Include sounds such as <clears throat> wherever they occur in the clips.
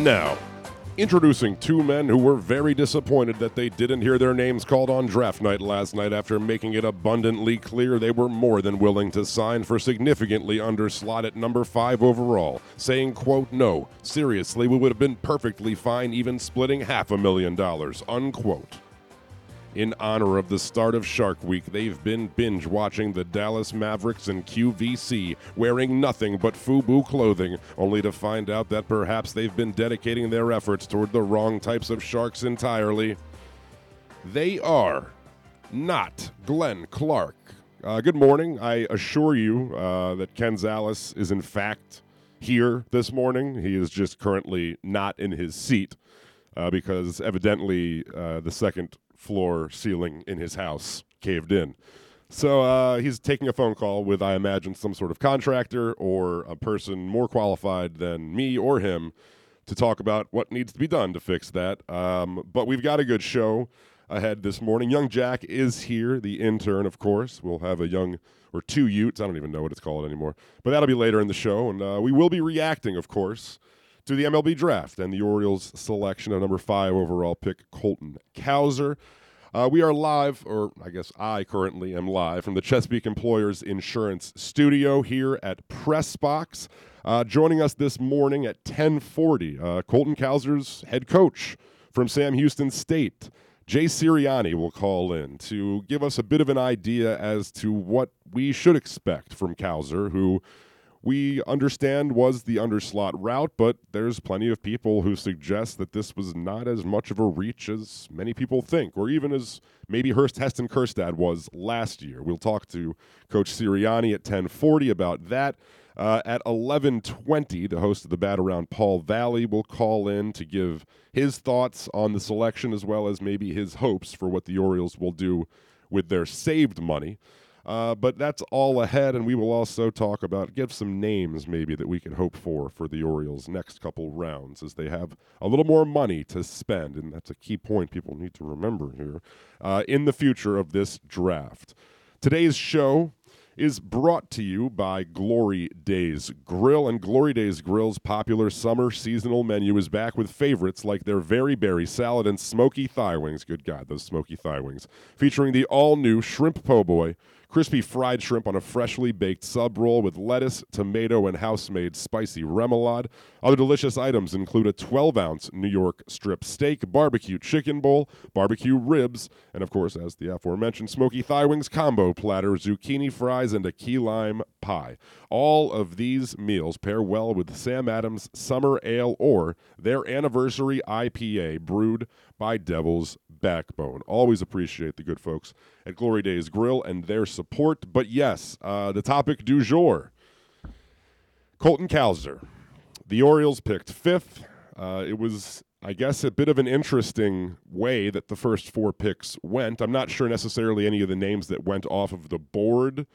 And now, introducing two men who were very disappointed that they didn't hear their names called on draft night last night after making it abundantly clear they were more than willing to sign for significantly under slot at number 5 overall, saying, quote, "No, seriously, we would have been perfectly fine even splitting half a million dollars." Unquote. In honor of the start of Shark Week, they've been binge watching the Dallas Mavericks and QVC, wearing nothing but FUBU clothing, only to find out that perhaps they've been dedicating their efforts toward the wrong types of sharks entirely. They are not Glenn Clark. Uh, good morning. I assure you uh, that Ken Zales is, in fact, here this morning. He is just currently not in his seat uh, because evidently uh, the second floor ceiling in his house caved in. So uh, he's taking a phone call with, I imagine, some sort of contractor or a person more qualified than me or him to talk about what needs to be done to fix that. Um, but we've got a good show ahead this morning. Young Jack is here, the intern, of course. We'll have a young or two Utes. I don't even know what it's called anymore. But that'll be later in the show. And uh, we will be reacting, of course, to the MLB draft and the Orioles selection of number five overall pick, Colton Cowser. Uh, we are live, or I guess I currently am live from the Chesapeake Employers Insurance Studio here at Pressbox. Uh, joining us this morning at 1040, uh, Colton Cowser's head coach from Sam Houston State. Jay Sirianni will call in to give us a bit of an idea as to what we should expect from Cowser, who we understand was the underslot route, but there's plenty of people who suggest that this was not as much of a reach as many people think, or even as maybe Hurst Heston Kjerstad was last year. We'll talk to Coach Sirianni at 1040 about that. Uh, at 11:20, the host of the Bat Around Paul Valley will call in to give his thoughts on the selection as well as maybe his hopes for what the Orioles will do with their saved money. Uh, but that's all ahead, and we will also talk about, give some names maybe that we can hope for for the Orioles next couple rounds as they have a little more money to spend, and that's a key point people need to remember here uh, in the future of this draft. Today's show is brought to you by Glory Days Grill. And Glory Days Grill's popular summer seasonal menu is back with favorites like their very berry salad and smoky thigh wings. Good God, those smoky thigh wings. Featuring the all new shrimp po' boy Crispy fried shrimp on a freshly baked sub roll with lettuce, tomato, and house made spicy remoulade. Other delicious items include a 12 ounce New York strip steak, barbecue chicken bowl, barbecue ribs, and of course, as the aforementioned smoky thigh wings combo platter, zucchini fries, and a key lime pie. All of these meals pair well with Sam Adams Summer Ale or their anniversary IPA brewed by Devil's Backbone. Always appreciate the good folks at Glory Days Grill and their support. But yes, uh, the topic du jour Colton Cowser. The Orioles picked fifth. Uh, it was, I guess, a bit of an interesting way that the first four picks went. I'm not sure necessarily any of the names that went off of the board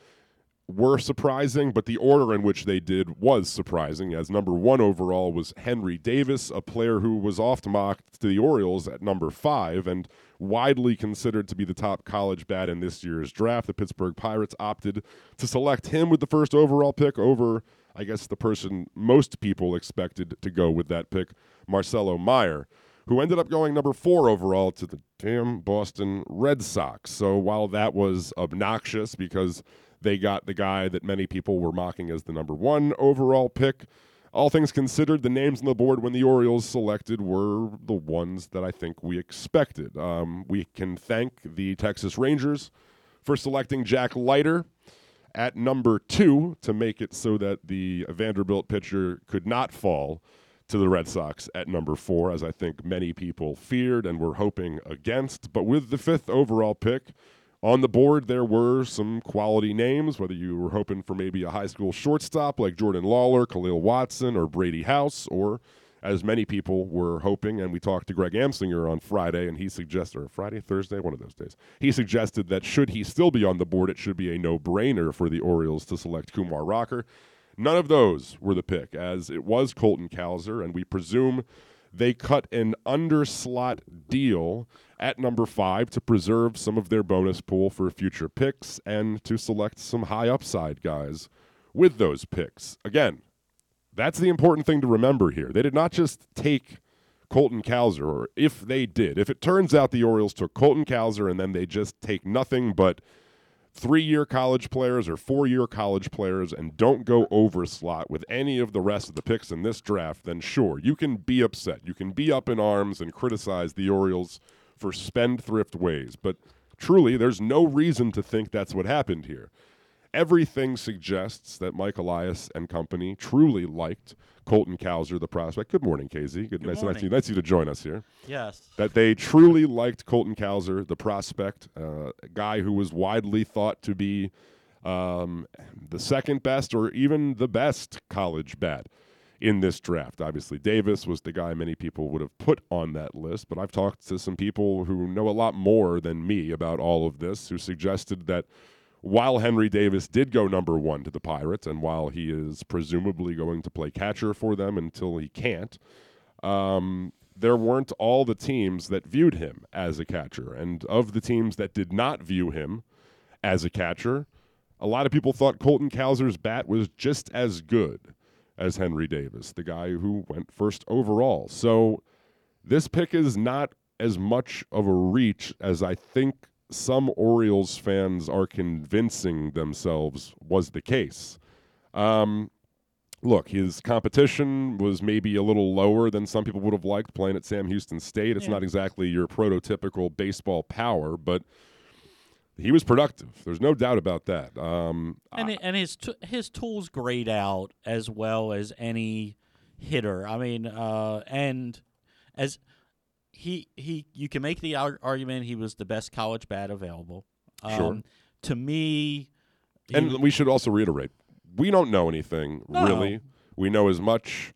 were surprising, but the order in which they did was surprising, as number one overall was Henry Davis, a player who was oft mocked to the Orioles at number five and widely considered to be the top college bat in this year's draft. The Pittsburgh Pirates opted to select him with the first overall pick over, I guess, the person most people expected to go with that pick, Marcelo Meyer who ended up going number four overall to the damn Boston Red Sox. So while that was obnoxious because they got the guy that many people were mocking as the number one overall pick. All things considered, the names on the board when the Orioles selected were the ones that I think we expected. Um, we can thank the Texas Rangers for selecting Jack Leiter at number two to make it so that the Vanderbilt pitcher could not fall to the Red Sox at number four, as I think many people feared and were hoping against. But with the fifth overall pick, on the board, there were some quality names, whether you were hoping for maybe a high school shortstop like Jordan Lawlar, Khalil Watson, or Brady House, or as many people were hoping, and we talked to Greg Amsinger on Friday, and he suggested, or Friday, Thursday, one of those days, he suggested that should he still be on the board, it should be a no brainer for the Orioles to select Kumar Rocker. None of those were the pick, as it was Colton Cowser, and we presume they cut an underslot deal at number five to preserve some of their bonus pool for future picks and to select some high upside guys with those picks. Again, That's the important thing to remember here. They did not just take Colton Cowser, or if they did, if it turns out the Orioles took Colton Cowser and then they just take nothing but three year college players or four year college players and don't go over slot with any of the rest of the picks in this draft, then sure, you can be upset. You can be up in arms and criticize the Orioles for spendthrift ways. But truly, there's no reason to think that's what happened here. Everything suggests that Mike Elias and company truly liked Colton Cowser, the prospect. Good morning, KZ. Good, Good nice, nice, morning. you, nice of you to join us here. Yes. That they truly liked Colton Cowser, the prospect, uh, a guy who was widely thought to be um, the second best or even the best college bat in this draft. Obviously, Davis was the guy many people would have put on that list, but I've talked to some people who know a lot more than me about all of this who suggested that while Henry Davis did go number one to the Pirates, and while he is presumably going to play catcher for them until he can't, um, there weren't all the teams that viewed him as a catcher. And of the teams that did not view him as a catcher, a lot of people thought Colton Cowser's bat was just as good as Henry Davis, the guy who went first overall. So this pick is not as much of a reach as I think some Orioles fans are convincing themselves was the case. Um, look, his competition was maybe a little lower than some people would have liked playing at Sam Houston State. It's Yeah. not exactly your prototypical baseball power, but he was productive. There's no doubt about that. Um, and I- and his t- his tools grade out as well as any hitter. I mean, uh, and as he he you can make the ar- argument he was the best college bat available. Um, Sure. To me, he and we should also reiterate we don't know anything No. really we know as much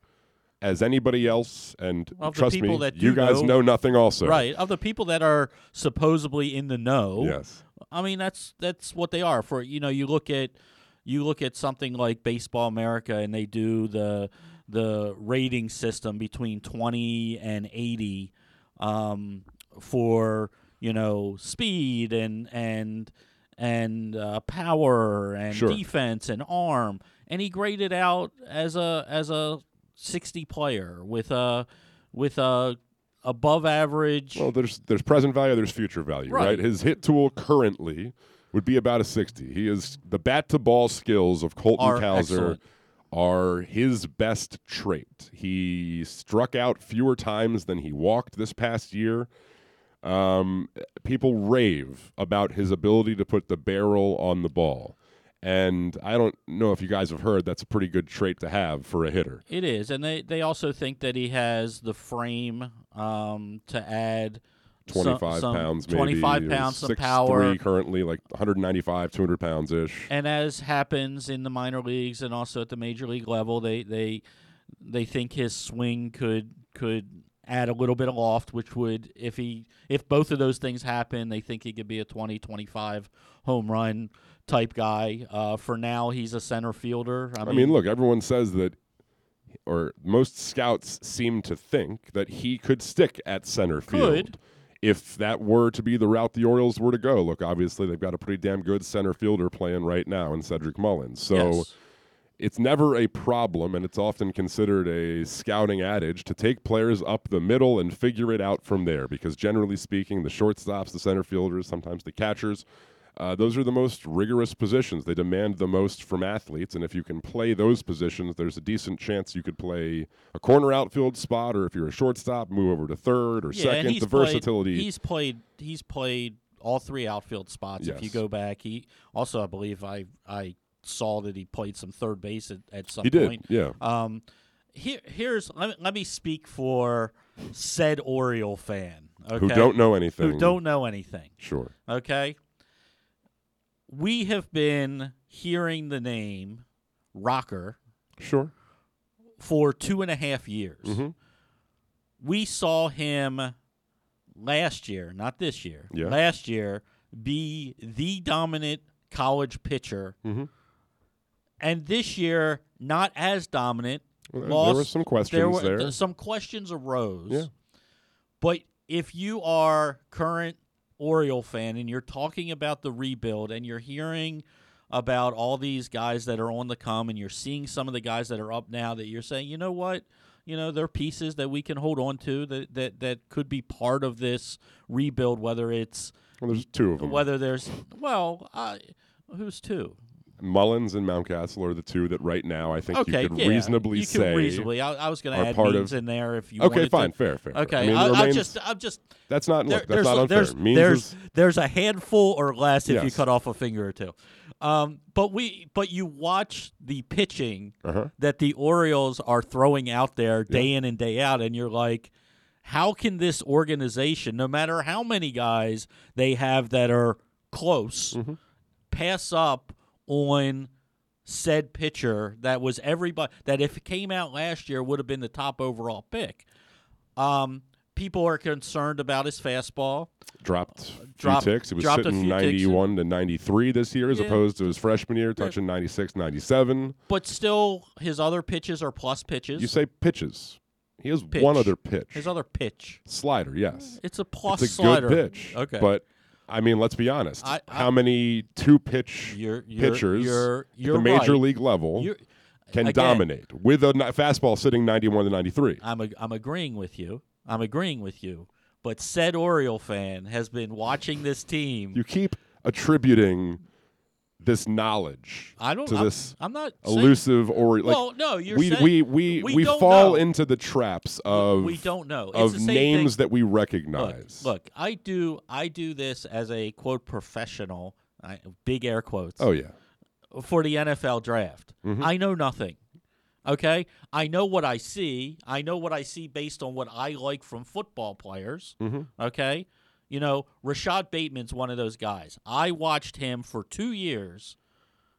as anybody else and Of trust me you guys know- know nothing also right of the people that are supposedly in the know. yes I mean that's that's what they are for you know you look at you look at something like Baseball America and they do the the rating system between 20 and 80 um, for you know speed and and and uh, power and Sure. defense and arm and he graded out as a as a 60 player with a with a above average well there's there's present value there's future value right, Right. his hit tool currently would be about a 60 he is the bat to ball skills of colton Are Cowser excellent. Are his best trait he struck out fewer times than he walked this past year um, people rave about his ability to put the barrel on the ball. And I don't know if you guys have heard that's a pretty good trait to have for a hitter. It is, and they they also think that he has the frame um, to add 25 some pounds, maybe. 25 or pounds, some 6'3" power. currently, like 195, 200 pounds ish. And as happens in the minor leagues and also at the major league level, they they they think his swing could could add a little bit of loft, which would if he if both of those things happen, they think he could be a 20, 25 home run type guy. Uh, for now, he's a center fielder. I I mean, mean, look, everyone says that, or most scouts seem to think that he could stick at center field. Could. If that were to be the route the Orioles were to go, look, obviously they've got a pretty damn good center fielder playing right now in Cedric Mullins. So yes. it's never a problem, and it's often considered a scouting adage to take players up the middle and figure it out from there. Because generally speaking, the shortstops, the center fielders, sometimes the catchers, uh, those are the most rigorous positions. They demand the most from athletes, and if you can play those positions, there's a decent chance you could play a corner outfield spot, or if you're a shortstop, move over to third or Yeah, second. he's The played- versatility. He's played. He's played all three outfield spots. If you go back, he also, I believe, I I saw that he played some third base at, at some he did, point. yeah. Um, here, here's let me, let me speak for said Oriole fan. Okay, Who don't know anything? who don't know anything. Sure. Okay, we have been hearing the name Rocker Sure. for two and a half years. Mhm. We saw him last year, not this year. Yeah. Last year, be the dominant college pitcher, Mhm. and this year not as dominant. Well, there- lost, there were some questions there. Were, there. some questions arose. Yeah. But if you are current Oriole fan and you're talking about the rebuild and you're hearing about all these guys that are on the come, and you're seeing some of the guys that are up now that you're saying, you know what, you know, they're pieces that we can hold on to that that that could be part of this rebuild. Whether it's Well, there's two of them. whether there's well, uh, who's two? Mullins and Mountcastle are the two that right now I think Okay, you could yeah, reasonably you say. could reasonably. I, I was going to add part means of- in there if you. okay, fine, To, fair, fair. fair. okay, I mean, I, it I just, I'm just. that's not There, look, that's there's not unfair. there's Means there's is- there's a handful or less if you cut off a finger or two. Um, but we but you watch the pitching uh-huh. that the Orioles are throwing out there day in and day out, and you're like, how can this organization, no matter how many guys they have that are close, Mm-hmm. pass up on said pitcher that was everybody that if it came out last year would have been the top overall pick. Um, people are concerned about his fastball. dropped few dropped- ticks. He was sitting few ticks. 91 to 93 this year as Yeah. opposed to his freshman year touching 96, 97. But still, his other pitches are plus pitches. You say pitches. He has Pitch. one other pitch. his other pitch. Slider, yes. It's a plus It's a slider. good pitch. Okay. But I mean, let's be honest. I- I- How many two pitch You're, you're, pitchers You're, at the major right. league level You're, can again, dominate with a fastball sitting 91 to 93? I'm a, I'm agreeing with you. I'm agreeing with you. But said Oriole fan has been watching this team. You keep attributing this knowledge I don't. to I'm, this I'm not saying- elusive or like well, no, you're we, saying we we we we fall know. into the traps of we don't know. It's of names thing. that we recognize. look, I do. I do this as a quote professional. I, big air quotes. Oh yeah. for the NFL draft. Mhm. I know nothing. Okay? I know what I see. I know what I see based on what I like from football players. Mhm. Okay? You know, Rashad Bateman's one of those guys. I watched him for two years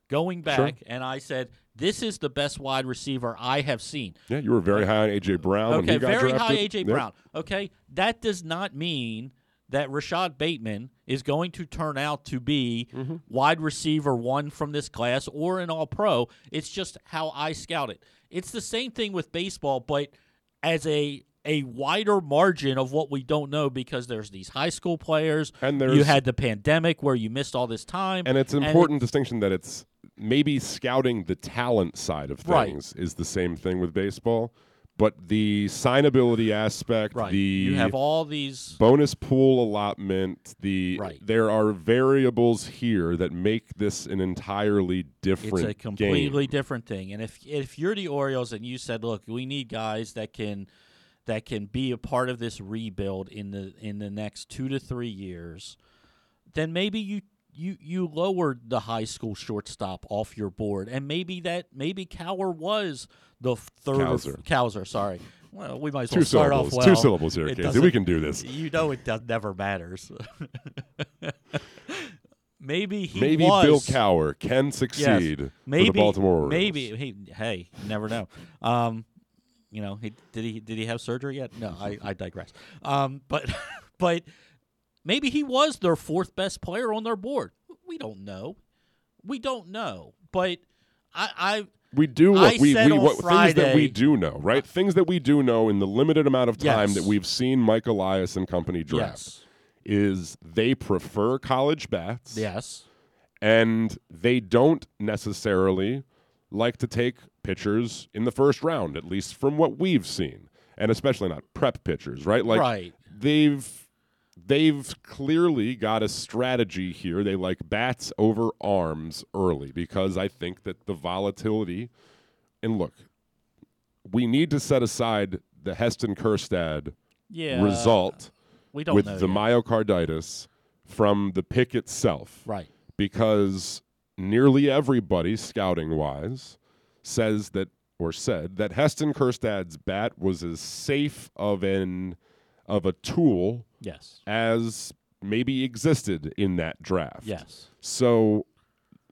going back, Sure. and I said, this is the best wide receiver I have seen. Yeah, you were very high on AJ Brown when Okay, very drafted. high AJ Yep. Brown. Okay, that does not mean that Rashad Bateman is going to turn out to be Mm-hmm. wide receiver one from this class or an All Pro. It's just how I scout it. It's the same thing with baseball, but as a a wider margin of what we don't know because there's these high school players. And there's, you had the pandemic where you missed all this time, And it's an it- important distinction that it's maybe scouting the talent side of Right. things is the same thing with baseball, but the signability aspect, right? the you have all these. bonus pool allotment, the Right. there are variables here that make this an entirely different It's a completely game. different thing. And if if you're the Orioles and you said, "Look, we need guys that can that can be a part of this rebuild in the in the next 2 to 3 years," then maybe you you you lowered the high school shortstop off your board and maybe that maybe Cower was the third Cowser. Cowser, sorry. Well, we might as Two well start syllables. off well. Two syllables here, Casey. We can do this. You know it does never matters. <laughs> maybe he Maybe was Bill Cowher can succeed maybe for the Baltimore Orioles. maybe he, hey never know um you know he did he did he have surgery yet no i <laughs> i digress um but <laughs> but maybe he was their fourth best player on their board we don't know we don't know but i i We do I. We, said we on what, things that we do know, right? Things that we do know in the limited amount of time Yes. that we've seen Mike Elias and company draft yes is they prefer college bats, yes and they don't necessarily like to take pitchers in the first round, at least from what we've seen, and especially not prep pitchers, right? Like right they've they've clearly got a strategy here. They like bats over arms early because I think that the volatility and look, we need to set aside the Heston Kjerstad yeah result with the yet. myocarditis from the pick itself right because nearly everybody scouting wise says that or said that Heston Kjerstad's bat was as safe of an of a tool yes as maybe existed in that draft. yes So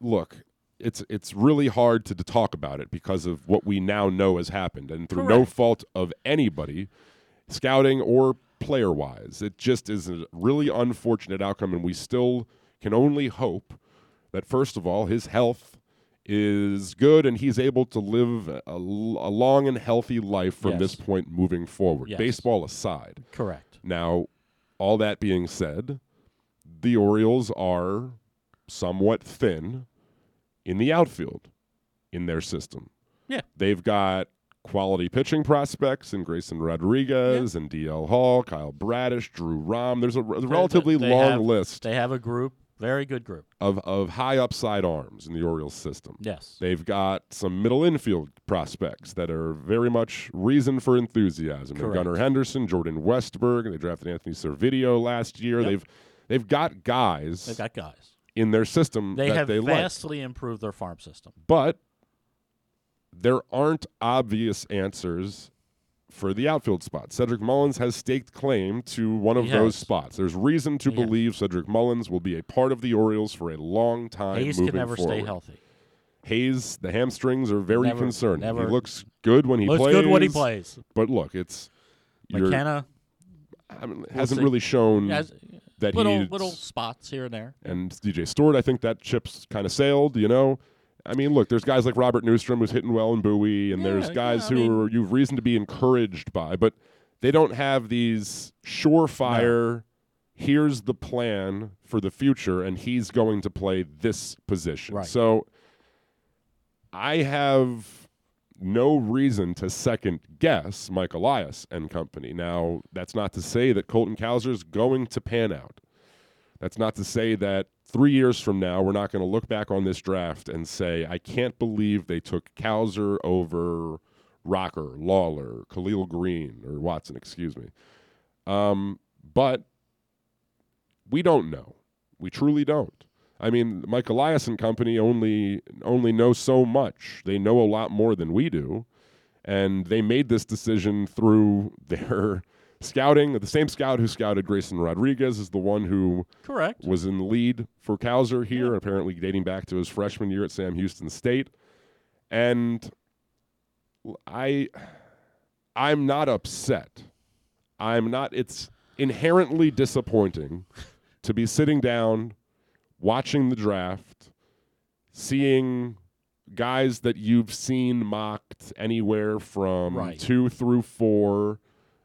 look, it's it's really hard to, to talk about it because of what we now know has happened and through no fault of anybody, scouting or player wise. It just is a really unfortunate outcome and we still can only hope that first of all his health is good and he's able to live a, a long and healthy life from Yes. this point moving forward. Yes. Baseball aside. correct Now, all that being said, the Orioles are somewhat thin in the outfield in their system. Yeah. They've got quality pitching prospects in Grayson Rodriguez and DL Hall, Kyle Bradish, Drew Rom. There's a, a relatively they long have- list They have a group, very good group. of, of high upside arms in the Orioles system. Yes. They've got some middle infield prospects that are very much reason for enthusiasm. Gunnar Henderson, Jordan Westburg, they drafted Anthony Servideo last year. Yep. They've they've got guys They've got guys. in their system They that have they like. vastly improved their farm system. But there aren't obvious answers for the outfield spot. Cedric Mullins has staked claim to one of He those has. spots. There's reason to He believe Cedric Mullins will be a part of the Orioles for a long time. Hays moving can never forward. stay healthy. Hays, the hamstrings are very Never- concerning. never- he looks good when he Looks plays. good when he plays. But look, it's you're, McKenna I mean, hasn't see. really shown has that little he's little spots here and there. and DJ Stewart, I think that ship's kind of sailed, you know. I mean, look, there's guys like Robert Neustrom who's hitting well in Bowie, and there's guys yeah, who mean- are, you've reason to be encouraged by, but they don't have these surefire. Here's the plan for the future, and he's going to play this position. Right. So I have no reason to second guess Mike Elias and company. Now, that's not to say that Colton Cowser is going to pan out. That's not to say that three years from now we're not going to look back on this draft and say, I can't believe they took Cowser over Rocker, Lawlar, Khalil Green, or Watson, excuse me. Um, but we don't know. We truly don't. I mean, Mike Elias and company only only know so much. They know a lot more than we do, and they made this decision through <laughs> their scouting. The same scout who scouted Grayson Rodriguez is the one who Correct. was in the lead for Cowser here, apparently dating back to his freshman year at Sam Houston State. And I I'm not upset. I'm not it's inherently disappointing to be sitting down watching the draft, seeing guys that you've seen mocked anywhere from Right. 2 through 4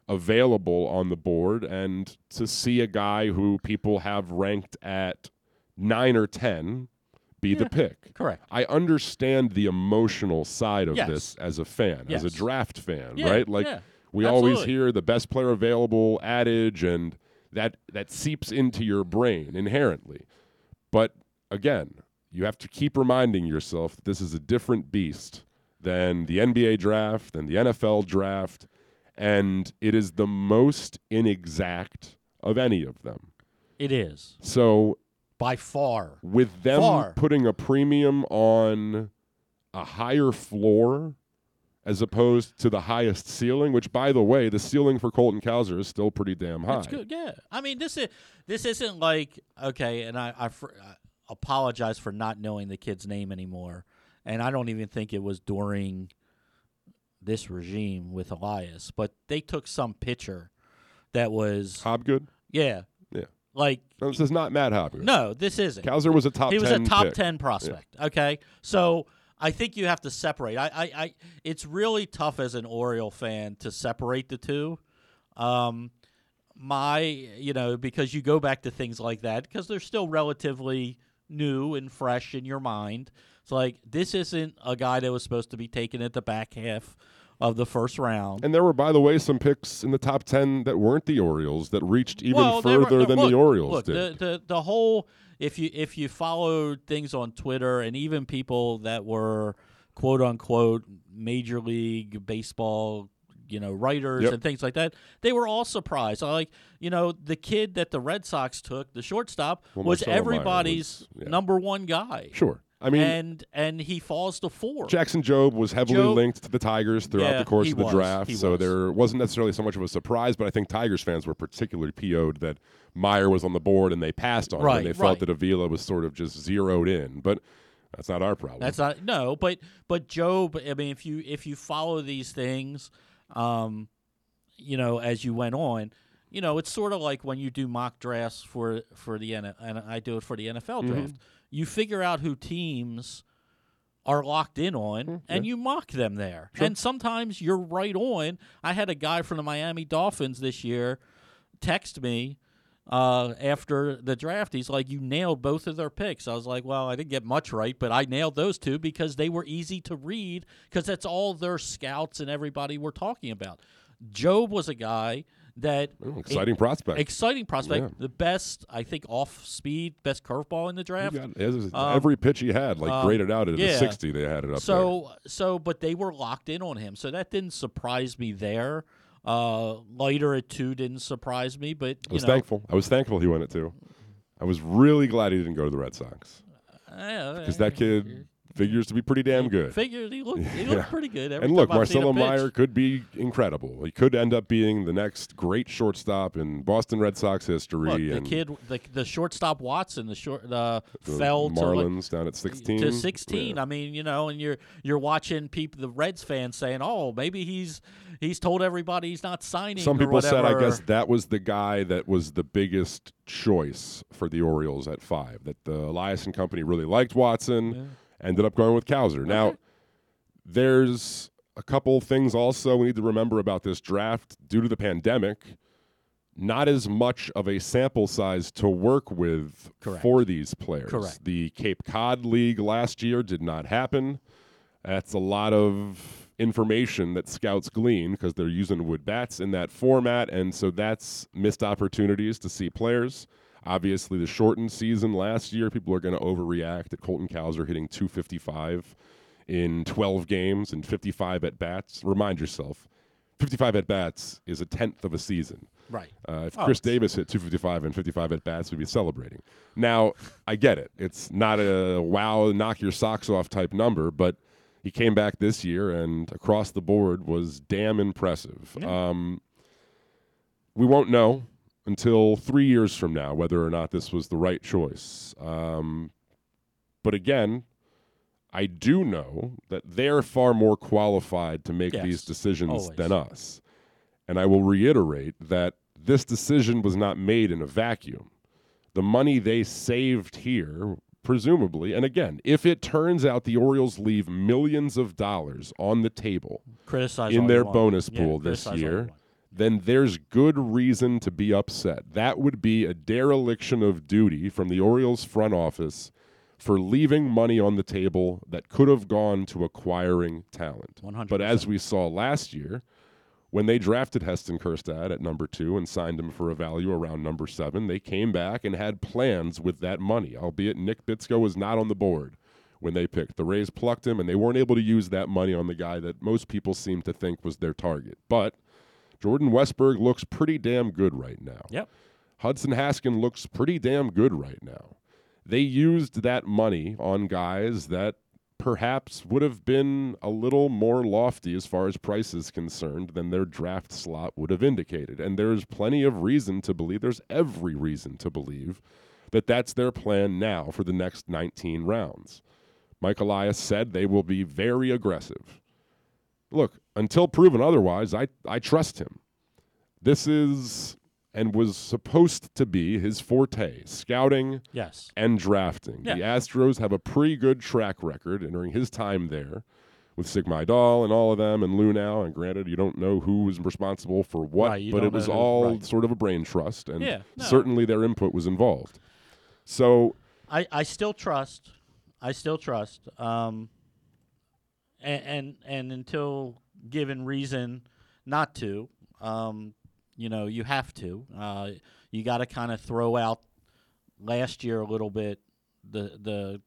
available on the board and to see a guy who people have ranked at 9 or 10 be the pick. Correct. I understand the emotional side of Yes. this as a fan, as a draft fan, Yeah, right? Like yeah. we always hear the best player available adage and that that seeps into your brain inherently. But again, you have to keep reminding yourself that this is a different beast than the NBA draft and the NFL draft and it is the most inexact of any of them. It is So by far. with them Far. putting a premium on a higher floor as opposed to the highest ceiling, which by the way, the ceiling for Colton Cowser is still pretty damn high. That's good. Yeah. I mean, this is this isn't like okay, and I I, fr- I apologize for not knowing the kid's name anymore, and I don't even think it was during this regime with Elias, but they took some pitcher that was Hobgood? yeah Yeah. like No, this is not Matt Hobgood. no, this isn't. Cowser was a top he was a top pick. 10 prospect okay so i think you have to separate I, I i it's really tough as an oriole fan to separate the two um my you know because you go back to things like that because they're still relatively new and fresh in your mind it's like this isn't a guy that was supposed to be taken at the back half of the first round And there were, by the way, some picks in the top 10 that weren't the Orioles that reached even Well, they were- further than look, the Orioles look, did. The, the the whole if you if you followed things on Twitter and even people that were quote unquote major league baseball you know writers Yep. and things like that they were all surprised like you know the kid that the Red Sox took the shortstop Well, was everybody's was- yeah. number one guy sure. I mean, and and he falls to four Jackson Jobe was heavily Jobe- linked to the Tigers throughout Yeah, the course of the was. draft, so was. there wasn't necessarily so much of a surprise. But I think Tigers fans were particularly PO'd that Meyer was on the board and they passed on him. Right, And they felt right. that Avila was sort of just zeroed in. But that's not our problem. That's not no, but but Jobe. I mean, if you if you follow these things, um, you know, as you went on, you know, it's sort of like when you do mock drafts for for the N and I do it for the NFL Mm-hmm. draft. You figure out who teams are locked in on, and you mock them there. And sometimes you're right on. I had a guy from the Miami Dolphins this year text me uh, after the draft. He's like, "You nailed both of their picks." I was like, "Well, I didn't get much right, but I nailed those two because they were easy to read because that's all their scouts and everybody were talking about." Jobe was a guy that exciting prospect. exciting prospect, Yeah. the best I think off speed, best curveball in the draft. got- Um, every pitch he had, like um, graded out at yeah. a 60, they had it up So so, but they were locked in on him, so that didn't surprise me there. Uh, Leiter at two didn't surprise me, but there. I was know, thankful. I was thankful he went at two. I was really glad he didn't go to the Red Sox because because that kid figures to be pretty damn good. Figured he looked he <laughs> Yeah. looked pretty good. Every And look, time I've seen Marcelo. Meyer could be incredible. He could end up being the next great shortstop in Boston Red Sox history. Look, the kid, the, the shortstop Watson, the short uh, the fell to like, Marlins down at 16. to 16. Yeah. I mean, you know, and you're you're watching people, the Reds fans saying, "Oh, maybe he's he's told everybody he's not signing." Some people said, I guess that was the guy that was the biggest choice for the Orioles at five. That the Elias and company really liked Watson, Yeah. Ended up going with Cowser. Now, there's a couple things also we need to remember about this draft due to the pandemic. Not as much of a sample size to work with Correct. for these players. Correct. The Cape Cod League last year did not happen. That's a lot of information that scouts glean because they're using wood bats in that format, and so that's missed opportunities to see players. Obviously, the shortened season last year, people are going to overreact at Colton Cowser hitting 255 in 12 games and 55 at bats. Remind yourself, 55 at bats is a tenth of a season. right. Uh, if Oh, Chris Davis hit 255 and 55 at bats, we'd be celebrating. Now, I get it. It's not a wow, knock your socks off type number, but he came back this year and across the board was damn impressive. Yeah. Um, we won't know until three years from now whether or not this was the right choice. Um, but again, I do know that they're far more qualified to make Yes, these decisions always. than us. And I will reiterate that this decision was not made in a vacuum. The money they saved here, presumably, and again, if it turns out the Orioles leave millions of dollars on the table Criticize in their bonus Yeah, pool this all you year. Then there's good reason to be upset. That would be a dereliction of duty from the Orioles front office for leaving money on the table that could have gone to acquiring talent. 100%. But as we saw last year, when they drafted Heston Kjerstad at number two and signed him for a value around number seven, they came back and had plans with that money, albeit Nick Bitsko was not on the board when they picked. The Rays plucked him, and they weren't able to use that money on the guy that most people seem to think was their target. But Jordan Westburg looks pretty damn good right now. Yep. Hudson Haskin looks pretty damn good right now. They used that money on guys that perhaps would have been a little more lofty as far as price is concerned than their draft slot would have indicated. And there's plenty of reason to believe, there's every reason to believe that that's their plan now for the next 19 rounds. Mike Elias said they will be very aggressive. Look, until proven otherwise, I, I trust him. This is and was supposed to be his forte scouting Yes. and drafting. Yeah. The Astros have a pretty good track record during his time there with Sig Mejdal and all of them and Luhnow. And granted, you don't know who was responsible for what, Right, but it was who- all right. sort of a brain trust. And Yeah, no. certainly their input was involved. So, I, I still trust. I still trust. Um, and, and and until given reason not to, um, you know, you have to. Uh, you got to kind of throw out last year a little bit. The the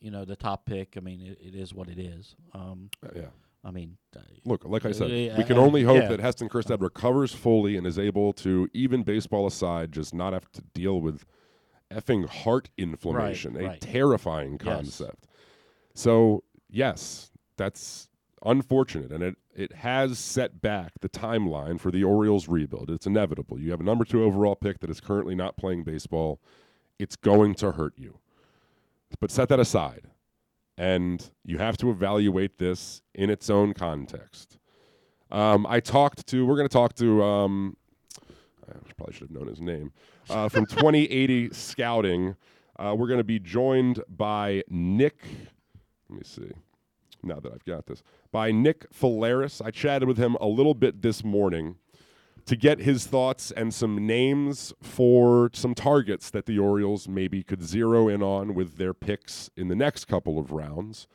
you know the top pick. I mean, it, it is what it is. Um, yeah. I mean, uh, Look, like I said, Yeah, we can uh, only hope yeah. that Heston Kjerstad recovers fully and is able to, even baseball aside, just not have to deal with effing heart inflammation, a right. terrifying Yes. concept. So, yes, that's unfortunate, and it, it has set back the timeline for the Orioles rebuild. It's inevitable. You have a number two overall pick that is currently not playing baseball. It's going to hurt you. But set that aside and you have to evaluate this in its own context. Um, I talked to, we're going to talk to, um, I probably should have known his name, uh, from <laughs> 2080 Scouting. Uh, we're going to be joined by Nick, let me see, now that I've got this, by Nick Faleris. I chatted with him a little bit this morning. to get his thoughts and some names for some targets that the Orioles maybe could zero in on with their picks in the next couple of rounds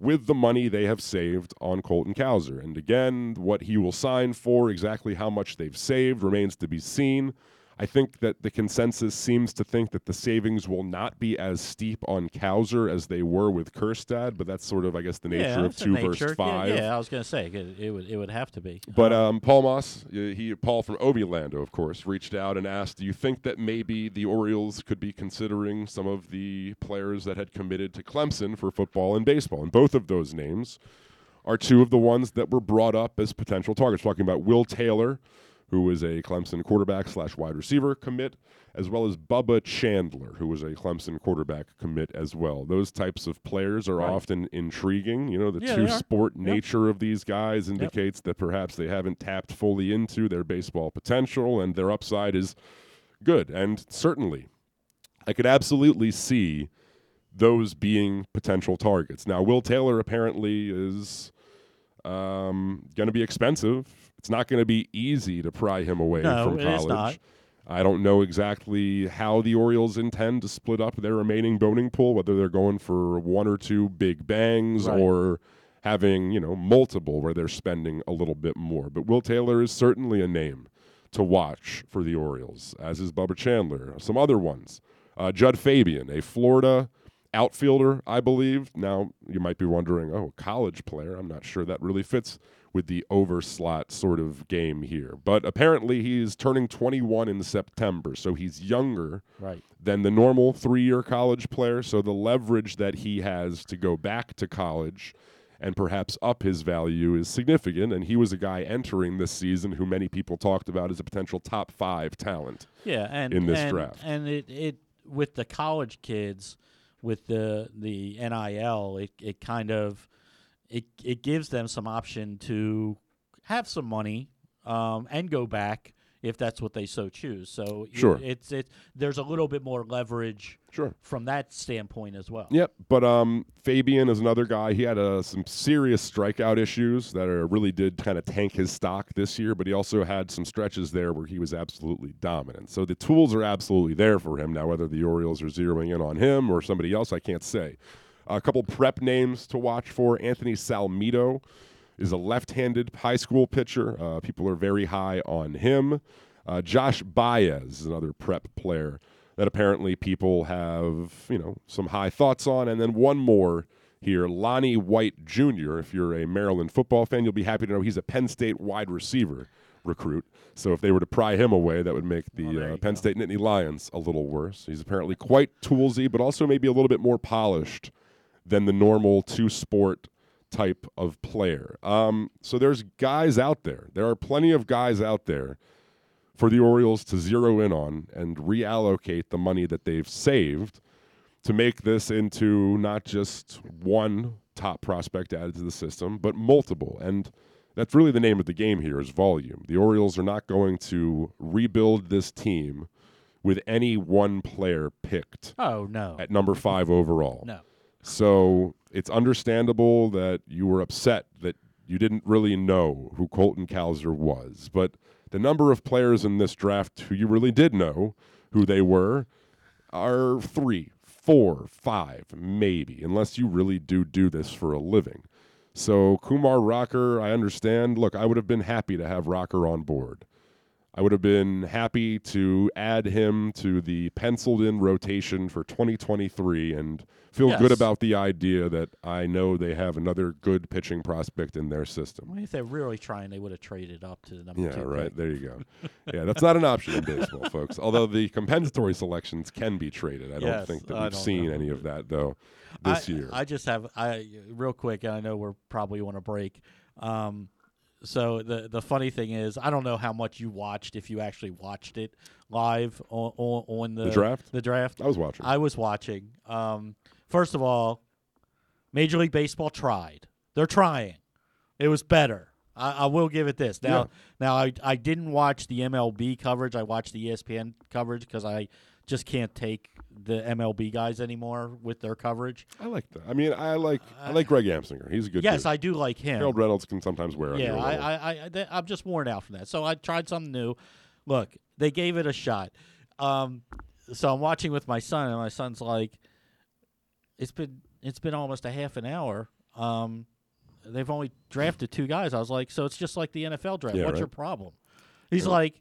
with the money they have saved on Colton Cowser. And again, what he will sign for, exactly how much they've saved, remains to be seen. I think that the consensus seems to think that the savings will not be as steep on Cowser as they were with Kjerstad, but that's sort of, I guess, the nature yeah, of two nature. versus five. Yeah, I was going to say it would it would have to be. But Um, um, Paul Moss, he Paul from Ovilando, of course, reached out and asked, "Do you think that maybe the Orioles could be considering some of the players that had committed to Clemson for football and baseball?" And both of those names are two of the ones that were brought up as potential targets. Talking about Will Taylor, who was a Clemson quarterback slash wide receiver commit, as well as Bubba Chandler, who was a Clemson quarterback commit as well. Those types of players are Right. often intriguing. You know, the Yeah, two sport Yep. nature of these guys indicates that perhaps they haven't tapped fully into their baseball potential and their upside is good. And certainly, I could absolutely see those being potential targets. Now, Will Taylor apparently is um, going to be expensive. It's not going to be easy to pry him away No, from college. I don't know exactly how the Orioles intend to split up their remaining boning pool, whether they're going for one or two big bangs Right. or having, you know, multiple where they're spending a little bit more. But Will Taylor is certainly a name to watch for the Orioles, as is Bubba Chandler. Some other ones. Uh, Jud Fabian, a Florida outfielder, I believe. Now, you might be wondering, oh, college player. I'm not sure that really fits with the overslot sort of game here. But apparently, he's turning 21 in September, so he's younger right. than the normal three year college player. So the leverage that he has to go back to college and perhaps up his value is significant. And he was a guy entering this season who many people talked about as a potential top five talent. Yeah, and in this and, draft. and it, it with the college kids, with the the NIL, it it kind of it it gives them some option to have some money um, and go back if that's what they so choose. So Sure. it's it there's a little bit more leverage Sure. from that standpoint as well. Yep, but um, Fabian is another guy. He had uh, some serious strikeout issues that are, really did kind of tank his stock this year. But he also had some stretches there where he was absolutely dominant. So the tools are absolutely there for him now. Whether the Orioles are zeroing in on him or somebody else, I can't say. A couple prep names to watch for: Anthony Solometo is a left-handed high school pitcher. Uh, people are very high on him. Uh, Josh Baez is another prep player that apparently people have, you know, some high thoughts on. And then one more here, Lonnie White Jr. If you're a Maryland football fan, you'll be happy to know he's a Penn State wide receiver recruit. So if they were to pry him away, that would make the Oh, uh, Penn go. State Nittany Lions a little worse. He's apparently quite toolsy, but also maybe a little bit more polished than the normal two sport type of player. Um, so there's guys out there. There are plenty of guys out there for the Orioles to zero in on and reallocate the money that they've saved to make this into not just one top prospect added to the system, but multiple. And that's really the name of the game here is volume. The Orioles are not going to rebuild this team with any one player picked Oh no, at number five overall. no. So it's understandable that you were upset that you didn't really know who Colton Cowser was. But the number of players in this draft who you really did know who they were are three, four, five, maybe, unless you really do do this for a living. So Kumar Rocker, I understand. Look, I would have been happy to have Rocker on board. I would have been happy to add him to the penciled in rotation for 2023 and feel good about the idea that I know they have another good pitching prospect in their system. Well, if they're really trying, they would have traded up to the number Yeah, two. right. pick. There you go. <laughs> yeah, that's not an option in baseball, folks. Although the compensatory selections can be traded. I don't Yes, think that I we've seen know. any of that, though, this I, year. I just have I real quick, and I know we're probably on a break. Um, so the the funny thing is, I don't know how much you watched if you actually watched it live on on, on the, The draft? The draft. I was watching. I was watching. Um, first of all, Major League Baseball tried. They're trying. It was better. I, I will give it this. Now, Yeah. now I I didn't watch the MLB coverage. I watched the ESPN coverage because I just can't take the MLB guys anymore with their coverage. I like that. I mean, I like I like Greg Amsinger. He's a good. yes, dude. I do like him. Harold Reynolds can sometimes wear. yeah, I. I, I, th- I'm just worn out from that. So I tried something new. Look, they gave it a shot. Um, so I'm watching with my son, and my son's like, "It's been it's been almost a half an hour. Um, they've only drafted two guys." I was like, "So it's just like the NFL draft. Yeah, What's right. your problem?" He's like,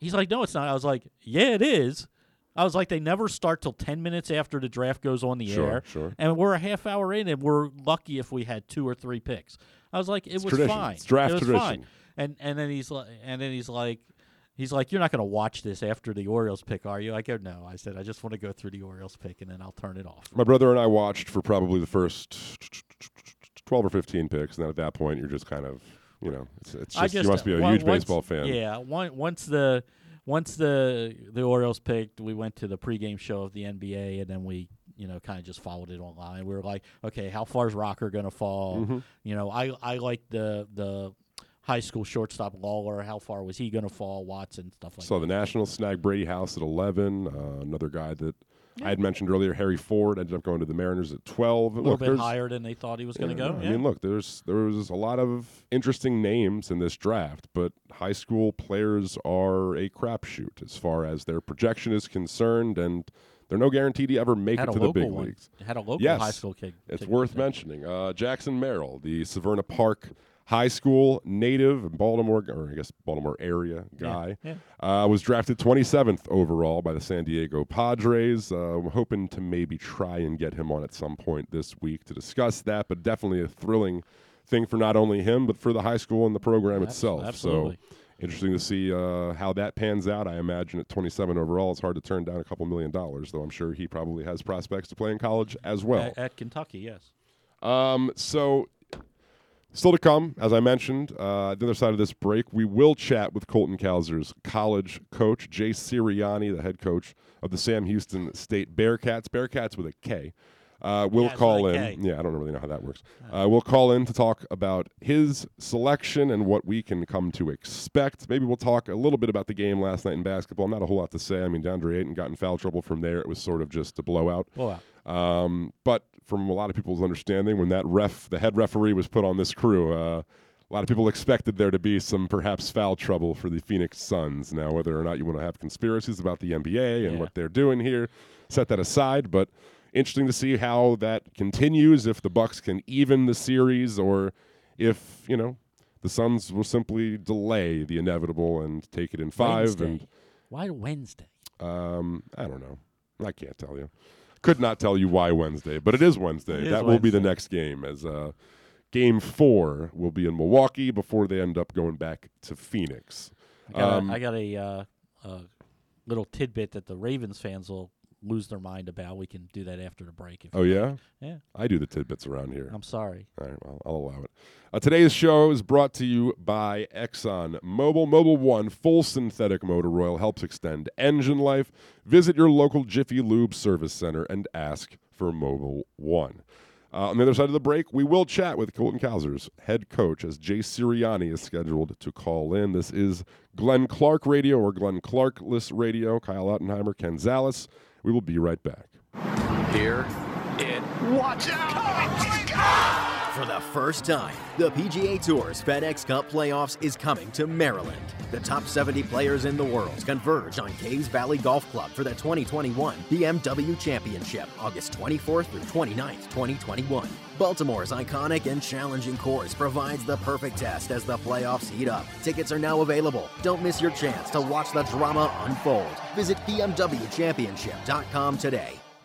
"He's like, no, it's not." I was like, "Yeah, it is." I was like, "They never start till ten minutes after the draft goes on the Sure, air." sure. and we're a half hour in, and we're lucky if we had two or three picks. I was like, it It's was tradition. fine. It's draft it was tradition. fine. And and then he's like, and then he's like, he's like, you're not going to watch this after the Orioles pick, are you? I go, no. I said, I just want to go through the Orioles pick, and then I'll turn it off. My brother and I watched for probably the first twelve or fifteen picks, and then at that point, you're just kind of, you know, it's, it's just, just you must be a on- huge once- baseball fan. Yeah. One, once the once the the Orioles picked, we went to the pregame show of the NBA, and then we. You know, kind of just followed it online. We were like, okay, how far is Rocker going to fall? Mm-hmm. You know, I I like the the high school shortstop Lawlar. How far was he going to fall? Watson stuff like Saw that. the Nationals snag Brady House at eleven. Uh, another guy that I had mentioned earlier, Harry Ford, ended up going to the Mariners at twelve. A little Look, bit higher than they thought he was going to Yeah, go. no, yeah. I mean, look, there's there was a lot of interesting names in this draft, but high school players are a crapshoot as far as their projection is concerned, and they're no guarantee to ever make had it to the big one. leagues. Had a local Yes. high school kid. It's worth mentioning. Uh, Jackson Merrill, the Severna Park High School native, Baltimore, or I guess Baltimore area guy, Yeah, Uh, was drafted 27th overall by the San Diego Padres. Uh, I'm hoping to maybe try and get him on at some point this week to discuss that, but definitely a thrilling thing for not only him, but for the high school and the program Abs- itself. absolutely. So interesting to see uh, how that pans out. I imagine at 27 overall, it's hard to turn down a couple million dollars, though I'm sure he probably has prospects to play in college as well. At, at Kentucky, yes. Um, so still to come, as I mentioned, uh, the other side of this break, we will chat with Colton Cowser's college coach, Jay Sirianni, the head coach of the Sam Houston State Bearcats. Bearcats with a K. Uh, we'll Yeah, call in. K. Yeah, I don't really know how that works. Uh, we'll call in to talk about his selection and what we can come to expect. Maybe we'll talk a little bit about the game last night in basketball. Not a whole lot to say. I mean, DeAndre Ayton got in foul trouble from there. It was sort of just a blowout. Blowout. Um, but from a lot of people's understanding, when that ref, the head referee, was put on this crew, uh, a lot of people expected there to be some perhaps foul trouble for the Phoenix Suns. Now, whether or not you want to have conspiracies about the NBA and Yeah. what they're doing here, set that aside. But interesting to see how that continues. If the Bucks can even the series, or if you know the Suns will simply delay the inevitable and take it in five. Wednesday. And Why Wednesday? um, I don't know. I can't tell you. Could not tell you why Wednesday, but it is Wednesday. It is that will be the next game. As uh, game four will be in Milwaukee before they end up going back to Phoenix. I got, Um, a, I got a, uh, a little tidbit that the Ravens fans will lose their mind about. We can do that after the break. If Oh yeah, like. yeah. I do the tidbits around here. I'm sorry. All right, well, I'll allow it. Uh, today's show is brought to you by Exxon Mobil. Mobil One full synthetic motor oil helps extend engine life. Visit your local Jiffy Lube service center and ask for Mobil One. Uh, on the other side of the break, we will chat with Colton Cowser's head coach as Jay Sirianni is scheduled to call in. This is Glenn Clark Radio or Glenn Clarkless Radio. Kyle Ottenheimer, Ken Zales. We will be right back. Here it. Watch out! For the first time, the PGA Tour's FedEx Cup Playoffs is coming to Maryland. The top 70 players in the world converge on Caves Valley Golf Club for the 2021 BMW Championship, August 24th through 29th, 2021. Baltimore's iconic and challenging course provides the perfect test as the playoffs heat up. Tickets are now available. Don't miss your chance to watch the drama unfold. Visit BMWChampionship.com today.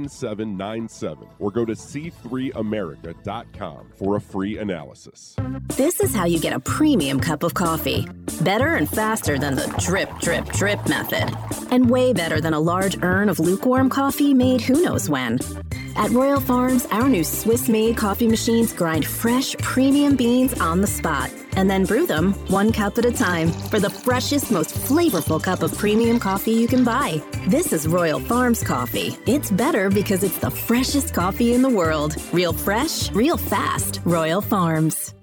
1797 or go to c3america.com for a free analysis. This is how you get a premium cup of coffee. Better and faster than the drip, drip, drip method. And way better than a large urn of lukewarm coffee made who knows when. At Royal Farms, our new Swiss made coffee machines grind fresh, premium beans on the spot and then brew them one cup at a time for the freshest, most flavorful cup of premium coffee you can buy. This is Royal Farms coffee. It's better because it's the freshest coffee in the world. Real fresh, real fast. Royal Farms.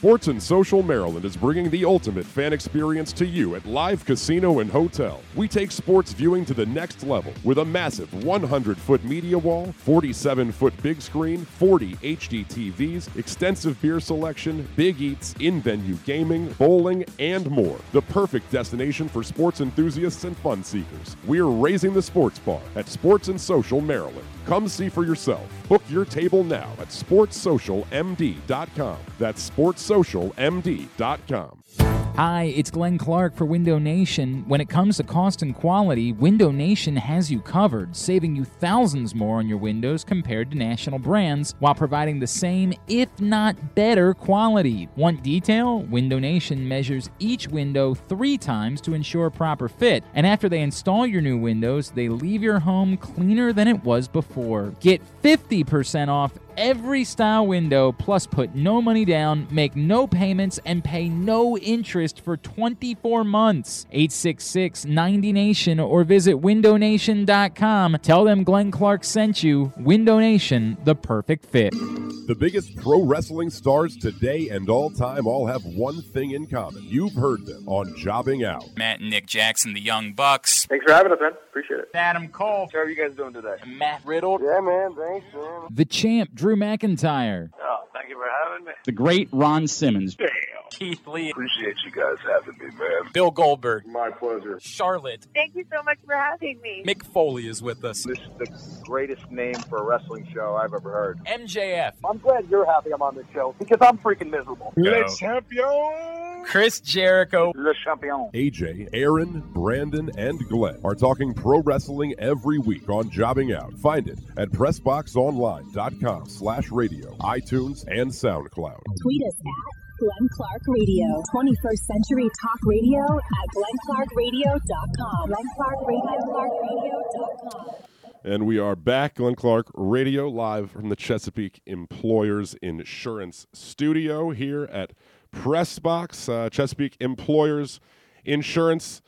Sports and Social Maryland is bringing the ultimate fan experience to you at Live Casino and Hotel. We take sports viewing to the next level with a massive 100 foot media wall, 47 foot big screen, 40 HD TVs, extensive beer selection, big eats, in venue gaming, bowling, and more. The perfect destination for sports enthusiasts and fun seekers. We're raising the sports bar at Sports and Social Maryland. Come see for yourself. Book your table now at sportssocialmd.com. That's sportssocialmd.com. Hi, it's Glenn Clark for Window Nation. When it comes to cost and quality, Window Nation has you covered, saving you thousands more on your windows compared to national brands while providing the same, if not better, quality. Want detail? Window Nation measures each window three times to ensure proper fit, and after they install your new windows, they leave your home cleaner than it was before. Get 50% off every style window, plus put no money down, make no payments, and pay no interest for 24 months. 866 90 Nation or visit windownation.com. Tell them Glenn Clark sent you. Window Nation, the perfect fit. The biggest pro wrestling stars today and all time all have one thing in common. You've heard them on Jobbing Out. Matt and Nick Jackson, the Young Bucks. Thanks for having us, man. Appreciate it. Adam Cole. How are you guys doing today? Matt Riddle. Yeah, man. Thanks, man. The champ, Drew McIntyre. Oh, thank you for having me. The great Ron Simmons. Damn. Keith Lee. Appreciate you guys having me, man. Bill Goldberg. My pleasure. Charlotte. Thank you so much for having me. Mick Foley is with us. This is the greatest name for a wrestling show I've ever heard. MJF. I'm glad you're happy I'm on this show because I'm freaking miserable. Go. Le champion. Chris Jericho. Le champion. AJ, Aaron, Brandon, and Glenn are talking pro wrestling every week on Jobbing Out. Find it at PressBoxOnline.com slash radio, iTunes, and SoundCloud. Tweet us at Glenn Clark Radio. 21st Century Talk Radio at glennclarkradio.com. glennclarkradio.com. And we are back, Glenn Clark Radio, live from the Chesapeake Employers Insurance Studio here at Pressbox. Uh, Chesapeake Employers Insurance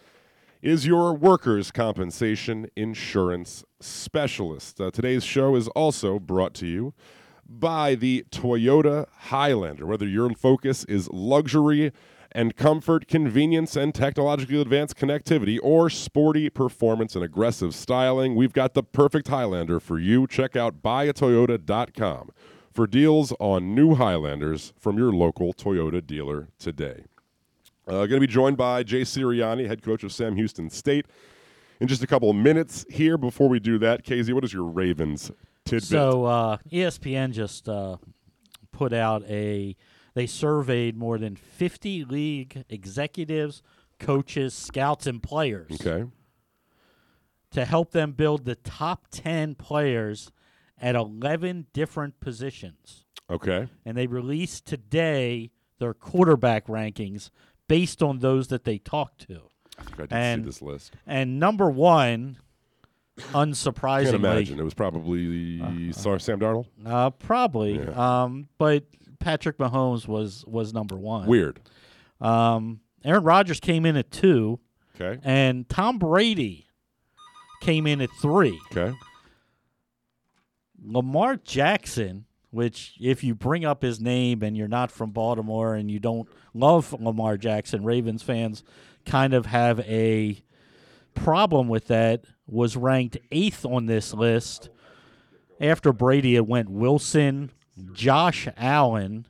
is your workers' compensation insurance specialist. Uh, today's show is also brought to you by the Toyota Highlander. Whether your focus is luxury and comfort, convenience, and technologically advanced connectivity, or sporty performance and aggressive styling, we've got the perfect Highlander for you. Check out buyatoyota.com for deals on new Highlanders from your local Toyota dealer today. Uh, going to be joined by Jay Sirianni, head coach of Sam Houston State, in just a couple of minutes here. Before we do that, KZ, what is your Ravens tidbit? So uh, ESPN just uh, put out a. They surveyed more than 50 league executives, coaches, scouts, and players okay. to help them build the top 10 players at 11 different positions. Okay. And they released today their quarterback rankings based on those that they talked to. I think I did And- see this list. And number one, I unsurprisingly, can't imagine. It was probably Sar- Sam Darnold. Uh, probably. Yeah. Um, but Patrick Mahomes was was number one. Weird. Um, Aaron Rodgers came in at two, Okay. and Tom Brady came in at three. Okay. Lamar Jackson, which if you bring up his name and you're not from Baltimore and you don't love Lamar Jackson, Ravens fans kind of have a problem with that, was ranked eighth on this list. After Brady, it went Wilson, Josh Allen.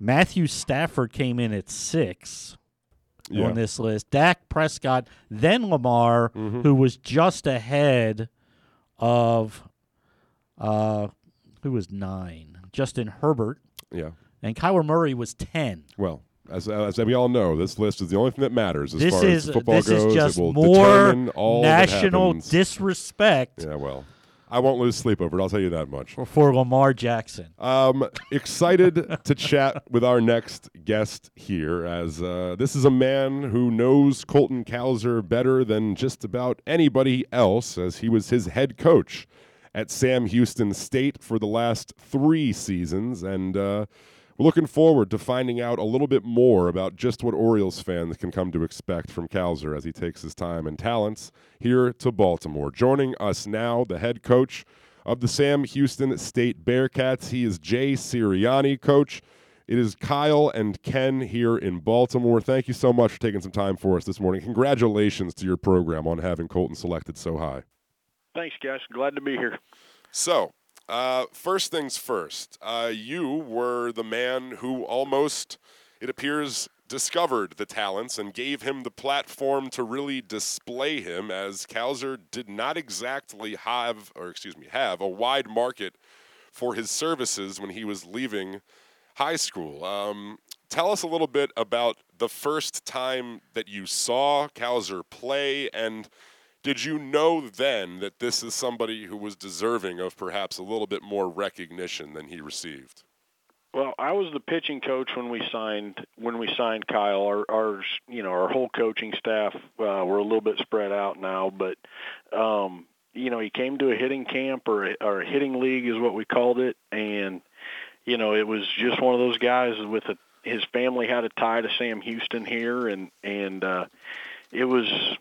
Matthew Stafford came in at six Yeah. on this list. Dak Prescott, then Lamar, Mm-hmm. who was just ahead of uh, who was nine? Justin Herbert, Yeah. and Kyler Murray was ten. Well, as, as we all know, this list is the only thing that matters as This far is as football this goes. is just it will more national disrespect Yeah, well, I won't lose sleep over it. I'll tell you that much. for, Lamar Jackson. Um, excited <laughs> to chat with our next guest here, as uh, this is a man who knows Colton Cowser better than just about anybody else, as he was his head coach at Sam Houston State for the last three seasons, and uh, we're looking forward to finding out a little bit more about just what Orioles fans can come to expect from Cowser as he takes his time and talents here to Baltimore. Joining us now, the head coach of the Sam Houston State Bearcats. He is Jay Sirianni, coach. It is Kyle and Ken here in Baltimore. Thank you so much for taking some time for us this morning. Congratulations to your program on having Colton selected so high. Thanks, guys. Glad to be here. So, uh, first things first, uh, you were the man who almost, it appears, discovered the talents and gave him the platform to really display him as Cowser did not exactly have, or excuse me, have a wide market for his services when he was leaving high school. Um, tell us a little bit about the first time that you saw Cowser play and did you know then that this is somebody who was deserving of perhaps a little bit more recognition than he received? Well, I was the pitching coach when we signed when we signed Kyle. Our, our you know our whole coaching staff uh, we're a little bit spread out now, but um, you know he came to a hitting camp or a, or a hitting league is what we called it, and you know it was just one of those guys with a his family had a tie to Sam Houston here, and and uh, it was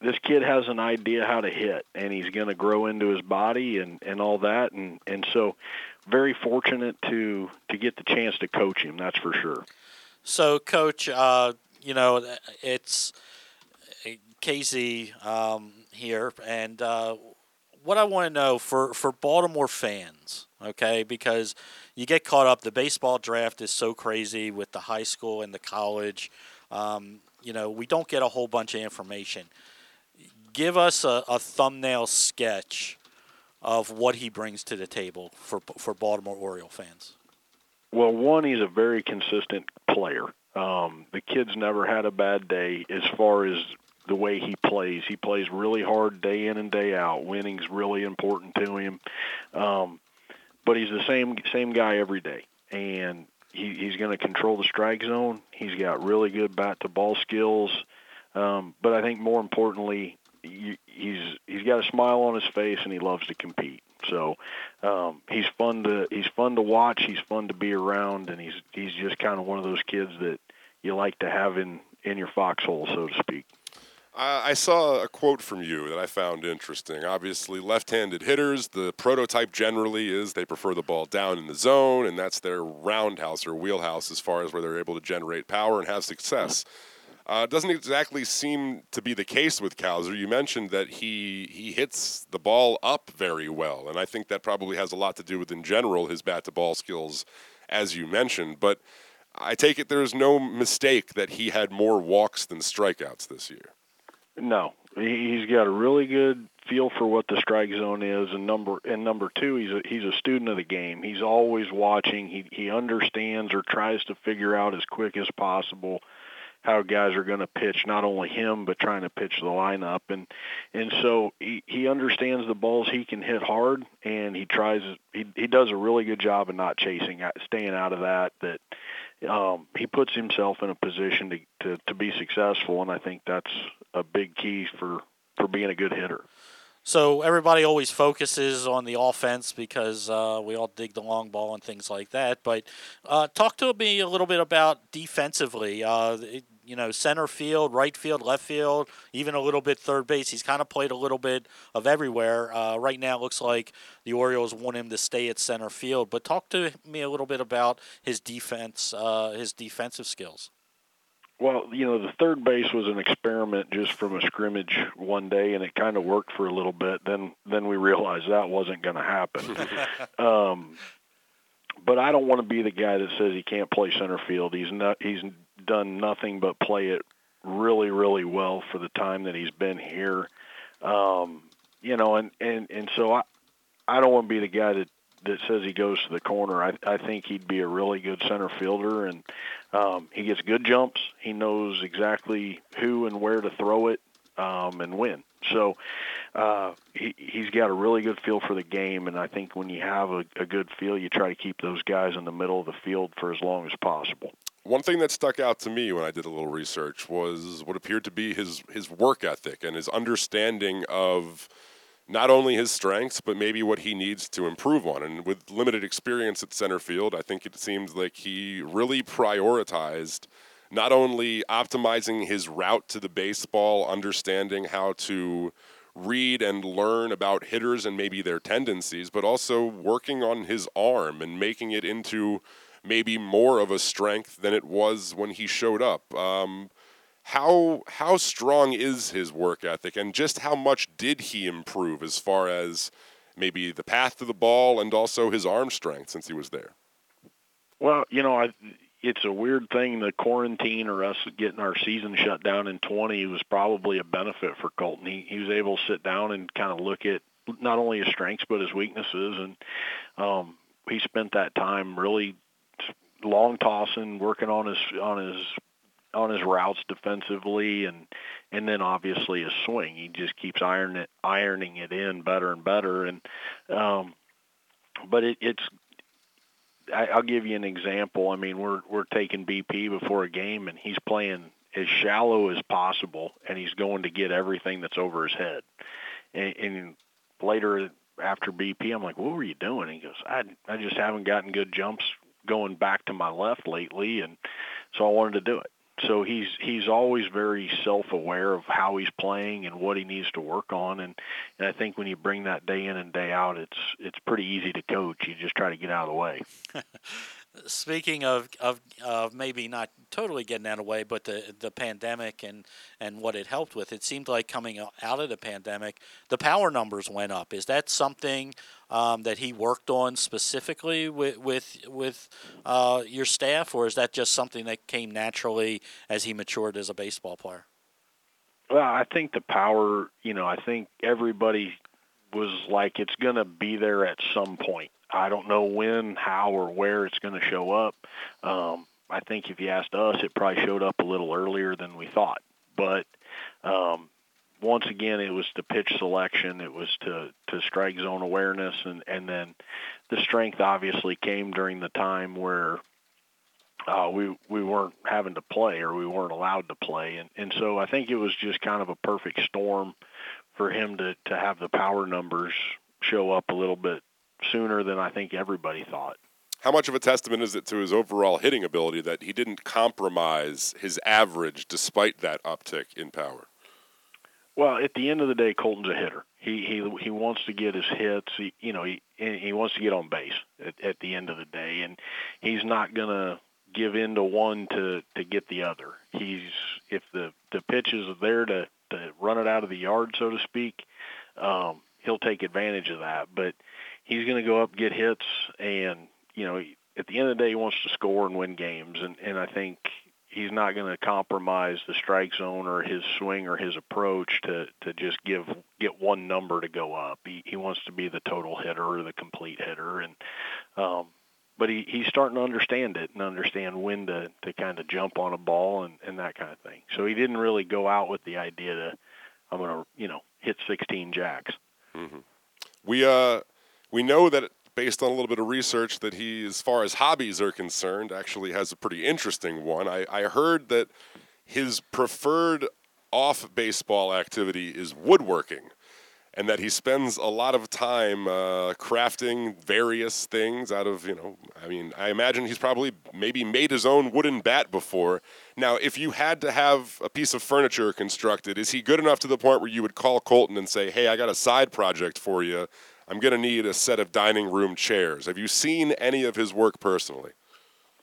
this kid has an idea how to hit and he's going to grow into his body and and all that and and so very fortunate to to get the chance to coach him that's for sure So, Coach, uh, you know, it's KZ um, here, and uh, what I want to know for, for Baltimore fans, okay, because you get caught up. The baseball draft is so crazy with the high school and the college. Um, you know, we don't get a whole bunch of information. Give us a, a thumbnail sketch of what he brings to the table for for Baltimore Oriole fans. well one he's a very consistent player. Um the kid's never had a bad day as far as the way he plays. He plays really hard day in and day out. Winning's really important to him. Um but he's the same same guy every day. And he, he's going to control the strike zone. He's got really good bat to ball skills. Um but i think more importantly he's he's got a smile on his face and he loves to compete. So um, he's fun to he's fun to watch. He's fun to be around, and he's he's just kind of one of those kids that you like to have in in your foxhole, so to speak. I saw a quote from you that I found interesting. Obviously, left handed hitters, the prototype generally is they prefer the ball down in the zone, and that's their roundhouse or wheelhouse as far as where they're able to generate power and have success. Uh, doesn't exactly seem to be the case with Cowser. You mentioned that he he hits the ball up very well, and I think that probably has a lot to do with, in general, his bat to ball skills, as you mentioned. But I take it there's no mistake that he had more walks than strikeouts this year. No, he- he's got a really good feel for what the strike zone is, and number and number two, he's a, he's a student of the game. He's always watching. He he understands or tries to figure out as quick as possible how guys are going to pitch, not only him but trying to pitch the lineup, and and so he he understands the balls he can hit hard, and he tries he he does a really good job of not chasing, staying out of that. That um, he puts himself in a position to, to to be successful, and I think that's a big key for for being a good hitter. So everybody always focuses on the offense because uh, we all dig the long ball and things like that. But uh, talk to me a little bit about defensively. Uh, you know, center field, right field, left field, even a little bit third base. He's kind of played a little bit of everywhere. Uh, right now, it looks like the Orioles want him to stay at center field. But talk to me a little bit about his defense, uh, his defensive skills. Well, you know, the third base was an experiment just from a scrimmage one day, and it kind of worked for a little bit. Then, then we realized that wasn't going to happen. <laughs> um, but I don't want to be the guy that says he can't play center field. He's not. He's done nothing but play it really, really well for the time that he's been here. Um, you know, and and and so I, I don't want to be the guy that that says he goes to the corner. I, I think he'd be a really good center fielder, and um, he gets good jumps. He knows exactly who and where to throw it um, and when. So uh, he, he's got a really good feel for the game, and I think when you have a, a good feel, you try to keep those guys in the middle of the field for as long as possible. One thing that stuck out to me when I did a little research was what appeared to be his his work ethic and his understanding of not only his strengths but maybe what he needs to improve on. And with limited experience at center field, I think it seems like he really prioritized not only optimizing his route to the baseball, understanding how to read and learn about hitters and maybe their tendencies, but also working on his arm and making it into maybe more of a strength than it was when he showed up. Um, how how strong is his work ethic, and just how much did he improve as far as maybe the path to the ball and also his arm strength since he was there? Well, you know, I, it's a weird thing. The quarantine or us getting our season shut down in 20 was probably a benefit for Colton. He, he was able to sit down and kind of look at not only his strengths but his weaknesses, and um, he spent that time really long tossing, working on his on his on his routes defensively, and and then obviously his swing. He just keeps ironing it ironing it in better and better, and um, but it, it's I, I'll give you an example. I mean, we're we're taking BP before a game, and he's playing as shallow as possible, and he's going to get everything that's over his head. And, and later after BP, I'm like, "What were you doing?" he goes, "I I just haven't gotten good jumps going back to my left lately, and so I wanted to do it." So he's he's always very self-aware of how he's playing and what he needs to work on, and and I think when you bring that day in and day out, it's it's pretty easy to coach. You just try to get out of the way. <laughs> Speaking of, of of maybe not totally getting out of the way, but the the pandemic and and what it helped with, it seemed like coming out of the pandemic, the power numbers went up. Is that something um, that he worked on specifically with with with uh, your staff, or is that just something that came naturally as he matured as a baseball player? Well, I think the power, you know, I think everybody was like it's going to be there at some point. I don't know when, how, or where it's going to show up. Um, I think if you asked us, it probably showed up a little earlier than we thought. But um, once again, it was to pitch selection, it was to to strike zone awareness, and and then the strength obviously came during the time where uh, we we weren't having to play or we weren't allowed to play, and and so I think it was just kind of a perfect storm for him to to have the power numbers show up a little bit sooner than I think everybody thought. How much of a testament is it to his overall hitting ability that he didn't compromise his average despite that uptick in power? Well, at the end of the day, Colton's a hitter. He he he wants to get his hits. He you know he he wants to get on base at, at the end of the day, and he's not gonna give in to one to to get the other. He's if the the pitch is there to to run it out of the yard, so to speak, um, he'll take advantage of that. But he's going to go up get hits, and you know at the end of the day, he wants to score and win games, and and I think he's not going to compromise the strike zone or his swing or his approach to to just give get one number to go up. He he wants to be the total hitter or the complete hitter, and um, but he he's starting to understand it and understand when to to kind of jump on a ball and and that kind of thing. So he didn't really go out with the idea to I'm going to you know hit 16 jacks. Mm-hmm. We uh we know that based on a little bit of research that he, as far as hobbies are concerned, actually has a pretty interesting one. I, I heard that his preferred off baseball activity is woodworking, and that he spends a lot of time uh, crafting various things out of, you know, I mean, I imagine he's probably maybe made his own wooden bat before. Now, if you had to have a piece of furniture constructed, is he good enough to the point where you would call Colton and say, hey, I got a side project for you? I'm going to need a set of dining room chairs. Have you seen any of his work personally?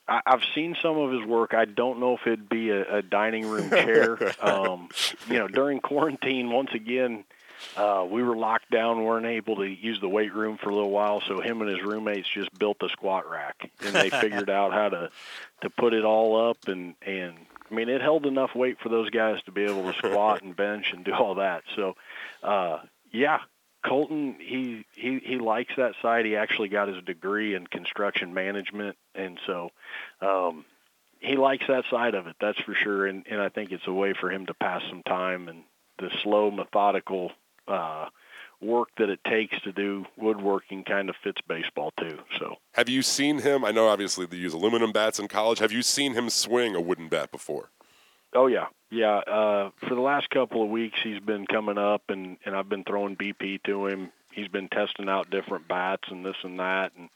I, I've seen some of his work. I don't know if it'd be a, a dining room chair. <laughs> um, you know, during quarantine, once again, uh, we were locked down, weren't able to use the weight room for a little while. So him and his roommates just built a squat rack, and they <laughs> figured out how to to put it all up. And and I mean, it held enough weight for those guys to be able to squat and bench and do all that. So, uh, yeah, Colton, he, he he likes that side. He actually got his degree in construction management, and so um, he likes that side of it. That's for sure. And and I think it's a way for him to pass some time and the slow, methodical uh, work that it takes to do woodworking kind of fits baseball too. So Have you seen him? I know obviously they use aluminum bats in college. Have you seen him swing a wooden bat before? Oh yeah, yeah. Uh, for the last couple of weeks, he's been coming up, and and I've been throwing BP to him. He's been testing out different bats and this and that, and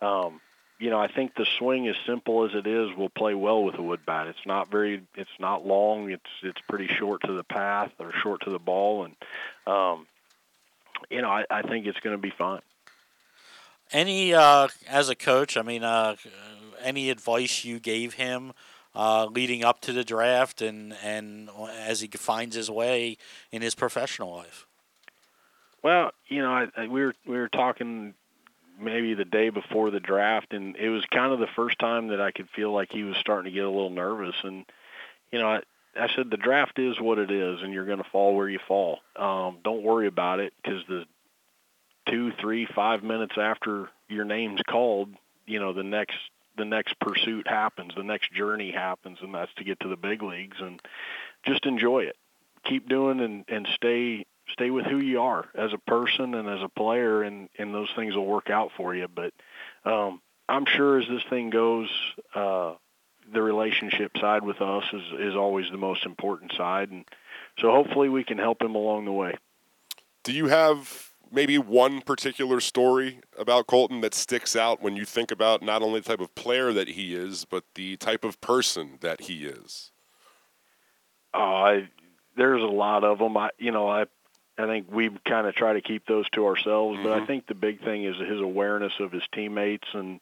um, you know, I think the swing, as simple as it is, will play well with a wood bat. It's not very, it's not long. It's it's pretty short to the path or short to the ball, and um, you know, I, I think it's going to be fine. Any uh, as a coach, I mean, uh, any advice you gave him uh, leading up to the draft and and as he finds his way in his professional life? Well, you know, I, I, we were we were talking maybe the day before the draft, and it was kind of the first time that I could feel like he was starting to get a little nervous. And you know, I, I said the draft is what it is, and you're going to fall where you fall. Um, don't worry about it because the two, three, five minutes after your name's called, you know, the next the next pursuit happens, the next journey happens, and that's to get to the big leagues. And just enjoy it. Keep doing and and stay stay with who you are as a person and as a player, and and those things will work out for you. But um, I'm sure as this thing goes, uh, the relationship side with us is is always the most important side, and so hopefully we can help him along the way. Do you have maybe one particular story about Colton that sticks out when you think about not only the type of player that he is, but the type of person that he is? Uh, I, there's a lot of them. I, you know, I, I think we kind of try to keep those to ourselves. Mm-hmm. But I think the big thing is his awareness of his teammates and,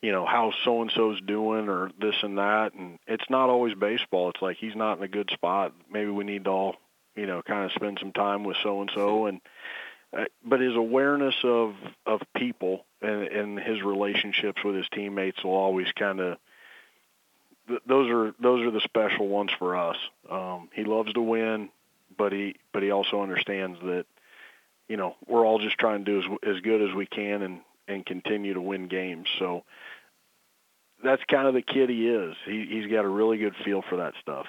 you know, how so and so's doing or this and that. And it's not always baseball. It's like he's not in a good spot. Maybe we need to all, you know, kind of spend some time with so and so and uh, but his awareness of of people and, and his relationships with his teammates will always kind of th- those are those are the special ones for us. Um, he loves to win, but he but he also understands that you know we're all just trying to do as as good as we can and and continue to win games. So that's kind of the kid he is. He he's got a really good feel for that stuff.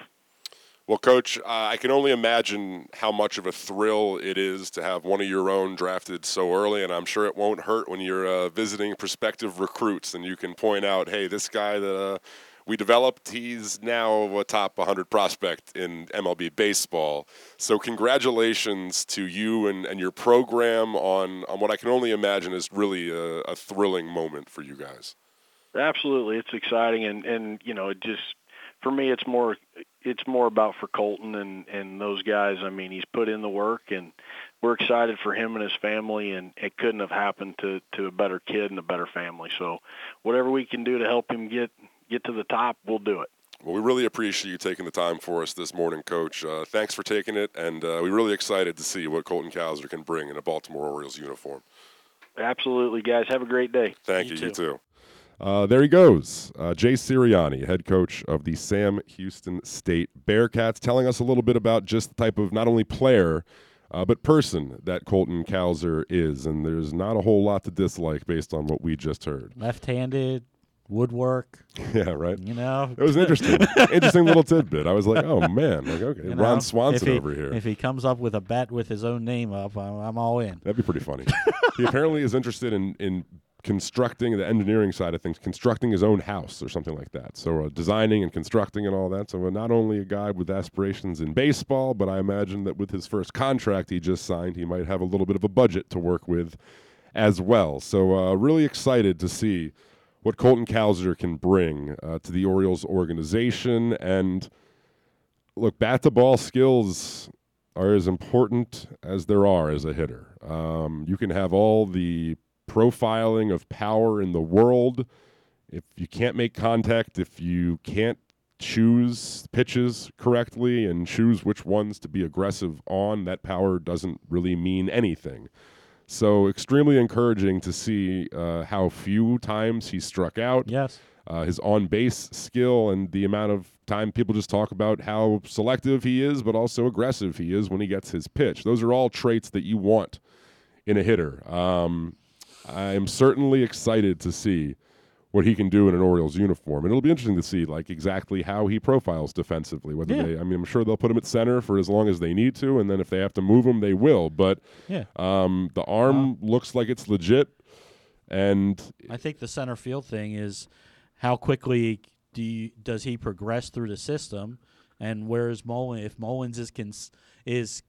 Well, Coach, uh, I can only imagine how much of a thrill it is to have one of your own drafted so early, and I'm sure it won't hurt when you're uh, visiting prospective recruits and you can point out, hey, this guy that uh, we developed, he's now a top 100 prospect in MLB baseball. So, congratulations to you and, and your program on, on what I can only imagine is really a, a thrilling moment for you guys. Absolutely, it's exciting, and and you know, it just for me, it's more it's more about for Colton and and those guys. I mean, he's put in the work, and we're excited for him and his family. And it couldn't have happened to to a better kid and a better family. So, whatever we can do to help him get get to the top, we'll do it. Well, we really appreciate you taking the time for us this morning, Coach. Uh, thanks for taking it, and uh, we're really excited to see what Colton Cowser can bring in a Baltimore Orioles uniform. Absolutely, guys. Have a great day. Thank you. You, you too. too. Uh, there he goes, uh, Jay Sirianni, head coach of the Sam Houston State Bearcats, telling us a little bit about just the type of not only player uh, but person that Colton Cowser is. And there's not a whole lot to dislike based on what we just heard. Left-handed, woodwork. <laughs> Yeah, right. You know, it was interesting, <laughs> interesting little tidbit. I was like, oh man, like okay, you know, Ron Swanson he, over here. If he comes up with a bat with his own name up, I'm all in. That'd be pretty funny. <laughs> he apparently is interested in in constructing the engineering side of things, constructing his own house or something like that. So uh, designing and constructing and all that. So uh, not only a guy with aspirations in baseball, but I imagine that with his first contract he just signed, he might have a little bit of a budget to work with as well. So uh, really excited to see what Colton Cowser can bring uh, to the Orioles organization. And look, bat to ball skills are as important as there are as a hitter. Um, you can have all the profiling of power in the world. If you can't make contact, if you can't choose pitches correctly and choose which ones to be aggressive on, that power doesn't really mean anything. So, extremely encouraging to see uh, how few times he struck out. Yes. Uh, his on base skill and the amount of time people just talk about how selective he is, but also aggressive he is when he gets his pitch. Those are all traits that you want in a hitter. Um, I am certainly excited to see what he can do in an Orioles uniform, and it'll be interesting to see like exactly how he profiles defensively. Whether Yeah. they, I mean, I'm sure they'll put him at center for as long as they need to, and then if they have to move him, they will. But Yeah. um, the arm looks like it's legit, and I think the center field thing is how quickly do you, does he progress through the system, and where is Mullins? If Mullins is cons, is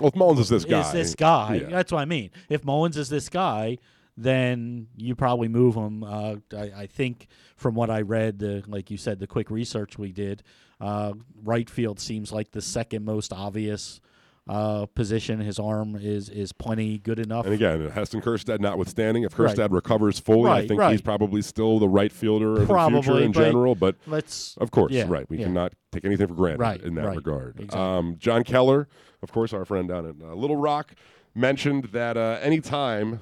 well, if Mullins is this guy, is this guy? yeah. That's what I mean. If Mullins is this guy, then you probably move him. Uh, I, I think from what I read, the like you said, the quick research we did, uh, right field seems like the second most obvious uh, position. His arm is is plenty good enough. And again, Heston Kjerstad notwithstanding, if Right. Recovers fully, I think right. he's probably still the right fielder of the future in general. But let's- of course, yeah, right, we yeah. cannot take anything for granted Right, in that right, regard. exactly. Um, John Keller, of course, our friend down in uh, Little Rock, mentioned that uh, any time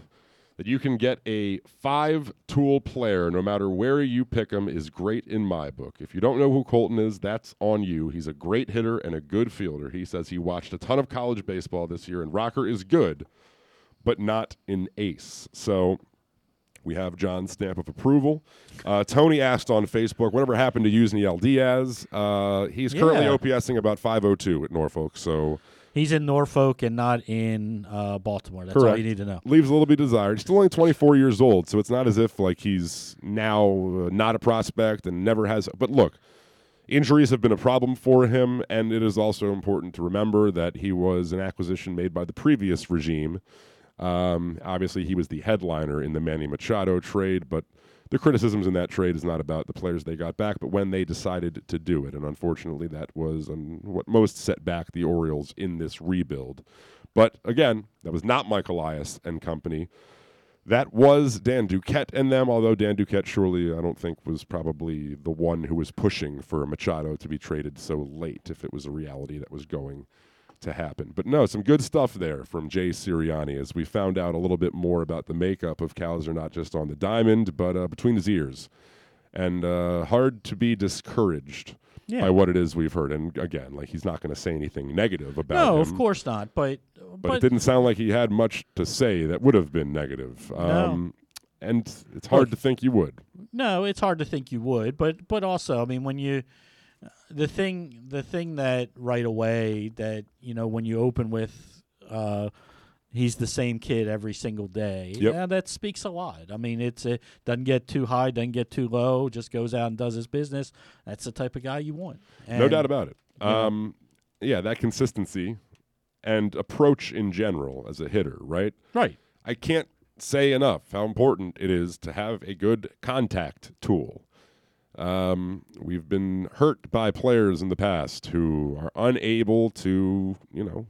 that you can get a five-tool player, no matter where you pick him, is great in my book. If you don't know who Colton is, that's on you. He's a great hitter and a good fielder. He says he watched a ton of college baseball this year, and Rocker is good, but not an ace. So we have John's stamp of approval. Uh, Tony asked on Facebook, whatever happened to Yusniel Diaz? Uh, he's currently Yeah. OPSing about 502 at Norfolk, so He's in Norfolk and not in uh, Baltimore. That's all you need to know. Leaves a little bit desired. He's still only 24 years old, so it's not as if like he's now uh, not a prospect and never has. But look, injuries have been a problem for him, and it is also important to remember that he was an acquisition made by the previous regime. Um, obviously, he was the headliner in the Manny Machado trade, but the criticisms in that trade is not about the players they got back, but when they decided to do it. And unfortunately, that was um, what most set back the Orioles in this rebuild. But again, that was not Mike Elias and company. That was Dan Duquette and them, although Dan Duquette surely, I don't think, was probably the one who was pushing for Machado to be traded so late if it was a reality that was going to happen. But no, some good stuff there from Jay Sirianni as we found out a little bit more about the makeup of Cowser, not just on the diamond, but uh, between his ears. And uh, hard to be discouraged Yeah. by what it is we've heard. And again, like he's not going to say anything negative about No, him. of course not. But But, it didn't sound like he had much to say that would have been negative. Um, And it's hard to think you would. No, it's hard to think you would, but but also, I mean, when you the thing the thing that right away that you know when you open with uh he's the same kid every single day. Yep. Yeah, that speaks a lot. I mean, it's it doesn't get too high, doesn't get too low, just goes out and does his business. That's the type of guy you want. no doubt about it. Um, yeah, that consistency and approach in general as a hitter, right? Right. I can't say enough how important it is to have a good contact tool. Um, we've been hurt by players in the past who are unable to, you know,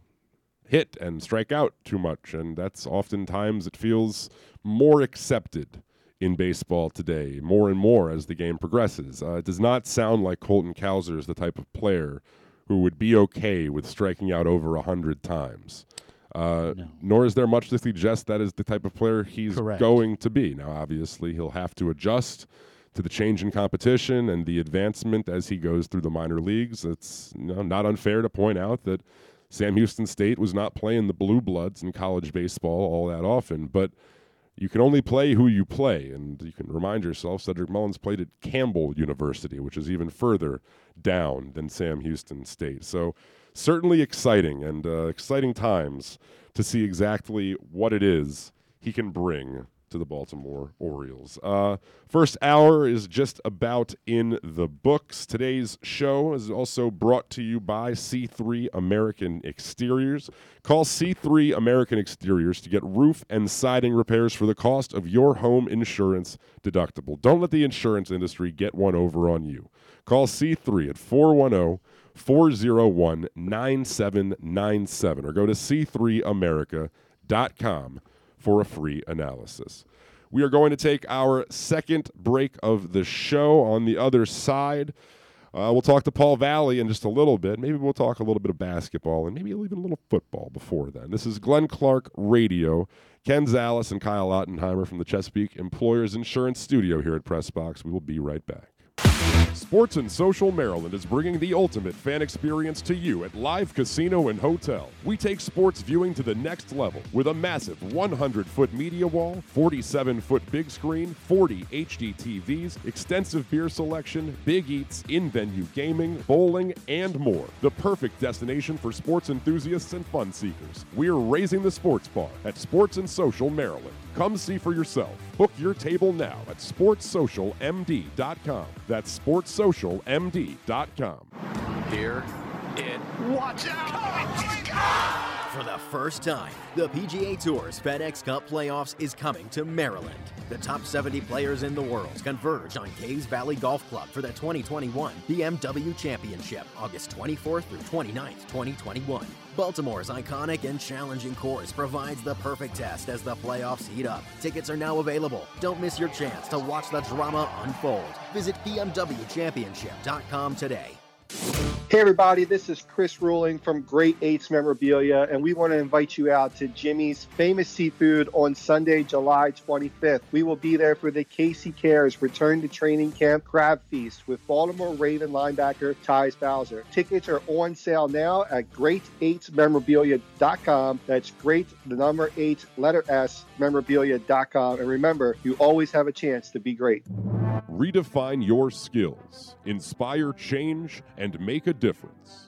hit and strike out too much, and that's oftentimes it feels more accepted in baseball today, more and more as the game progresses. Uh, it does not sound like Colton Cowser is the type of player who would be okay with striking out over a hundred times. Uh, Nor is there much to suggest that is the type of player he's Correct. going to be. Now, obviously, he'll have to adjust to the change in competition and the advancement as he goes through the minor leagues. It's you know, not unfair to point out that Sam Houston State was not playing the Blue Bloods in college baseball all that often, but you can only play who you play. And you can remind yourself Cedric Mullins played at Campbell University, which is even further down than Sam Houston State. So, certainly exciting and uh, exciting times to see exactly what it is he can bring to the Baltimore Orioles. Uh, first hour is just about in the books. Today's show is also brought to you by C3 American Exteriors. Call C3 American Exteriors to get roof and siding repairs for the cost of your home insurance deductible. Don't let the insurance industry get one over on you. Call C3 at 410 401 9797 or go to c3america.com for a free analysis. We are going to take our second break of the show on the other side. Uh, we'll talk to Paul Valley in just a little bit. Maybe we'll talk a little bit of basketball and maybe even a little football before then. This is Glenn Clark Radio. Ken Zales and Kyle Ottenheimer from the Chesapeake Employers Insurance Studio here at Pressbox. We will be right back. Sports and Social Maryland is bringing the ultimate fan experience to you at Live Casino and Hotel. We take sports viewing to the next level with a massive 100 foot media wall, 47 foot big screen, 40 HD TVs, extensive beer selection, big eats, in venue gaming, bowling, and more. The perfect destination for sports enthusiasts and fun seekers. We're raising the sports bar at Sports and Social Maryland. Come see for yourself. Book your table now at sportssocialmd.com. That's sportssocialmd.com. Here it. Watch out! Oh for the first time, the PGA Tour's FedEx Cup Playoffs is coming to Maryland. The top 70 players in the world converge on Caves Valley Golf Club for the 2021 BMW Championship, August 24th through 29th, 2021. Baltimore's iconic and challenging course provides the perfect test as the playoffs heat up. Tickets are now available. Don't miss your chance to watch the drama unfold. Visit BMWChampionship.com today. Hey everybody, this is Chris Ruling from Great Eights Memorabilia, and we want to invite you out to Jimmy's Famous Seafood on Sunday, July 25th. We will be there for the Casey Cares Return to Training Camp Crab Feast with Baltimore Raven linebacker Tyus Bowser. Tickets are on sale now at great8memorabilia.com. That's great, the number eight, letter S, memorabilia.com. And remember, you always have a chance to be great. Redefine your skills, inspire change, and make a difference.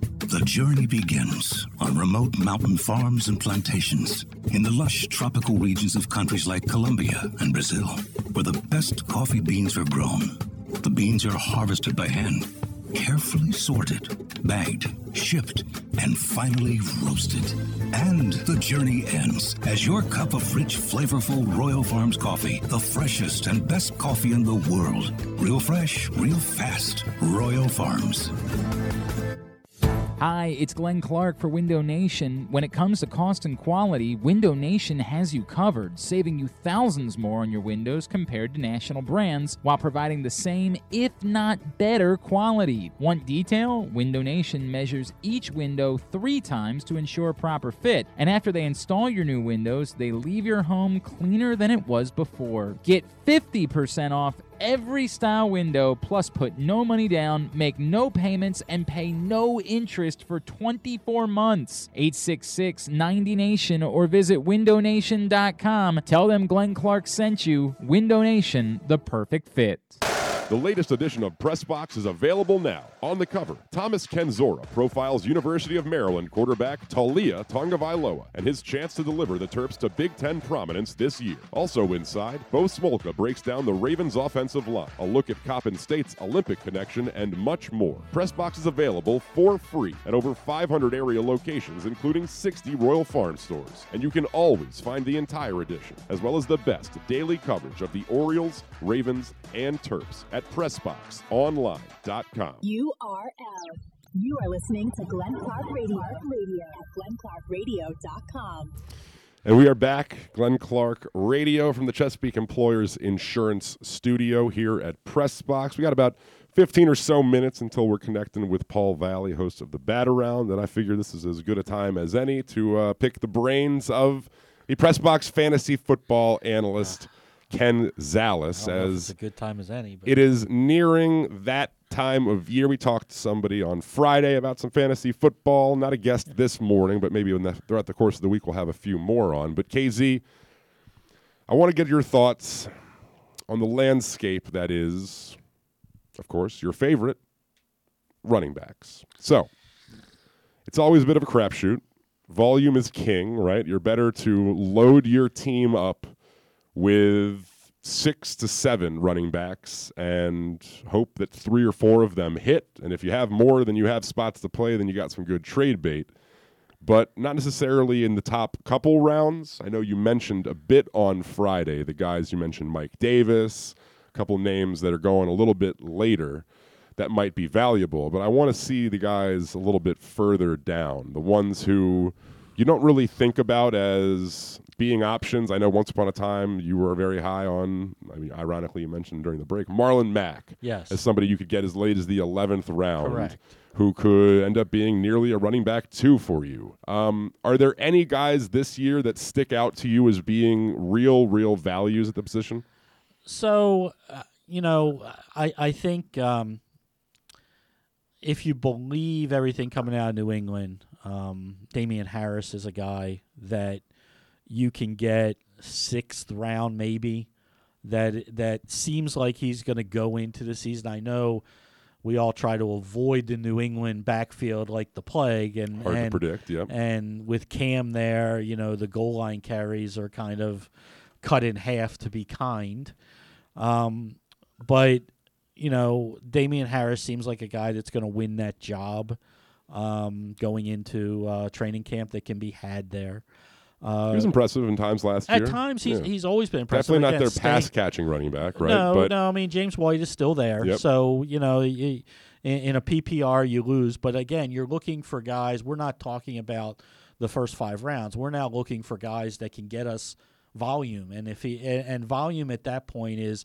The journey begins on remote mountain farms and plantations in the lush tropical regions of countries like Colombia and Brazil, where the best coffee beans are grown. The beans are harvested by hand, carefully sorted, bagged, shipped, and finally roasted. And the journey ends as your cup of rich, flavorful Royal Farms coffee, the freshest and best coffee in the world. Real fresh, real fast. Royal Farms. Hi, it's Glenn Clark for Window Nation. When it comes to cost and quality, Window Nation has you covered, saving you thousands more on your windows compared to national brands while providing the same, if not better, quality. Want detail? Window Nation measures each window three times to ensure proper fit, and after they install your new windows, they leave your home cleaner than it was before. Get 50% off every style window, plus put no money down, make no payments, and pay no interest for 24 months. 866 90 Nation or visit windownation.com. Tell them Glenn Clark sent you. Window Nation, the perfect fit. The latest edition of Press Box is available now. On the cover, Thomas Kenzora profiles University of Maryland quarterback Taulia Tagovailoa and his chance to deliver the Terps to Big Ten prominence this year. Also inside, Bo Smolka breaks down the Ravens' offensive line, a look at Coppin State's Olympic connection, and much more. Press Box is available for free at over 500 area locations, including 60 Royal Farm stores. And you can always find the entire edition, as well as the best daily coverage of the Orioles, Ravens, and Terps at PressBoxOnline.com. URL. You are listening to Glenn Clark Radio, Radio at glennclarkradio.com. And we are back, Glenn Clark Radio from the Chesapeake Employers Insurance Studio here at Pressbox. We got about 15 or so minutes until we're connecting with Paul Valley, host of the Bat Around, and I figure this is as good a time as any to uh, pick the brains of the Pressbox fantasy football analyst. Ken Zales I don't know if as it's a good time as any. But it is nearing that time of year. We talked to somebody on Friday about some fantasy football. Not a guest this morning, but maybe the, throughout the course of the week we'll have a few more on. But KZ, I want to get your thoughts on the landscape that is, of course, your favorite running backs. So it's always a bit of a crapshoot. Volume is king, right? You're better to load your team up with six to seven running backs and hope that three or four of them hit. And if you have more than you have spots to play, then you got some good trade bait. But not necessarily in the top couple rounds. I know you mentioned a bit on Friday the guys you mentioned, Mike Davis, a couple names that are going a little bit later that might be valuable. But I want to see the guys a little bit further down, the ones who you don't really think about as being options. I know once upon a time you were very high on. I mean, ironically, you mentioned during the break Marlon Mack Yes. as somebody you could get as late as the eleventh round. Correct. Who could end up being nearly a running back two for you? Um, are there any guys this year that stick out to you as being real, real values at the position? So, uh, you know, I I think um, if you believe everything coming out of New England, um, Damien Harris is a guy that you can get sixth round maybe. That that seems like he's going to go into the season. I know we all try to avoid the New England backfield like the plague, and Hard to predict, yep. And with Cam there, you know, the goal line carries are kind of cut in half to be kind. Um, but you know, Damien Harris seems like a guy that's going to win that job um, going into uh, training camp that can be had there. Uh, he was impressive in times last at year. At times, he's Yeah. he's always been impressive. Definitely not their stay- pass catching running back, right? No, but no. I mean, James White is still there. Yep. So you know, in, in a PPR you lose, but again, you're looking for guys. We're not talking about the first five rounds. We're now looking for guys that can get us volume, and if he and, volume at that point is.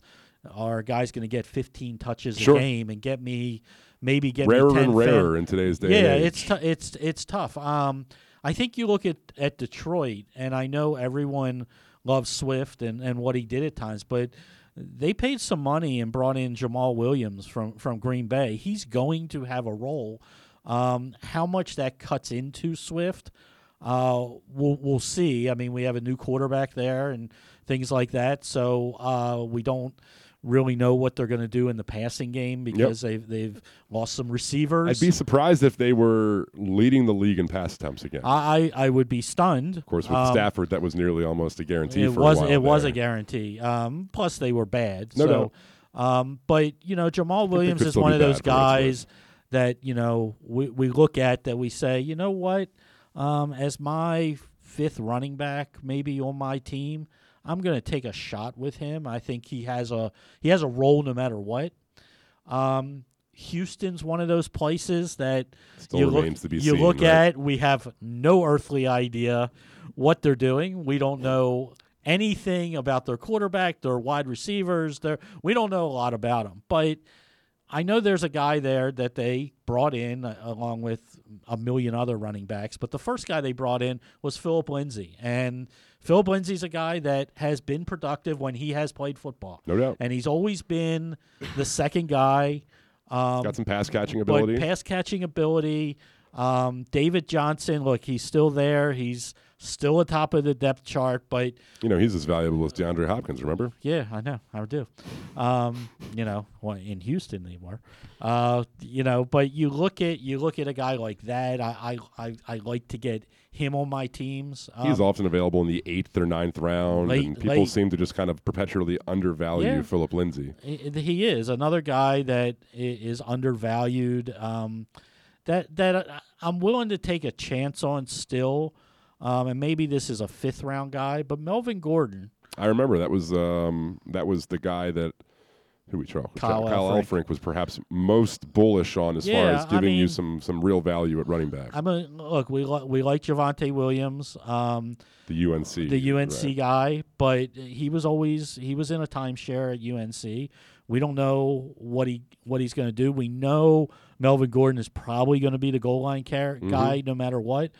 Are guys going to get 15 touches Sure. a game and get me maybe get Rarer me 10 and rarer in today's day Yeah, it's tou- it's it's tough. Um, I think you look at at Detroit, and I know everyone loves Swift and, and what he did at times, but they paid some money and brought in Jamaal Williams from from Green Bay. He's going to have a role. Um, how much that cuts into Swift, uh, we'll we'll see. I mean, we have a new quarterback there and things like that, so uh, we don't really know what they're going to do in the passing game because they've they've lost some receivers. I'd be surprised if they were leading the league in pass attempts again. I I would be stunned. of course, with Um, Stafford, that was nearly almost a guarantee. It for was a while it was there. a guarantee. Um, plus they were bad. No so, um, but you know Jamaal Williams is one of those bad for what it's guys that you know we we look at that we say you know what um, as my fifth running back maybe on my team. I'm going to take a shot with him. I think he has a he has a role no matter what. Um, Houston's one of those places that Still you look, to be you seen, look right? at. We have no earthly idea what they're doing. We don't know anything about their quarterback, their wide receivers. Their we don't know a lot about them, but I know there's a guy there that they brought in uh, along with a million other running backs. But the first guy they brought in was Phillip Lindsay, and Phillip Lindsay's a guy that has been productive when he has played football. No doubt. and he's always been the second guy. Um, Got some pass catching ability. pass catching ability. Um, David Johnson, look, he's still there. He's still atop of the depth chart, but you know, he's as valuable as DeAndre Hopkins. Remember? yeah, I know, I do. Um, you know, well, in Houston anymore. Uh, you know, but you look at you look at a guy like that. I I, I, I like to get him on my teams. Um, He's often available in the eighth or ninth round, late- and people late- seem to just kind of perpetually undervalue Yeah. Phillip Lindsay. He is another guy that is undervalued. Um, that that uh, I'm willing to take a chance on still, um, and maybe this is a fifth round guy, but Melvin Gordon. I remember that was um, that was the guy that who we Kyle, Kyle Kyle Elfrink. Elfrink was perhaps most bullish on as far Yeah, as I giving you some some real value at running back. I'm a look. We li- we like Javonte Williams. Um, the UNC, the UNC right. guy, but he was always he was in a timeshare at UNC. We don't know what he what he's going to do. We know Melvin Gordon is probably going to be the goal line car- Mhm. guy no matter what,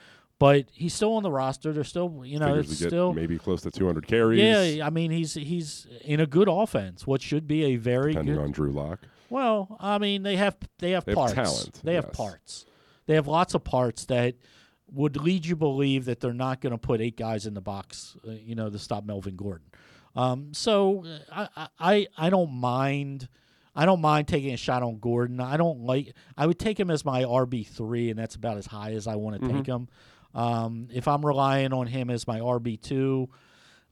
but he's still on the roster. They're still you know it's still maybe close to 200 carries. yeah. I mean he's he's in a good offense. What should be a very depending good on Drew Lock. well, I mean, they have they have They have parts. talent, They have parts. They have lots of parts that would lead you believe that they're not going to put eight guys in the box, uh, you know, to stop Melvin Gordon. Um, so uh, I, I I don't mind. I don't mind taking a shot on Gordon. I don't like. I would take him as my RB three, and that's about as high as I want to take Mhm. him. Um, if I'm relying on him as my RB two,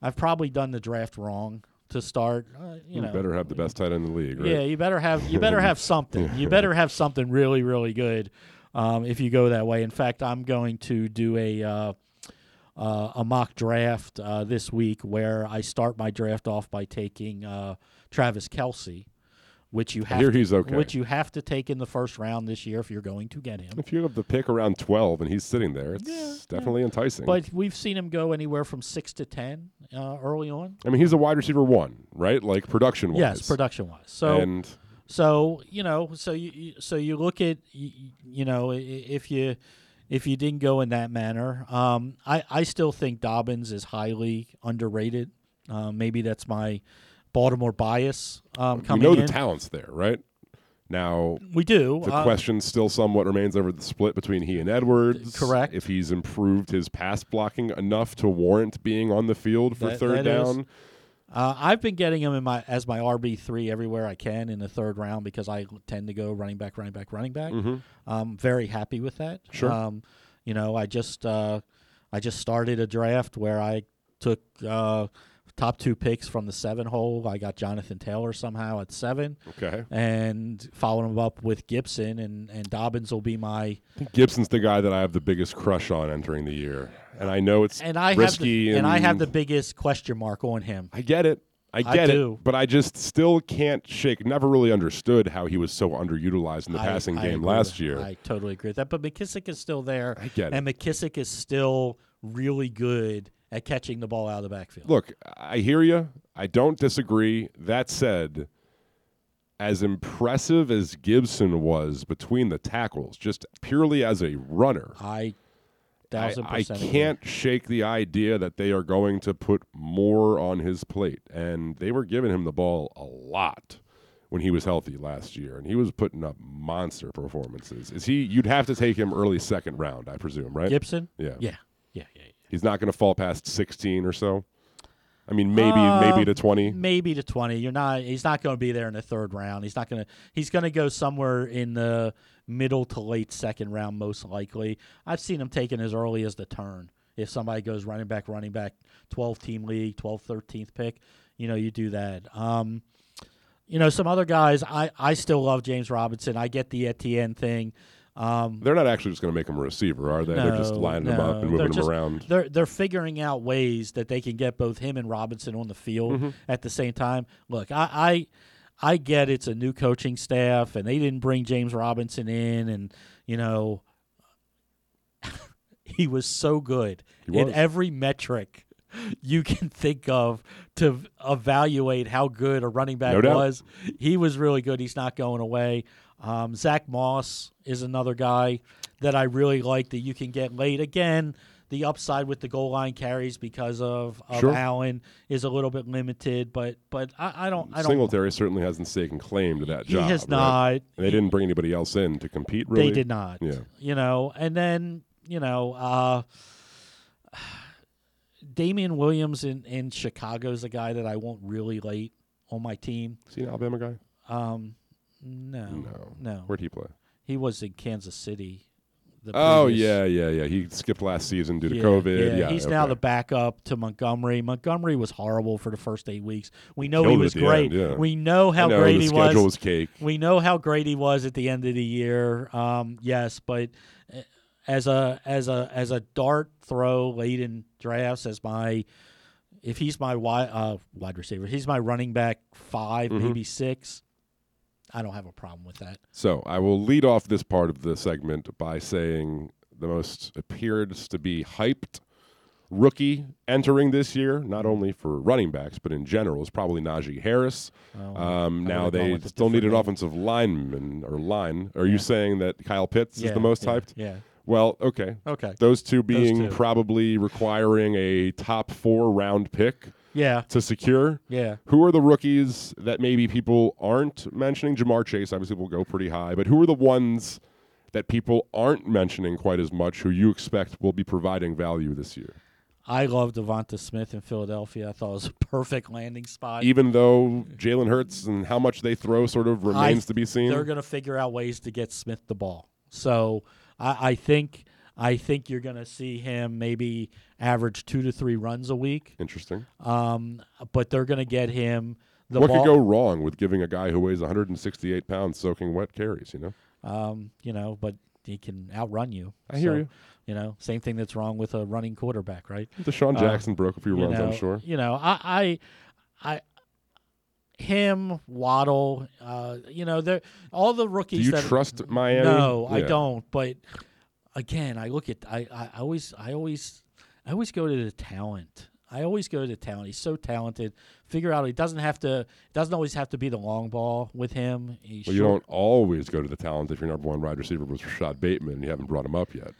I've probably done the draft wrong to start. Uh, you You know, better have the best tight end in the league, right? yeah, you better have you better have something. Yeah, You <laughs> better have something really really good um, if you go that way. In fact, I'm going to do a uh, uh, a mock draft uh, this week where I start my draft off by taking uh, Travis Kelce. Which you have hear to, he's okay. which you have to take in the first round this year if you're going to get him. If you have the pick around 12 and he's sitting there, it's definitely enticing. But we've seen him go anywhere from six to ten uh, early on. I mean, he's a wide receiver one, right? Like production wise. Yes, production wise. So and so you know, so you- you so you look at you, you know if you if you didn't go in that manner, um, I I still think Dobbins is highly underrated. Uh, maybe that's my Baltimore bias um, we know in. the talent's there, right? Now We do, The uh, question still somewhat remains over the split between he and Edwards. Correct. If he's improved his pass blocking enough to warrant being on the field for That- third that is- down. Uh, I've been getting him in my as my RB three everywhere I can in the third round because I tend to go running back, running back, running back. Mhm. I'm very happy with that. Sure. Um, you know, I just uh, I just started a draft where I took uh, top two picks from the seven hole. I got Jonathan Taylor somehow at seven. Okay. And followed him up with Gibson and and Dobbins will be my Gibson's the guy that I have the biggest crush on entering the year, and I know it's and I risky. have the, and I have the biggest question mark on him. I get it. I I get do. it, but I just still can't shake. Never really understood how he was so underutilized in the I- passing I game last with- year. I totally agree with that. But McKissic is still there. I get it. And McKissic is still really good at catching the ball out of the backfield. Look, I hear you. I don't disagree. That said, as impressive as Gibson was between the tackles, just purely as a runner, I I, thousand I can't shake the idea that they are going to put more on his plate. And they were giving him the ball a lot when he was healthy last year, and he was putting up monster performances. Is he? You'd have to take him early second round, I presume, right? Gibson? Yeah. Yeah. He's not going to fall past sixteen or so. I mean, maybe Uh, maybe to twenty. Maybe to twenty. You're not. He's not going to be there in the third round. He's not going to. He's going to go somewhere in the middle to late second round, most likely. I've seen him taken as early as the turn. If somebody goes running back, running back, twelve team league, 12th, 13th pick, you know, you do that. Um, you know, some other guys. I I still love James Robinson. I get the Etienne thing. Um, They're not actually just going to make him a receiver, are they? They're just no, lining him up and moving him around. They're they're figuring out ways that they can get both him and Robinson on the field Mhm. at the same time. Look, I, I I get it's a new coaching staff and they didn't bring James Robinson in and you know <laughs> he was so good He in every metric you can think of to evaluate how good a running back No was. He was really good. He's not going away. Um, Zack Moss is another guy that I really like that you can get late. Again, the upside with the goal line carries because of, of Sure. Allen is a little bit limited, but but I, I don't I don't Singletary certainly hasn't taken claim to that He job. He has right? not. And they didn't bring anybody else in to compete. Really, They did not. Yeah. You know, and then you know, uh, Damien Williams in in Chicago is a guy that I want really late on my team. Is he an Alabama guy? Um, no, No. no. Where'd he play? He was in Kansas City. the Oh previous- yeah, yeah, yeah. He skipped last season due to COVID. Yeah, he's now okay. the backup to Montgomery. Montgomery was horrible for the first eight weeks. We know Killed he it was at the great. end, yeah. We know how I know, great the he schedule was. was cake. We know how great he was at the end of the year. Um, yes, but uh, as a as a as a dart throw late in drafts as my if he's my wide uh, wide receiver, he's my running back 5 Mhm. maybe six. I don't have a problem with that. So I will lead off this part of the segment by saying the most appears to be hyped rookie entering this year, not only for running backs but in general, is probably Najee Harris. Oh, um, now they still need an name. offensive lineman or line. Are Yeah. you saying that Kyle Pitts is the most yeah, hyped? yeah. Well, okay. Okay. Those two Those being two. probably requiring a top four round pick. Yeah. To secure. Yeah. Who are the rookies that maybe people aren't mentioning? Ja'Marr Chase obviously will go pretty high, but who are the ones that people aren't mentioning quite as much who you expect will be providing value this year? I love DeVonta Smith in Philadelphia. I thought it was a perfect landing spot. Even though Jalen Hurts and how much they throw sort of remains I- to be seen. They're going to figure out ways to get Smith the ball. So I, I think I think you're going to see him maybe average two to three runs a week. Interesting. Um, but they're going to get him the what ball. could go wrong with giving a guy who weighs 168 pounds soaking wet carries? You know, Um, you know, but he can outrun you. I hear So, you. You know, same thing that's wrong with a running quarterback, right? Deshaun Uh, Jackson broke a few runs, I'm sure. You know, I, I, I, him, Waddle, uh, you know, they're all the rookies. Do you trust Miami? No, I don't. But again, I look at I, I, always I always I always go to the talent. I always go to the talent. He's so talented. Figure out he doesn't have to doesn't always have to be the long ball with him. He's Well, you don't always go to the talent if your number one wide receiver was Rashod Bateman and you haven't brought him up yet.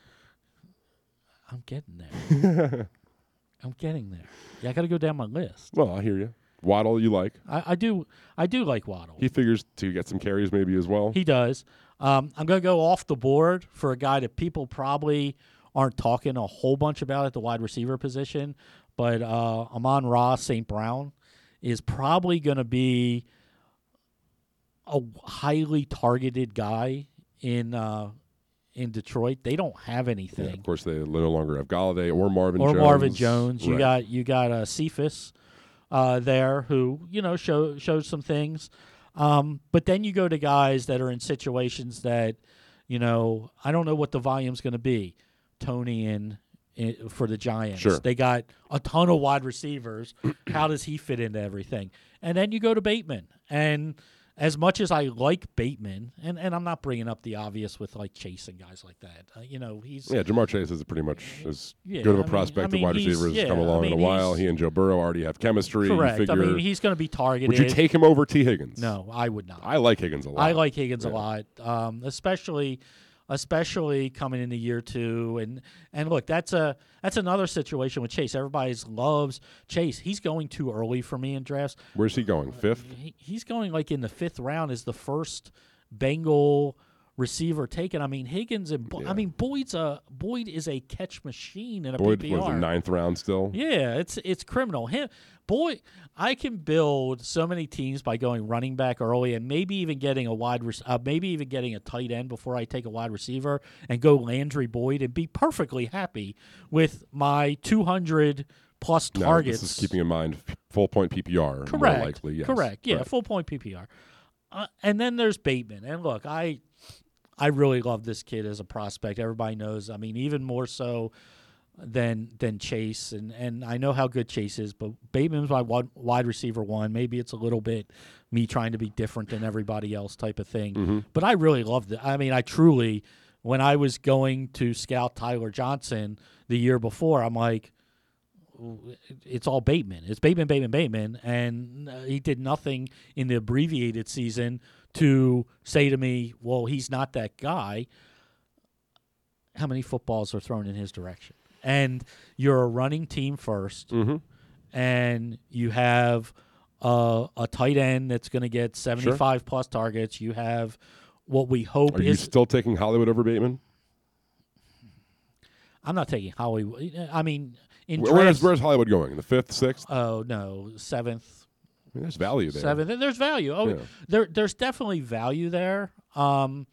I'm getting there. <laughs> I'm getting there. Yeah, I got to go down my list. Well, I hear you. Waddle, you like? I, I do. I do like Waddle. He figures to get some carries maybe as well. He does. Um, I'm going to go off the board for a guy that people probably aren't talking a whole bunch about at the wide receiver position, but uh, Amon-Ra St. Brown is probably going to be a highly targeted guy in uh, in Detroit. They don't have anything. Yeah, of course, they no longer have Golladay or Marvin or Jones. Marvin Jones. You Right. got you got uh, Cephus uh, there who you know show shows some things, um, but then you go to guys that are in situations that you know I don't know what the volume's going to be. Tony and for the Giants, Sure. they got a ton of wide receivers. <clears throat> How does he fit into everything? And then you go to Bateman and. As much as I like Bateman, and, and I'm not bringing up the obvious with like Chase and guys like that, uh, you know, he's Yeah, Ja'Marr Chase is pretty much as Yeah, good of a I mean- prospect I mean, wide he's- receiver has yeah, come I along in a while. He and Joe Burrow already have chemistry. Correct. I figure- mean, he's going to be targeted. Would you take him over Tee Higgins? No, I would not. I like Higgins a lot. I like Higgins Yeah. a lot, um, especially especially coming into year two. And and look, that's a that's another situation with Chase. Everybody loves Chase. He's going too early for me in drafts. Where's he going? Fifth? He, he's going like in the fifth round is the first Bengal receiver taken. I mean Higgins and Bo- I mean Boyd's a Boyd is a catch machine in a Boyd PPR. was the ninth round still. Yeah, it's it's criminal. Him, boy, I can build so many teams by going running back early and maybe even getting a wide, rec- uh, maybe even getting a tight end before I take a wide receiver and go Landry Boyd and be perfectly happy with my 200 plus Now, targets. This is keeping in mind full point PPR. Correct. More likely, yes. Correct. Yeah, full point PPR. Uh, and then there's Bateman. And look, I I really love this kid as a prospect. Everybody knows. I mean, even more so than than Chase. And and I know how good Chase is, but Bateman's my wide, receiver one. Maybe it's a little bit me trying to be different than everybody else type of thing. Mhm. But I really loved it. I mean, I truly when I was going to scout Tyler Johnson the year before, I'm like it's all Bateman. It's Bateman, Bateman, Bateman, and uh, he did nothing in the abbreviated season to say to me, "Well, he's not that guy." How many footballs are thrown in his direction? And you're a running team 1st Mm-hmm. and you have uh, a tight end that's going to get 75 plus targets. You have what we hope Are you is. still taking Hollywood over Bateman? I'm not taking Hollywood. I mean, in Where- where's, where's Hollywood going? The fifth, sixth? Oh no, seventh. I mean, there's value there. Seventh. And There's value. Oh, Yeah. there there's definitely value there. Um,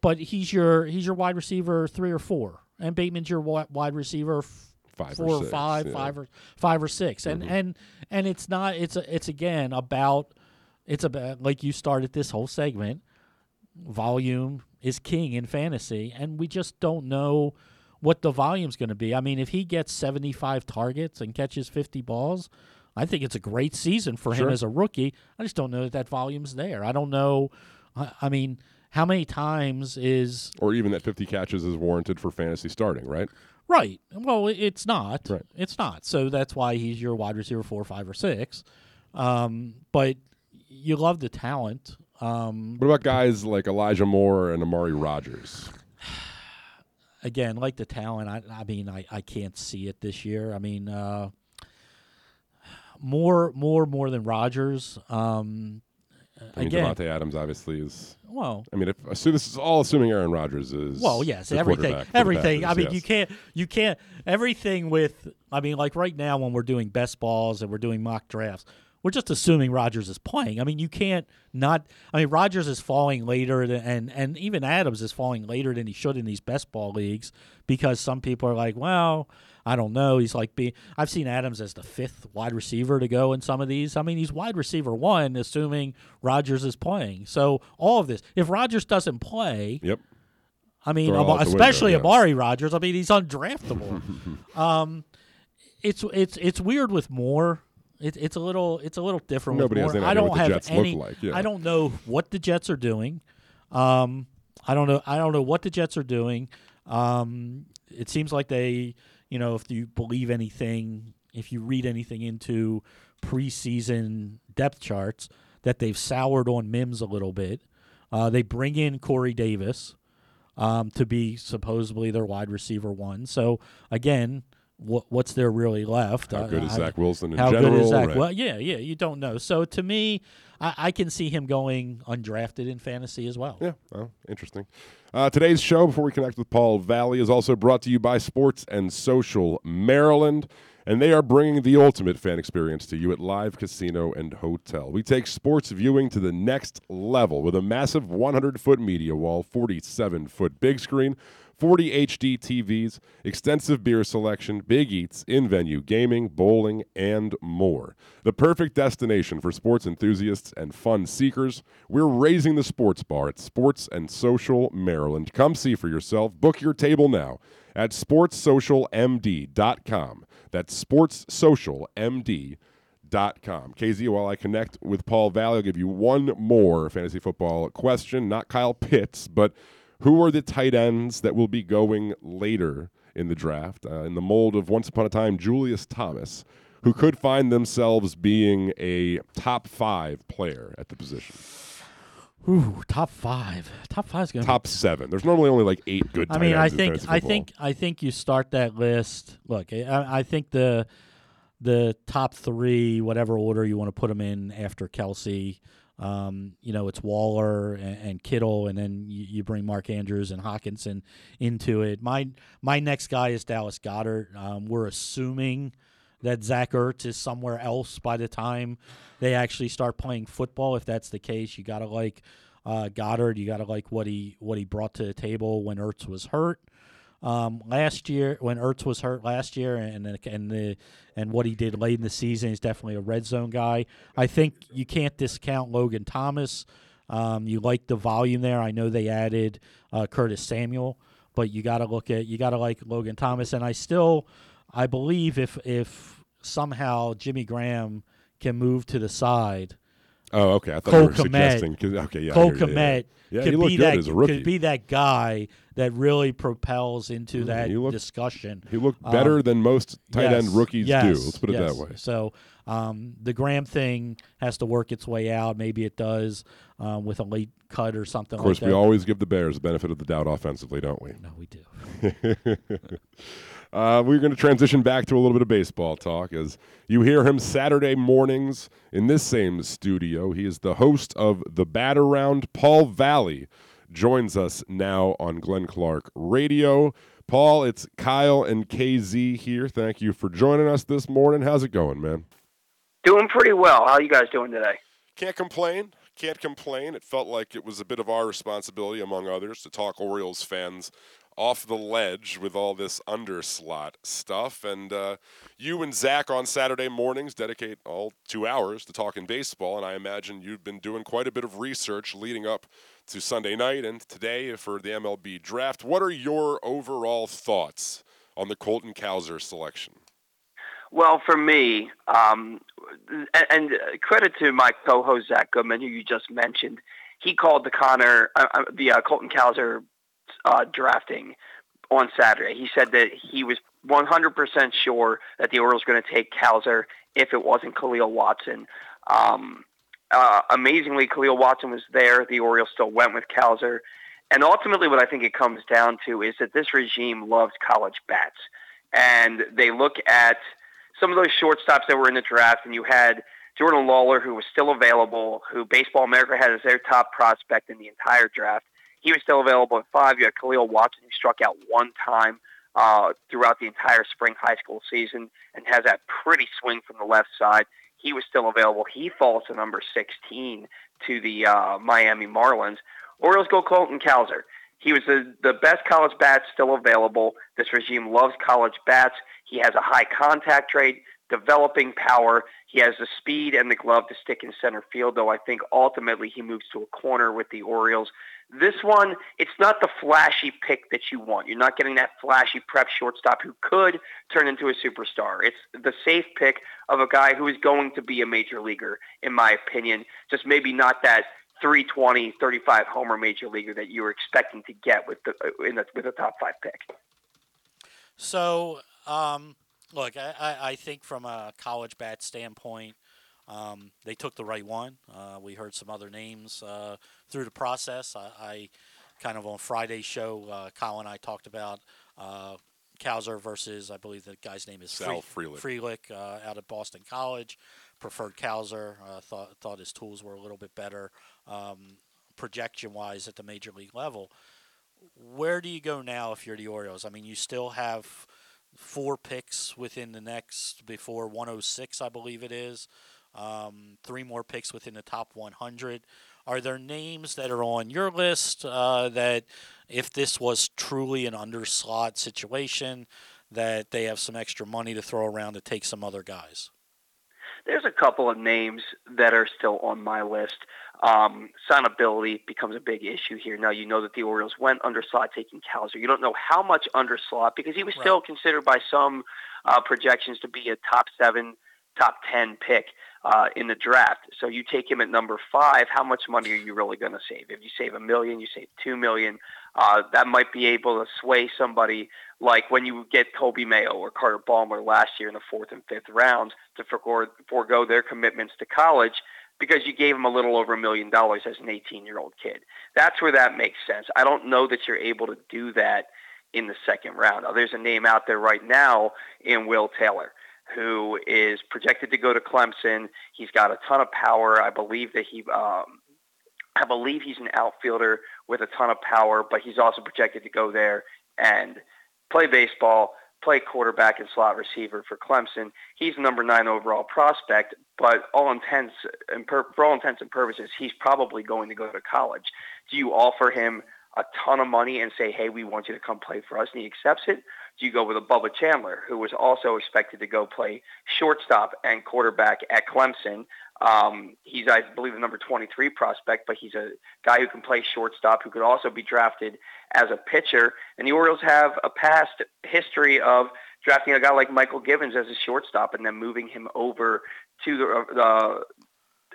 but he's your he's your wide receiver three or four, and Bateman's your wide receiver f- Five or four six, five, yeah. five or five or 6 and Mhm. and and it's not it's a, it's again about it's about like you started this whole segment. Volume is king in fantasy, and we just don't know what the volume's going to be. I mean, if he gets 75 targets and catches 50 balls, I think it's a great season for him as a rookie. I just don't know that that volume's there. I don't know. I, I mean, how many times is Or even that 50 catches is warranted for fantasy starting, right? right? Well, it's not. Right. It's not. So that's why he's your wide receiver four, five, or six. Um, but you love the talent. Um, What about guys like Elijah Moore and Amari Rodgers? <sighs> again, like the talent, I, I mean, I, I can't see it this year. I mean, uh, more, more, more than Rodgers. Um, I mean, again, Davante Adams obviously is. Well- I mean, if assume this is all assuming Aaron Rodgers is. Well, yes, everything, everything. I mean, yes. you can't, you can't. Everything with, I mean, like right now when we're doing best balls and we're doing mock drafts, we're just assuming Rodgers is playing. I mean, you can't not. I mean, Rodgers is falling later, than, and and even Adams is falling later than he should in these best ball leagues because some people are like, well, I don't know. He's like, be, I've seen Adams as the fifth wide receiver to go in some of these. I mean, he's wide receiver one, assuming Rodgers is playing. So all of this, if Rodgers doesn't play, Yep. I mean, Throw it all Ama- out the window, especially yeah. Amari Rodgers. I mean, he's undraftable. <laughs> um, it's it's it's weird with Moore. it, it's a little it's a little different. with Nobody has any I don't what the have Jets look any. like, yeah. I don't know what the Jets are doing. Um, I don't know. I don't know what the Jets are doing. Um, it seems like they, you know, if you believe anything, if you read anything into preseason depth charts, that they've soured on Mims a little bit. Uh, they bring in Corey Davis um, to be supposedly their wide receiver one. So again, what what's there really left? How Uh, good is I- Zach Wilson in how good is Zach? Right. Well, yeah, yeah, you don't know. So to me, I, I can see him going undrafted in fantasy as well. Yeah, well, interesting. Uh, today's show, before we connect with Paul Valley, is also brought to you by Sports and Social Maryland, and they are bringing the ultimate fan experience to you at Live Casino and Hotel. We take sports viewing to the next level with a massive 100 foot media wall, 47 foot big screen. 40 HD TVs, extensive beer selection, big eats, in venue gaming, bowling, and more. The perfect destination for sports enthusiasts and fun seekers. We're raising the sports bar at Sports and Social Maryland. Come see for yourself. Book your table now at sportssocialmd.com. That's sportssocialmd.com. KZ, while I connect with Paul Valley, I'll give you one more fantasy football question. Not Kyle Pitts, but who are the tight ends that will be going later in the draft? Uh, in the mold of once upon a time, Julius Thomas, who could find themselves being a top five player at the position. Ooh, top five. Top five is going to Top seven. There's normally only like eight good. I mean, I think I football. think I think you start that list. Look, I, I think the the top three, whatever order you want to put them in after Kelce. Um, you know, it's Waller and, and Kittle, and then you, you bring Mark Andrews and Hockenson into it. My my next guy is Dallas Goedert. Um, we're assuming that Zach Ertz is somewhere else by the time they actually start playing football. If that's the case, you got to like uh, Goedert. You got to like what he what he brought to the table when Ertz was hurt. Um, last year, when Ertz was hurt last year, and and the and what he did late in the season, he's definitely a red zone guy. I think you can't discount Logan Thomas. Um, you like the volume there. I know they added uh, Curtis Samuel, but you got to look at you got to like Logan Thomas. And I still, I believe if if somehow Jimmy Graham can move to the side, Oh, okay. I thought Cole you were Kmet, suggesting. okay, yeah. Cole you, yeah, yeah. Could be that could be that guy that really propels into Yeah, that he looked- discussion. he looked better than most tight end yes, rookies do. Let's put it that way. So um, the Graham thing has to work its way out. Maybe it does um, with a late cut or something. Of course, like we always give the Bears the benefit of the doubt offensively, don't we? No, we do. <laughs> uh, we're going to transition back to a little bit of baseball talk as you hear him Saturday mornings in this same studio. He is the host of The Bat Around. Paul Valley joins us now on Glenn Clark Radio. Paul, it's Kyle and KZ here. Thank you for joining us this morning. How's it going, man? Doing pretty well. How you guys doing today? Can't complain. Can't complain. It felt like it was a bit of our responsibility, among others, to talk Orioles fans off the ledge with all this underslot stuff. And uh, you and Zach on Saturday mornings dedicate all two hours to talking baseball. And I imagine you've been doing quite a bit of research leading up to Sunday night and today for the MLB draft. What are your overall thoughts on the Colton Cowser selection? Well, for me, um, and, and credit to my co-host Zach Goodman, who you just mentioned. He called the Connor, uh, uh, the uh, Colton Cowser uh, drafting on Saturday. He said that he was 100% sure that the Orioles were going to take Cowser if it wasn't Khalil Watson. Um, uh, amazingly, Khalil Watson was there. The Orioles still went with Cowser. And ultimately, what I think it comes down to is that this regime loves college bats. And they look at some of those shortstops that were in the draft, and you had Jordan Lawlar, who was still available, who Baseball America had as their top prospect in the entire draft. He was still available at five. You had Khalil Watson, who struck out one time uh, throughout the entire spring high school season and has that pretty swing from the left side. He was still available. He falls to number 16 to the uh, Miami Marlins. Orioles go Colton Cowser. He was the, the best college bat still available. This regime loves college bats. He has a high contact rate. developing power. He has the speed and the glove to stick in center field, though I think ultimately he moves to a corner with the Orioles. This one, it's not the flashy pick that you want. You're not getting that flashy prep shortstop who could turn into a superstar. It's the safe pick of a guy who is going to be a major leaguer, in my opinion. Just maybe not that 320, 35 homer major leaguer that you were expecting to get with the in the with a top five pick. So, um, look, I, I think from a college bat standpoint, um, they took the right one. Uh, we heard some other names uh, through the process. I, I, kind of on Friday's show, uh, Colin and I talked about uh, Cowser versus, I believe the guy's name is Sal Free- Frelick. Frelick uh, out of Boston College. Preferred Cowser. Uh, thought thought his tools were a little bit better um, projection wise at the major league level. Where do you go now if you're the Orioles? I mean, you still have four picks within the next before 106, I believe it is. Um, three more picks within the top 100. Are there names that are on your list uh, that, if this was truly an underslot situation, that they have some extra money to throw around to take some other guys? There's a couple of names that are still on my list. Um, signability becomes a big issue here. Now you know that the Orioles went underslot taking Cowser. You don't know how much underslot because he was still considered by some uh, projections to be a top seven, top ten pick uh, in the draft. So you take him at number five. How much money are you really going to save? If you save a million, you save two million. Uh, that might be able to sway somebody like when you get Coby Mayo or Carter Baumler last year in the fourth and fifth rounds to forego, forego their commitments to college because you gave them a little over a million dollars as an 18 year old kid. That's where that makes sense. I don't know that you're able to do that in the second round. Now, there's a name out there right now in Will Taylor who is projected to go to Clemson. He's got a ton of power. I believe that he um, I believe he's an outfielder with a ton of power, but he's also projected to go there and play baseball, play quarterback and slot receiver for Clemson. He's number nine overall prospect, but all intents and for all intents and purposes, he's probably going to go to college. Do you offer him a ton of money and say, "Hey, we want you to come play for us," and he accepts it? Do you go with a Bubba Chandler, who was also expected to go play shortstop and quarterback at Clemson? Um, he's, I believe, the number 23 prospect, but he's a guy who can play shortstop, who could also be drafted as a pitcher. And the Orioles have a past history of drafting a guy like Mychal Givens as a shortstop and then moving him over to the, the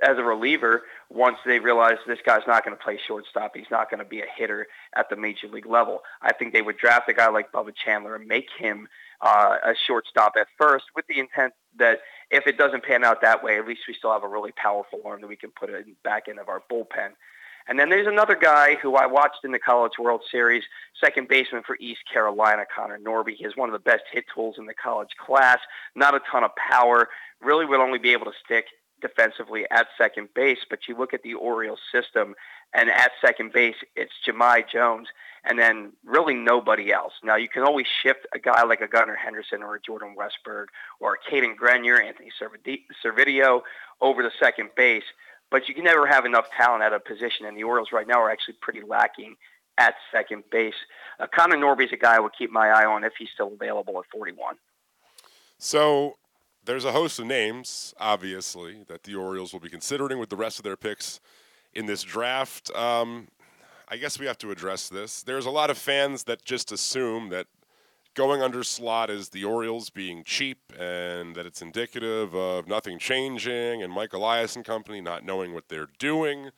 as a reliever once they realize this guy's not going to play shortstop. He's not going to be a hitter at the major league level. I think they would draft a guy like Bubba Chandler and make him uh, a shortstop at first with the intent that if it doesn't pan out that way, at least we still have a really powerful arm that we can put in back end of our bullpen. And then there's another guy who I watched in the College World Series, second baseman for East Carolina, Connor Norby. He has one of the best hit tools in the college class, not a ton of power, really would only be able to stick defensively at second base, but you look at the Orioles system, and at second base, it's Jahmai Jones, and then really nobody else. Now, you can always shift a guy like a Gunnar Henderson or a Jordan Westburg or a Cadyn Grenier, Anthony Servidi- Servideo over the second base, but you can never have enough talent at a position, and the Orioles right now are actually pretty lacking at second base. Uh, Connor Norby is a guy I would keep my eye on if he's still available at 41. So there's a host of names, obviously, that the Orioles will be considering with the rest of their picks in this draft. Um, I guess we have to address this. There's a lot of fans that just assume that going under slot is the Orioles being cheap and that it's indicative of nothing changing and Mike Elias and company not knowing what they're doing.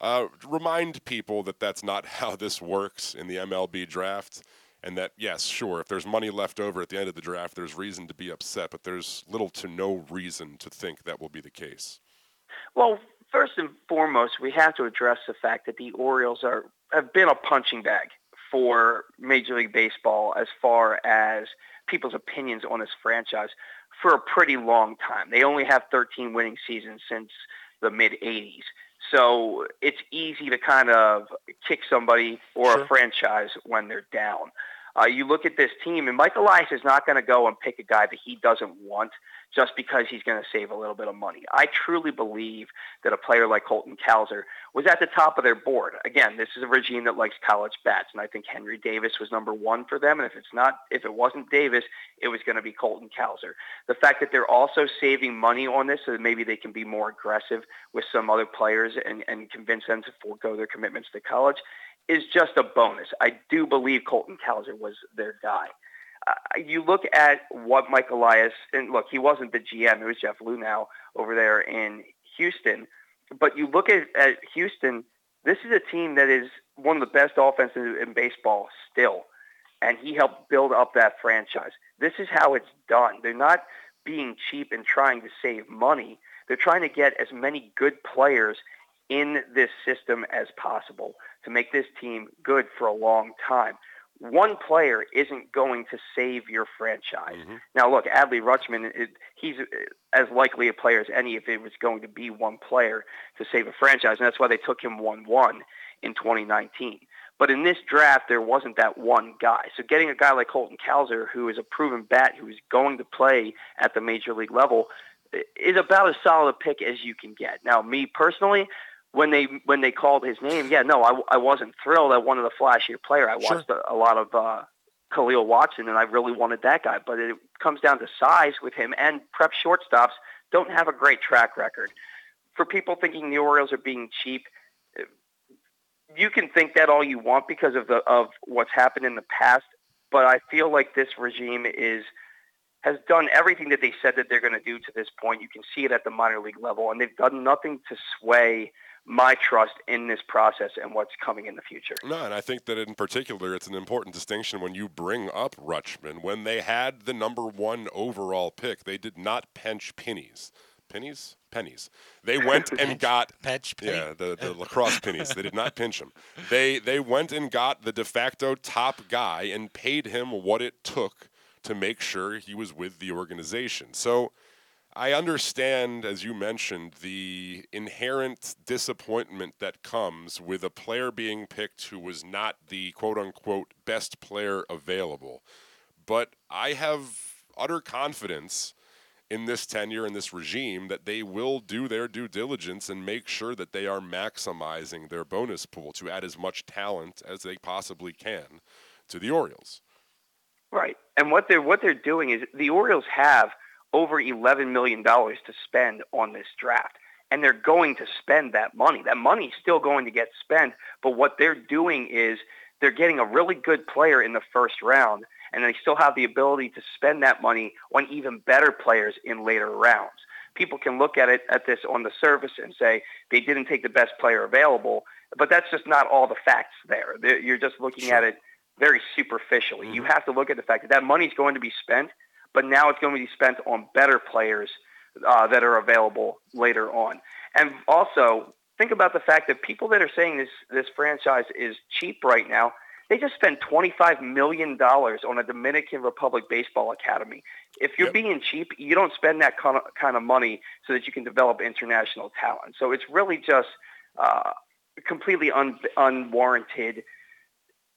Uh, remind people that that's not <laughs> how this works in the MLB draft and that yes, sure, if there's money left over at the end of the draft, there's reason to be upset, but there's little to no reason to think that will be the case. Well, first and foremost, we have to address the fact that the Orioles are have been a punching bag for Major League Baseball as far as people's opinions on this franchise for a pretty long time. They only have 13 winning seasons since the mid 80s. So it's easy to kind of kick somebody or Sure. a franchise when they're down. Uh, you look at this team, and Mike Elias is not going to go and pick a guy that he doesn't want just because he's going to save a little bit of money. I truly believe that a player like Colton Cowser was at the top of their board. Again, this is a regime that likes college bats, and I think Henry Davis was number one for them. And if it's not, if it wasn't Davis, it was going to be Colton Cowser. The fact that they're also saving money on this, so that maybe they can be more aggressive with some other players and, and convince them to forego their commitments to college, is just a bonus. I do believe Colton Cowser was their guy. Uh, you look at what Mike Elias, and look, he wasn't the GM. It was Jeff Luhnow over there in Houston. But you look at, at Houston, this is a team that is one of the best offenses in baseball still. And he helped build up that franchise. This is how it's done. They're not being cheap and trying to save money. They're trying to get as many good players in this system as possible to make this team good for a long time. One player isn't going to save your franchise. Mm-hmm. Now, look, Adley Rutschman, it, he's as likely a player as any if it was going to be one player to save a franchise, and that's why they took him 1-1 in 2019. But in this draft, there wasn't that one guy. So getting a guy like Colton Cowser, who is a proven bat, who is going to play at the major league level, is about as solid a pick as you can get. Now, me personally, when they when they called his name, yeah, no, I, I wasn't thrilled. I wanted a flashier player. I watched a, a lot of uh, Khalil Watson, and I really wanted that guy. But it comes down to size with him, and prep shortstops don't have a great track record. For people thinking the Orioles are being cheap, you can think that all you want because of the of what's happened in the past. But I feel like this regime is has done everything that they said that they're going to do to this point. You can see it at the minor league level, and they've done nothing to sway my trust in this process and what's coming in the future. No, and I think that in particular, it's an important distinction when you bring up Rutschman. When they had the number one overall pick, they did not pinch pennies. Pennies? Pennies. They <laughs> went and got pinch yeah the, the <laughs> lacrosse pennies. They did not pinch them. They they went and got the de facto top guy and paid him what it took to make sure he was with the organization. So I understand, as you mentioned, the inherent disappointment that comes with a player being picked who was not the quote unquote best player available. But I have utter confidence in this tenure and this regime that they will do their due diligence and make sure that they are maximizing their bonus pool to add as much talent as they possibly can to the Orioles. Right. And what they're what they're doing is the Orioles have over $11 million to spend on this draft. And they're going to spend that money. That money's still going to get spent. But what they're doing is they're getting a really good player in the first round, and they still have the ability to spend that money on even better players in later rounds. People can look at it at this on the surface and say they didn't take the best player available, but that's just not all the facts there. You're just looking sure. at it very superficially. Mm-hmm. You have to look at the fact that that money's going to be spent – but now it's going to be spent on better players uh, that are available later on. And also, think about the fact that people that are saying this this franchise is cheap right now, they just spent $25 million on a Dominican Republic Baseball Academy. If you're yep. being cheap, you don't spend that kind of, kind of money so that you can develop international talent. So it's really just uh, completely un, unwarranted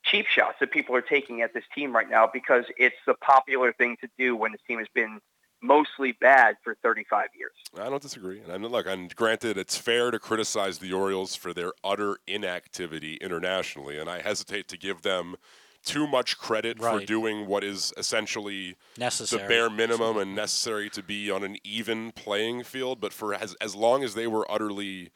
cheap shots that people are taking at this team right now because it's the popular thing to do when this team has been mostly bad for 35 years. I don't disagree. And I mean, look, and granted, it's fair to criticize the Orioles for their utter inactivity internationally, and I hesitate to give them too much credit right. for doing what is essentially necessary. the bare minimum and necessary to be on an even playing field. But for as as long as they were utterly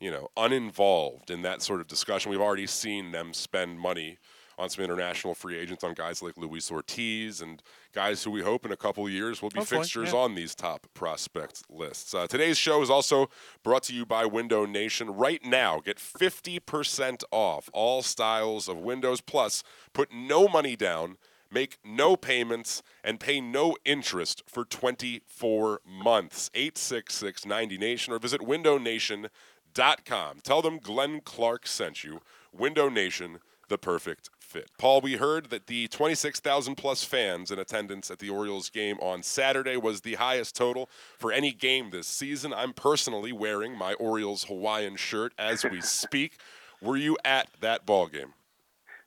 you know, uninvolved in that sort of discussion. We've already seen them spend money on some international free agents on guys like Luis Ortiz and guys who we hope in a couple years will be Hopefully, fixtures yeah. on these top prospect lists. Uh, today's show is also brought to you by Window Nation. Right now, get 50% off all styles of Windows Plus. Put no money down. Make no payments and pay no interest for 24 months. 866 90 Nation or visit windownation.com. Tell them Glenn Clark sent you. Window Nation, the perfect fit. Paul, we heard that the 26,000 plus fans in attendance at the Orioles game on Saturday was the highest total for any game this season. I'm personally wearing my Orioles Hawaiian shirt as we speak. Were you at that ball game?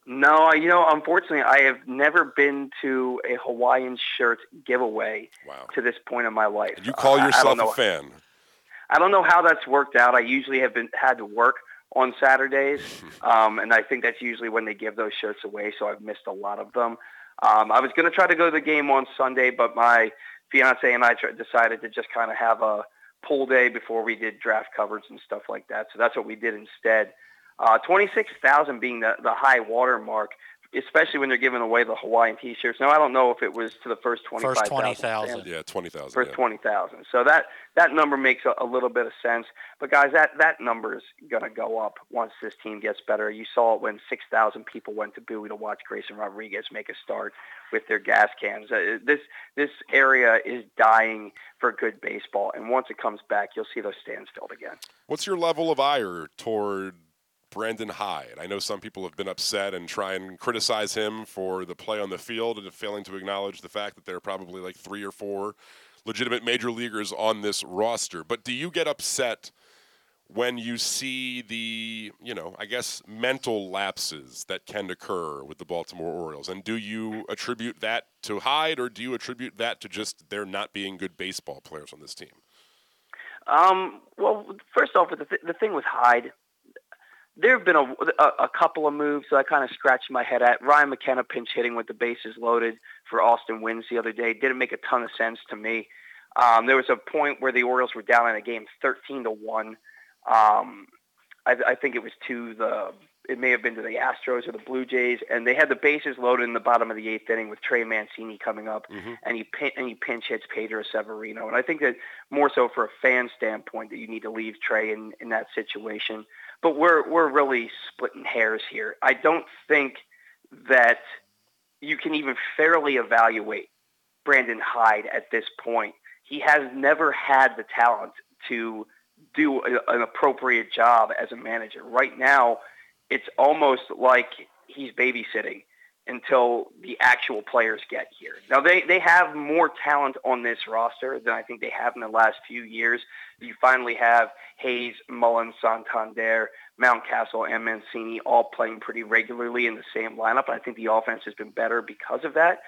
No, you know, unfortunately, I have never been to a Hawaiian shirt giveaway wow. to this point in my life. You call yourself a fan. I don't know how that's worked out. I usually have been had to work on Saturdays, <laughs> um, and I think that's usually when they give those shirts away. So I've missed a lot of them. Um, I was going to try to go to the game on Sunday, but my fiance and I tr- decided to just kind of have a pool day before we did draft coverage and stuff like that. So that's what we did instead. Uh, 26,000 being the, the high water mark, especially when they're giving away the Hawaiian T-shirts. Now, I don't know if it was to the first 25,000. First 20,000. Yeah, 20,000. First yeah. 20,000. So that, that number makes a, a little bit of sense. But guys, that, that number is going to go up once this team gets better. You saw it when 6,000 people went to Bowie to watch Grayson Rodriguez make a start with their gas cans. Uh, this, this area is dying for good baseball. And once it comes back, you'll see those stands filled again. What's your level of ire toward Brandon Hyde? I know some people have been upset and try and criticize him for the play on the field and failing to acknowledge the fact that there are probably like three or four legitimate major leaguers on this roster. But do you get upset when you see the, you know, I guess mental lapses that can occur with the Baltimore Orioles? And do you attribute that to Hyde or do you attribute that to just there not being good baseball players on this team? Um, well, first off, the, th- the thing with Hyde, there have been a, a, a couple of moves that I kind of scratched my head at. Ryan McKenna pinch hitting with the bases loaded for Austin Wynns the other day didn't make a ton of sense to me. Um, there was a point where the Orioles were down in a game 13 to one. Um, I, I think it was to the it may have been to the Astros or the Blue Jays, and they had the bases loaded in the bottom of the eighth inning with Trey Mancini coming up, Mm-hmm. and he pin, and he pinch hits Pedro Severino. And I think that more so for a fan standpoint that you need to leave Trey in, in that situation. But we're we're really splitting hairs here. I don't think that you can even fairly evaluate Brandon Hyde at this point. He has never had the talent to do a, an appropriate job as a manager. Right now, it's almost like he's babysitting until the actual players get here. Now they, they have more talent on this roster than I think they have in the last few years. You finally have Hays, Mullins, Santander, Mountcastle, and Mancini all playing pretty regularly in the same lineup. I think the offense has been better because of that.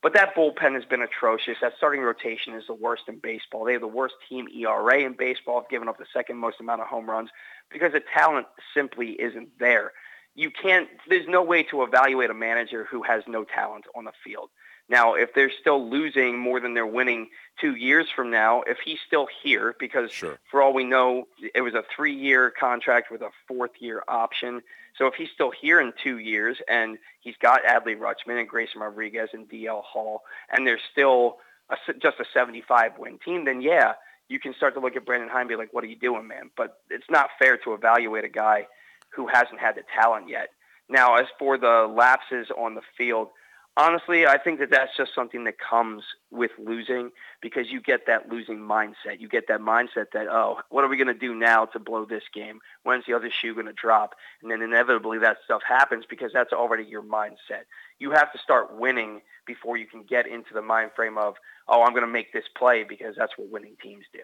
But that bullpen has been atrocious. That starting rotation is the worst in baseball. They have the worst team ERA in baseball, have given up the second most amount of home runs because the talent simply isn't there. You can't, there's no way to evaluate a manager who has no talent on the field. Now, if they're still losing more than they're winning two years from now, if he's still here, because Sure. for all we know, it was a three-year contract with a fourth-year option. So if he's still here in two years and he's got Adley Rutschman and Grayson Rodriguez and DL Hall, and they're still a, just a 75-win team, then yeah, you can start to look at Brandon Hyde and be like, what are you doing, man? But it's not fair to evaluate a guy who hasn't had the talent yet. Now, as for the lapses on the field, honestly, I think that that's just something that comes with losing because you get that losing mindset. You get that mindset that, oh, what are we going to do now to blow this game? When's the other shoe going to drop? And then inevitably that stuff happens because that's already your mindset. You have to start winning before you can get into the mind frame of, oh, I'm going to make this play because that's what winning teams do.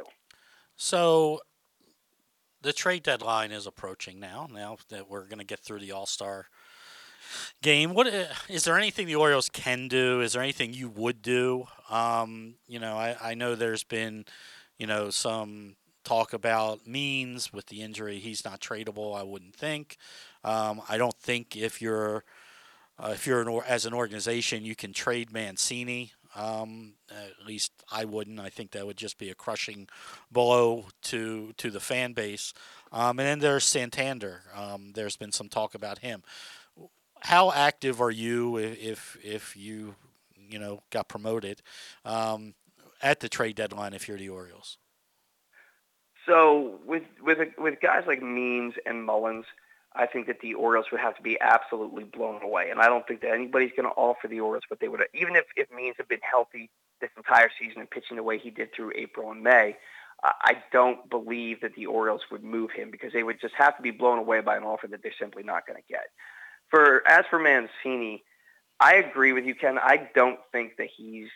So the trade deadline is approaching now. Now that we're going to get through the All Star game, what uh, there anything the Orioles can do? Is there anything you would do? Um, you know, I, I know there's been, you know, some talk about Means with the injury. He's not tradable. I wouldn't think. Um, I don't think if you're uh, if you're an or- as an organization, you can trade Mancini. Um, at least I wouldn't. I think that would just be a crushing blow to to the fan base. Um, and then there's Santander. Um, there's been some talk about him. How active are you if if you you know got promoted um, at the trade deadline if you're the Orioles? So with with with guys like Means and Mullins, I think that the Orioles would have to be absolutely blown away, and I don't think that anybody's going to offer the Orioles what they would. have, Even if if Means had been healthy this entire season and pitching the way he did through April and May, I don't believe that the Orioles would move him because they would just have to be blown away by an offer that they're simply not going to get. For as for Mancini, I agree with you, Ken. I don't think that he's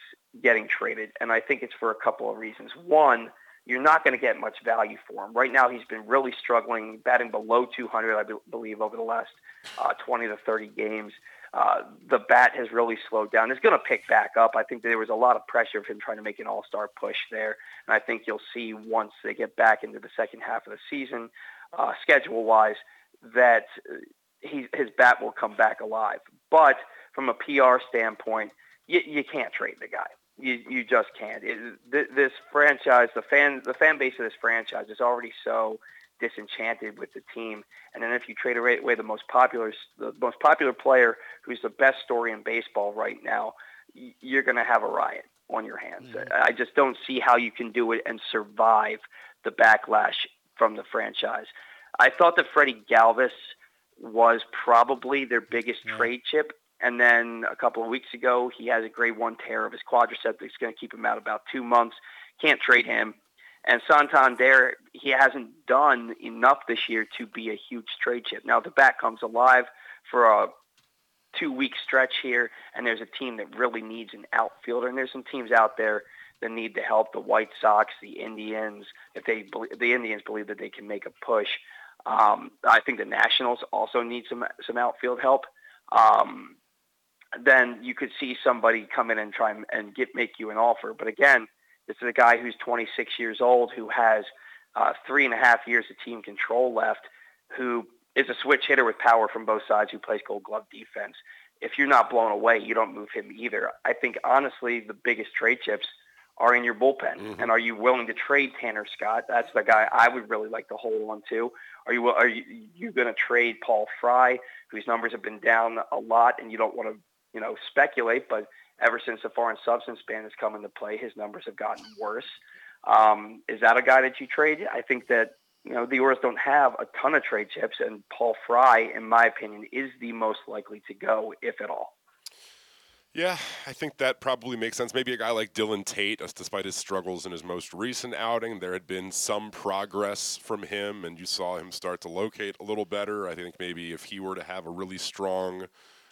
getting traded, and I think it's for a couple of reasons. One, you're not going to get much value for him. Right now, he's been really struggling, batting below 200, I be- believe, over the last uh, 20 to 30 games. Uh, the bat has really slowed down. It's going to pick back up. I think there was a lot of pressure of him trying to make an all-star push there, and I think you'll see once they get back into the second half of the season, uh, schedule-wise, that uh, he, his bat will come back alive. But from a PR standpoint, you, you can't trade the guy. You you just can't. It, th- this franchise, the fan the fan base of this franchise is already so disenchanted with the team. And then if you trade away away the most popular the most popular player, who's the best story in baseball right now, you're going to have a riot on your hands. Mm-hmm. I just don't see how you can do it and survive the backlash from the franchise. I thought that Freddie Galvis was probably their biggest trade chip. And then a couple of weeks ago, he has a grade one tear of his quadricep that's going to keep him out about two months. Can't trade him. And Santander, he hasn't done enough this year to be a huge trade chip. Now the bat comes alive for a two-week stretch here, and there's a team that really needs an outfielder, and there's some teams out there that need to help the White Sox, the Indians, if they the Indians believe that they can make a push. Um, I think the Nationals also need some some outfield help. Um, then you could see somebody come in and try and- get make you an offer. But again, this is a guy who's 26 years old who has uh, three and a half years of team control left, who is a switch hitter with power from both sides, who plays Gold Glove defense. If you're not blown away, you don't move him either. I think honestly, the biggest trade chips are in your bullpen. And are you willing to trade Tanner Scott? That's the guy I would really like to hold on to. Are you are you, you going to trade Paul Fry, whose numbers have been down a lot, and you don't want to you know speculate, but ever since the foreign substance ban has come into play, his numbers have gotten worse. Um, is that a guy that you trade? I think that you know the Orioles don't have a ton of trade chips, and Paul Fry, in my opinion, is the most likely to go, if at all. Yeah, I think that probably makes sense. Maybe a guy like Dylan Tate, despite his struggles in his most recent outing, there had been some progress from him, and you saw him start to locate a little better. I think maybe if he were to have a really strong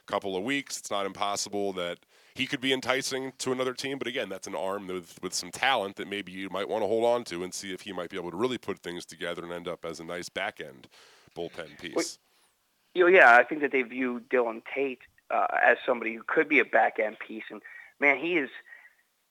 couple of weeks, it's not impossible that he could be enticing to another team. But again, that's an arm with, with some talent that maybe you might want to hold on to and see if he might be able to really put things together and end up as a nice back end bullpen piece. You know, yeah, I think that they view Dylan Tate uh, as somebody who could be a back end piece, and man, he is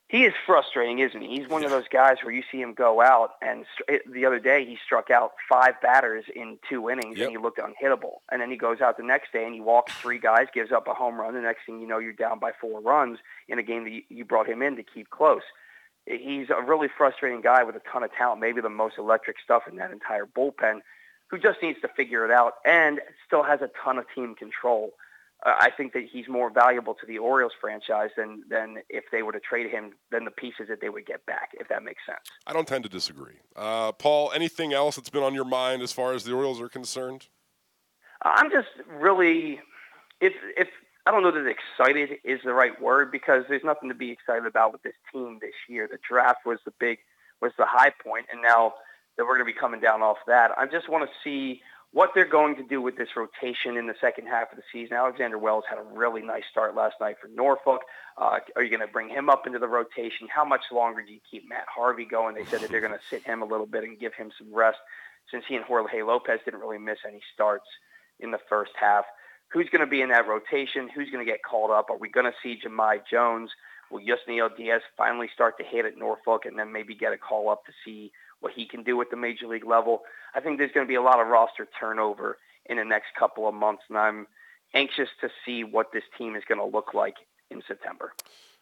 he is frustrating, isn't he? He's one of those guys where you see him go out, and the other day he struck out five batters in two innings, and he looked unhittable. And then he goes out the next day and he walks three guys, gives up a home run. The next thing you know, you're down by four runs in a game that you brought him in to keep close. He's a really frustrating guy with a ton of talent, maybe the most electric stuff in that entire bullpen, who just needs to figure it out and still has a ton of team control. Uh, I think that he's more valuable to the Orioles franchise than than if they were to trade him than the pieces that they would get back, if that makes sense. I don't tend to disagree. Uh, Paul, anything else that's been on your mind as far as the Orioles are concerned? I'm just really, if if I don't know that excited is the right word because there's nothing to be excited about with this team this year. The draft was the big was the high point, and now that we're going to be coming down off that, I just want to see what they're going to do with this rotation in the second half of the season. Alexander Wells had a really nice start last night for Norfolk. Uh, are you going to bring him up into the rotation? How much longer do you keep Matt Harvey going? They said that they're going to sit him a little bit and give him some rest since he and Jorge Lopez didn't really miss any starts in the first half. Who's going to be in that rotation? Who's going to get called up? Are we going to see Jahmai Jones? Will Yusniel Diaz finally start to hit at Norfolk and then maybe get a call up to see what he can do at the major league level? I think there's going to be a lot of roster turnover in the next couple of months, and I'm anxious to see what this team is going to look like in September.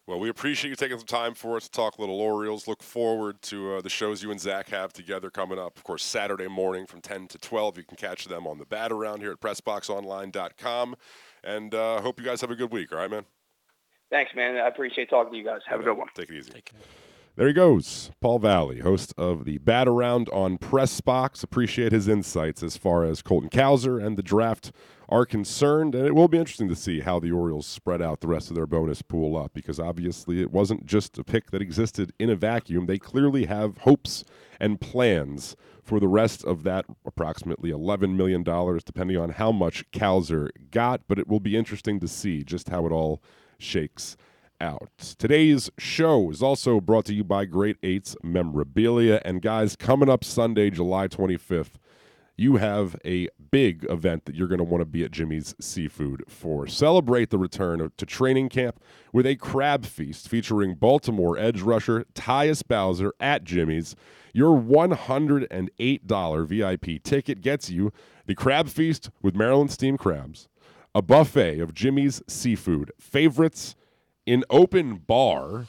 Well, we appreciate you taking some time for us to talk a little Orioles. Look forward to uh, the shows you and Zach have together coming up. Of course, Saturday morning from 10 to 12. You can catch them on the bat around here at PressBoxOnline.com. And uh, hope you guys have a good week. All right, man? Thanks, man. I appreciate talking to you guys. Have a good one. Take it easy. There he goes, Paul Valley, host of the Bat Around on Press Box. Appreciate his insights as far as Colton Cowser and the draft are concerned, and it will be interesting to see how the Orioles spread out the rest of their bonus pool up because obviously it wasn't just a pick that existed in a vacuum. They clearly have hopes and plans for the rest of that approximately $11 million, depending on how much Cowser got, but it will be interesting to see just how it all shakes out. Today's show is also brought to you by Great Eights Memorabilia. And guys, coming up Sunday, July 25th, you have a big event that you're going to want to be at Jimmy's Seafood for. Celebrate the return to training camp with a crab feast featuring Baltimore edge rusher Tyus Bowser at Jimmy's. Your $108 VIP ticket gets you the crab feast with Maryland steamed crabs, a buffet of Jimmy's seafood favorites, an open bar,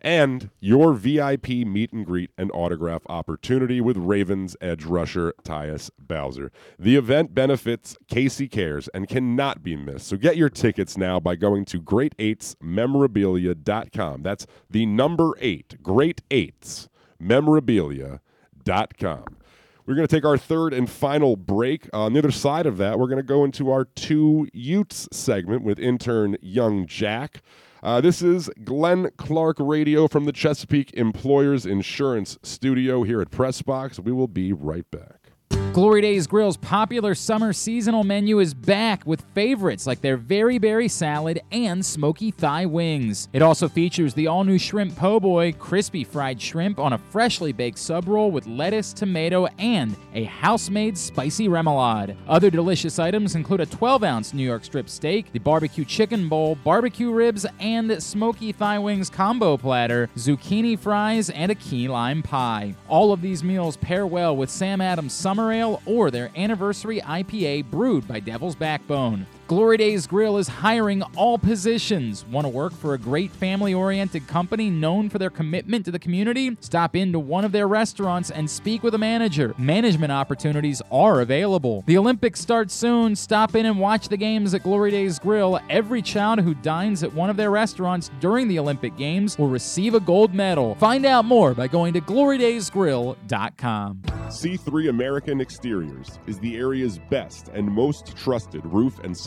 and your VIP meet and greet and autograph opportunity with Ravens edge rusher Tyus Bowser. The event benefits Casey Cares and cannot be missed. So get your tickets now by going to great8smemorabilia.com. That's the number 8, Great 8s memorabilia.com. We're going to take our third and final break. On the other side of that, we're going to go into our two Utes segment with intern Young Jack. Uh, this is Glenn Clark Radio from the Chesapeake Employers Insurance Studio here at Pressbox. We will be right back. Glory Days Grill's popular summer seasonal menu is back with favorites like their very berry salad and smoky thigh wings. It also features the all new shrimp po' boy, crispy fried shrimp on a freshly baked sub roll with lettuce, tomato, and a house made spicy remoulade. Other delicious items include a 12 ounce New York strip steak, the barbecue chicken bowl, barbecue ribs, and smoky thigh wings combo platter, zucchini fries, and a key lime pie. All of these meals pair well with Sam Adams Summer Ale or their anniversary IPA brewed by Devil's Backbone. Glory Days Grill is hiring all positions. Want to work for a great family oriented company known for their commitment to the community? Stop into one of their restaurants and speak with a manager. Management opportunities are available. The Olympics start soon. Stop in and watch the games at Glory Days Grill. Every child who dines at one of their restaurants during the Olympic Games will receive a gold medal. Find out more by going to glorydaysgrill.com. C3 American Exteriors is the area's best and most trusted roof and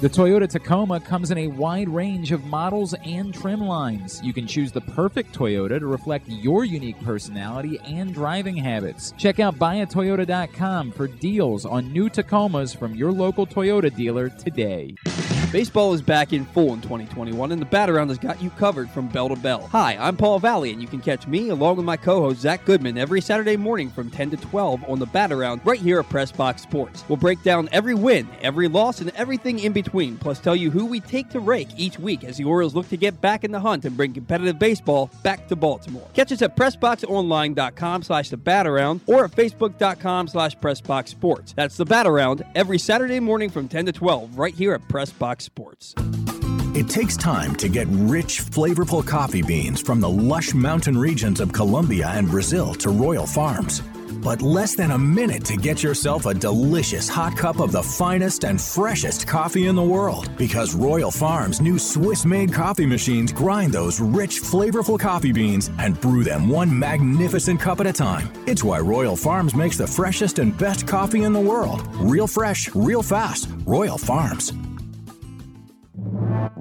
The Toyota Tacoma comes in a wide range of models and trim lines. You can choose the perfect Toyota to reflect your unique personality and driving habits. Check out buyatoyota.com for deals on new Tacomas from your local Toyota dealer today. Baseball is back in full in 2021, and the Bat Around has got you covered from bell to bell. Hi, I'm Paul Valley, and you can catch me along with my co-host Zach Goodman every Saturday morning from 10 to 12 on the Bat Around right here at Press Box Sports. We'll break down every win, every loss, and everything in between, plus tell you who we take to rake each week as the Orioles look to get back in the hunt and bring competitive baseball back to Baltimore. Catch us at PressBoxOnline.com slash the Bat Around or at Facebook.com slash PressBoxSports. That's the Bat Around every Saturday morning from 10 to 12 right here at Press Box Sports. It takes time to get rich, flavorful coffee beans from the lush mountain regions of Colombia and Brazil to Royal Farms. But less than a minute to get yourself a delicious hot cup of the finest and freshest coffee in the world. Because Royal Farms' new Swiss made coffee machines grind those rich, flavorful coffee beans and brew them one magnificent cup at a time. It's why Royal Farms makes the freshest and best coffee in the world. Real fresh, real fast. Royal Farms.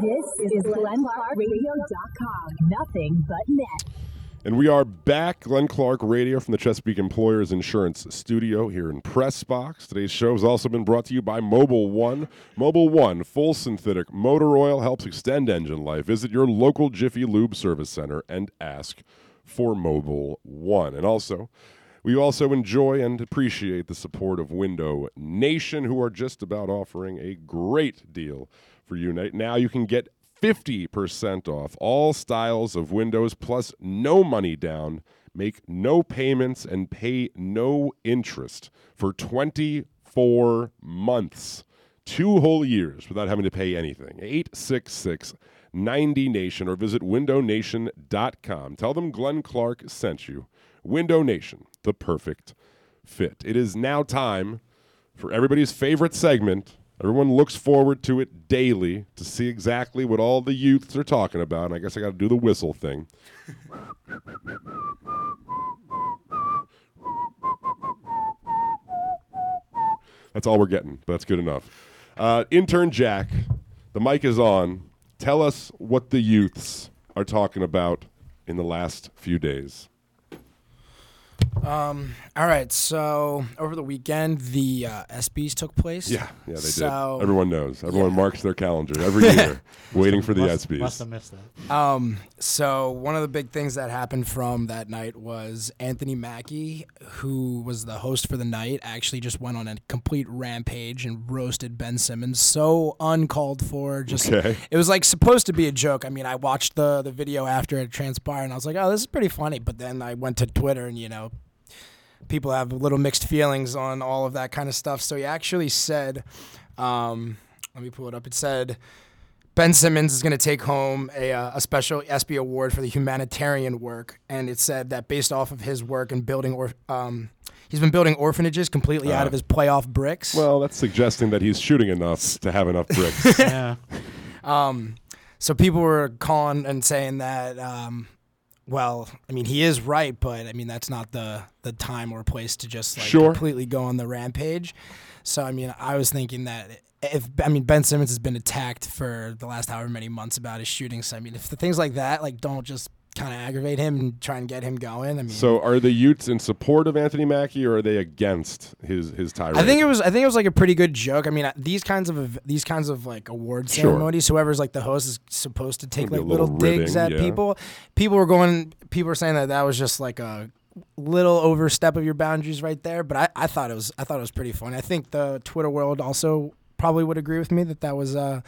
This is GlenClarkRadio.com. Nothing but net. And we are back, Glenn Clark Radio from the Chesapeake Employers Insurance Studio here in Press Box. Today's show has also been brought to you by Mobil One. Mobil One, full synthetic motor oil, helps extend engine life. Visit your local Jiffy Lube service center and ask for Mobil One. And also, we also enjoy and appreciate the support of Window Nation, who are just about offering a great deal for you. Now you can get 50% off all styles of windows plus no money down. Make no payments and pay no interest for 24 months. Two whole years without having to pay anything. 866 90 Nation or visit windownation.com. Tell them Glenn Clark sent you. Window Nation, the perfect fit. It is now time for everybody's favorite segment. Everyone looks forward to it daily to see exactly what all the youths are talking about. And I guess I got to do the whistle thing. That's all we're getting, but that's good enough. Uh, intern Jack, the mic is on. Tell us what the youths are talking about in the last few days. Um, all right, so over the weekend, the uh, ESPYs took place. Yeah, yeah, they so, did. Everyone knows. Everyone marks their calendar every year, <laughs> waiting for the must, ESPYs. Must have missed that. Um, so one of the big things that happened from that night was Anthony Mackie, who was the host for the night, actually just went on a complete rampage and roasted Ben Simmons. So uncalled for. Just Okay. it was like supposed to be a joke. I mean, I watched the the video after it transpired, and I was like, oh, this is pretty funny. But then I went to Twitter, and you know, people have little mixed feelings on all of that kind of stuff. So he actually said, um, let me pull it up. It said. Ben Simmons is going to take home a, uh, a special ESPY award for the humanitarian work, and it said that based off of his work in building, or, um, he's been building orphanages completely out Ah. of his playoff bricks. Well, that's suggesting that he's shooting enough to have enough bricks. <laughs> yeah. <laughs> Um, so people were calling and saying that, um, well, I mean, he is right, but I mean, that's not the the time or place to just like Sure. completely go on the rampage. So I mean, I was thinking that if I mean Ben Simmons has been attacked for the last however many months about his shooting, so I mean, if the things like that like don't just kind of aggravate him and try and get him going, I mean, So, are the Utes in support of Anthony Mackie, or are they against his his tirade? I think it was. I think it was like a pretty good joke. I mean, uh, these kinds of these kinds of like award Sure. ceremonies, whoever's like the host is supposed to take like little little, digs at yeah. people. People were going. People were saying that that was just like a little overstep of your boundaries right there. But I, I thought it was. I thought it was pretty funny. I think the Twitter world also probably would agree with me that that was a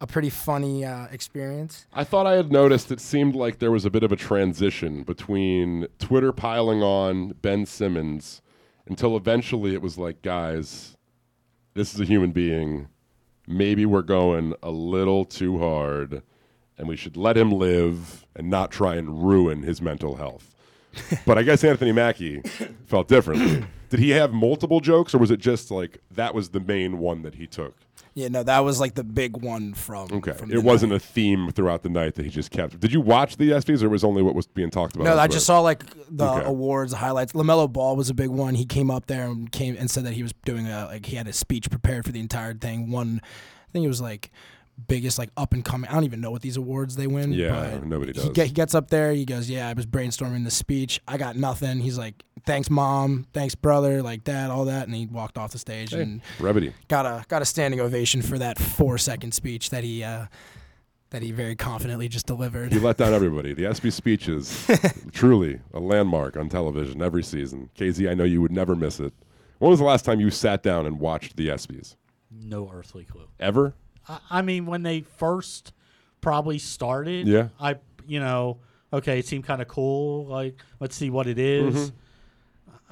a pretty funny uh, experience. I thought I had noticed it seemed like there was a bit of a transition between Twitter piling on Ben Simmons until eventually it was like, guys, this is a human being. Maybe we're going a little too hard and we should let him live and not try and ruin his mental health. <laughs> but I guess Anthony Mackie felt differently. Did he have multiple jokes or was it just like that was the main one that he took? Yeah, no, that was like the big one from. Okay. from It wasn't a theme throughout the night that he just kept. Did you watch the ESPYs or was only what was being talked about? No, I just saw like the Okay. awards, the highlights. LaMelo Ball was a big one. He came up there and came and said that he was doing a like he had a speech prepared for the entire thing. One, I think it was like biggest like up and coming. I don't even know what these awards they win. Yeah, but nobody He, does. get, he gets up there. He goes, "Yeah, I was brainstorming the speech. I got nothing." He's like, "Thanks, mom. Thanks, brother. Like that, all that." And he walked off the stage Hey, and brevity. got a got a standing ovation for that four second speech that he uh, that he very confidently just delivered. He let down everybody. The ESPY speech is <laughs> truly a landmark on television every season. KZ, I know you would never miss it. When was the last time you sat down and watched the ESPYs? No earthly clue. Ever? I, I mean, when they first probably started, Yeah. I you know, okay, it seemed kind of cool. Like, let's see what it is. Mhm.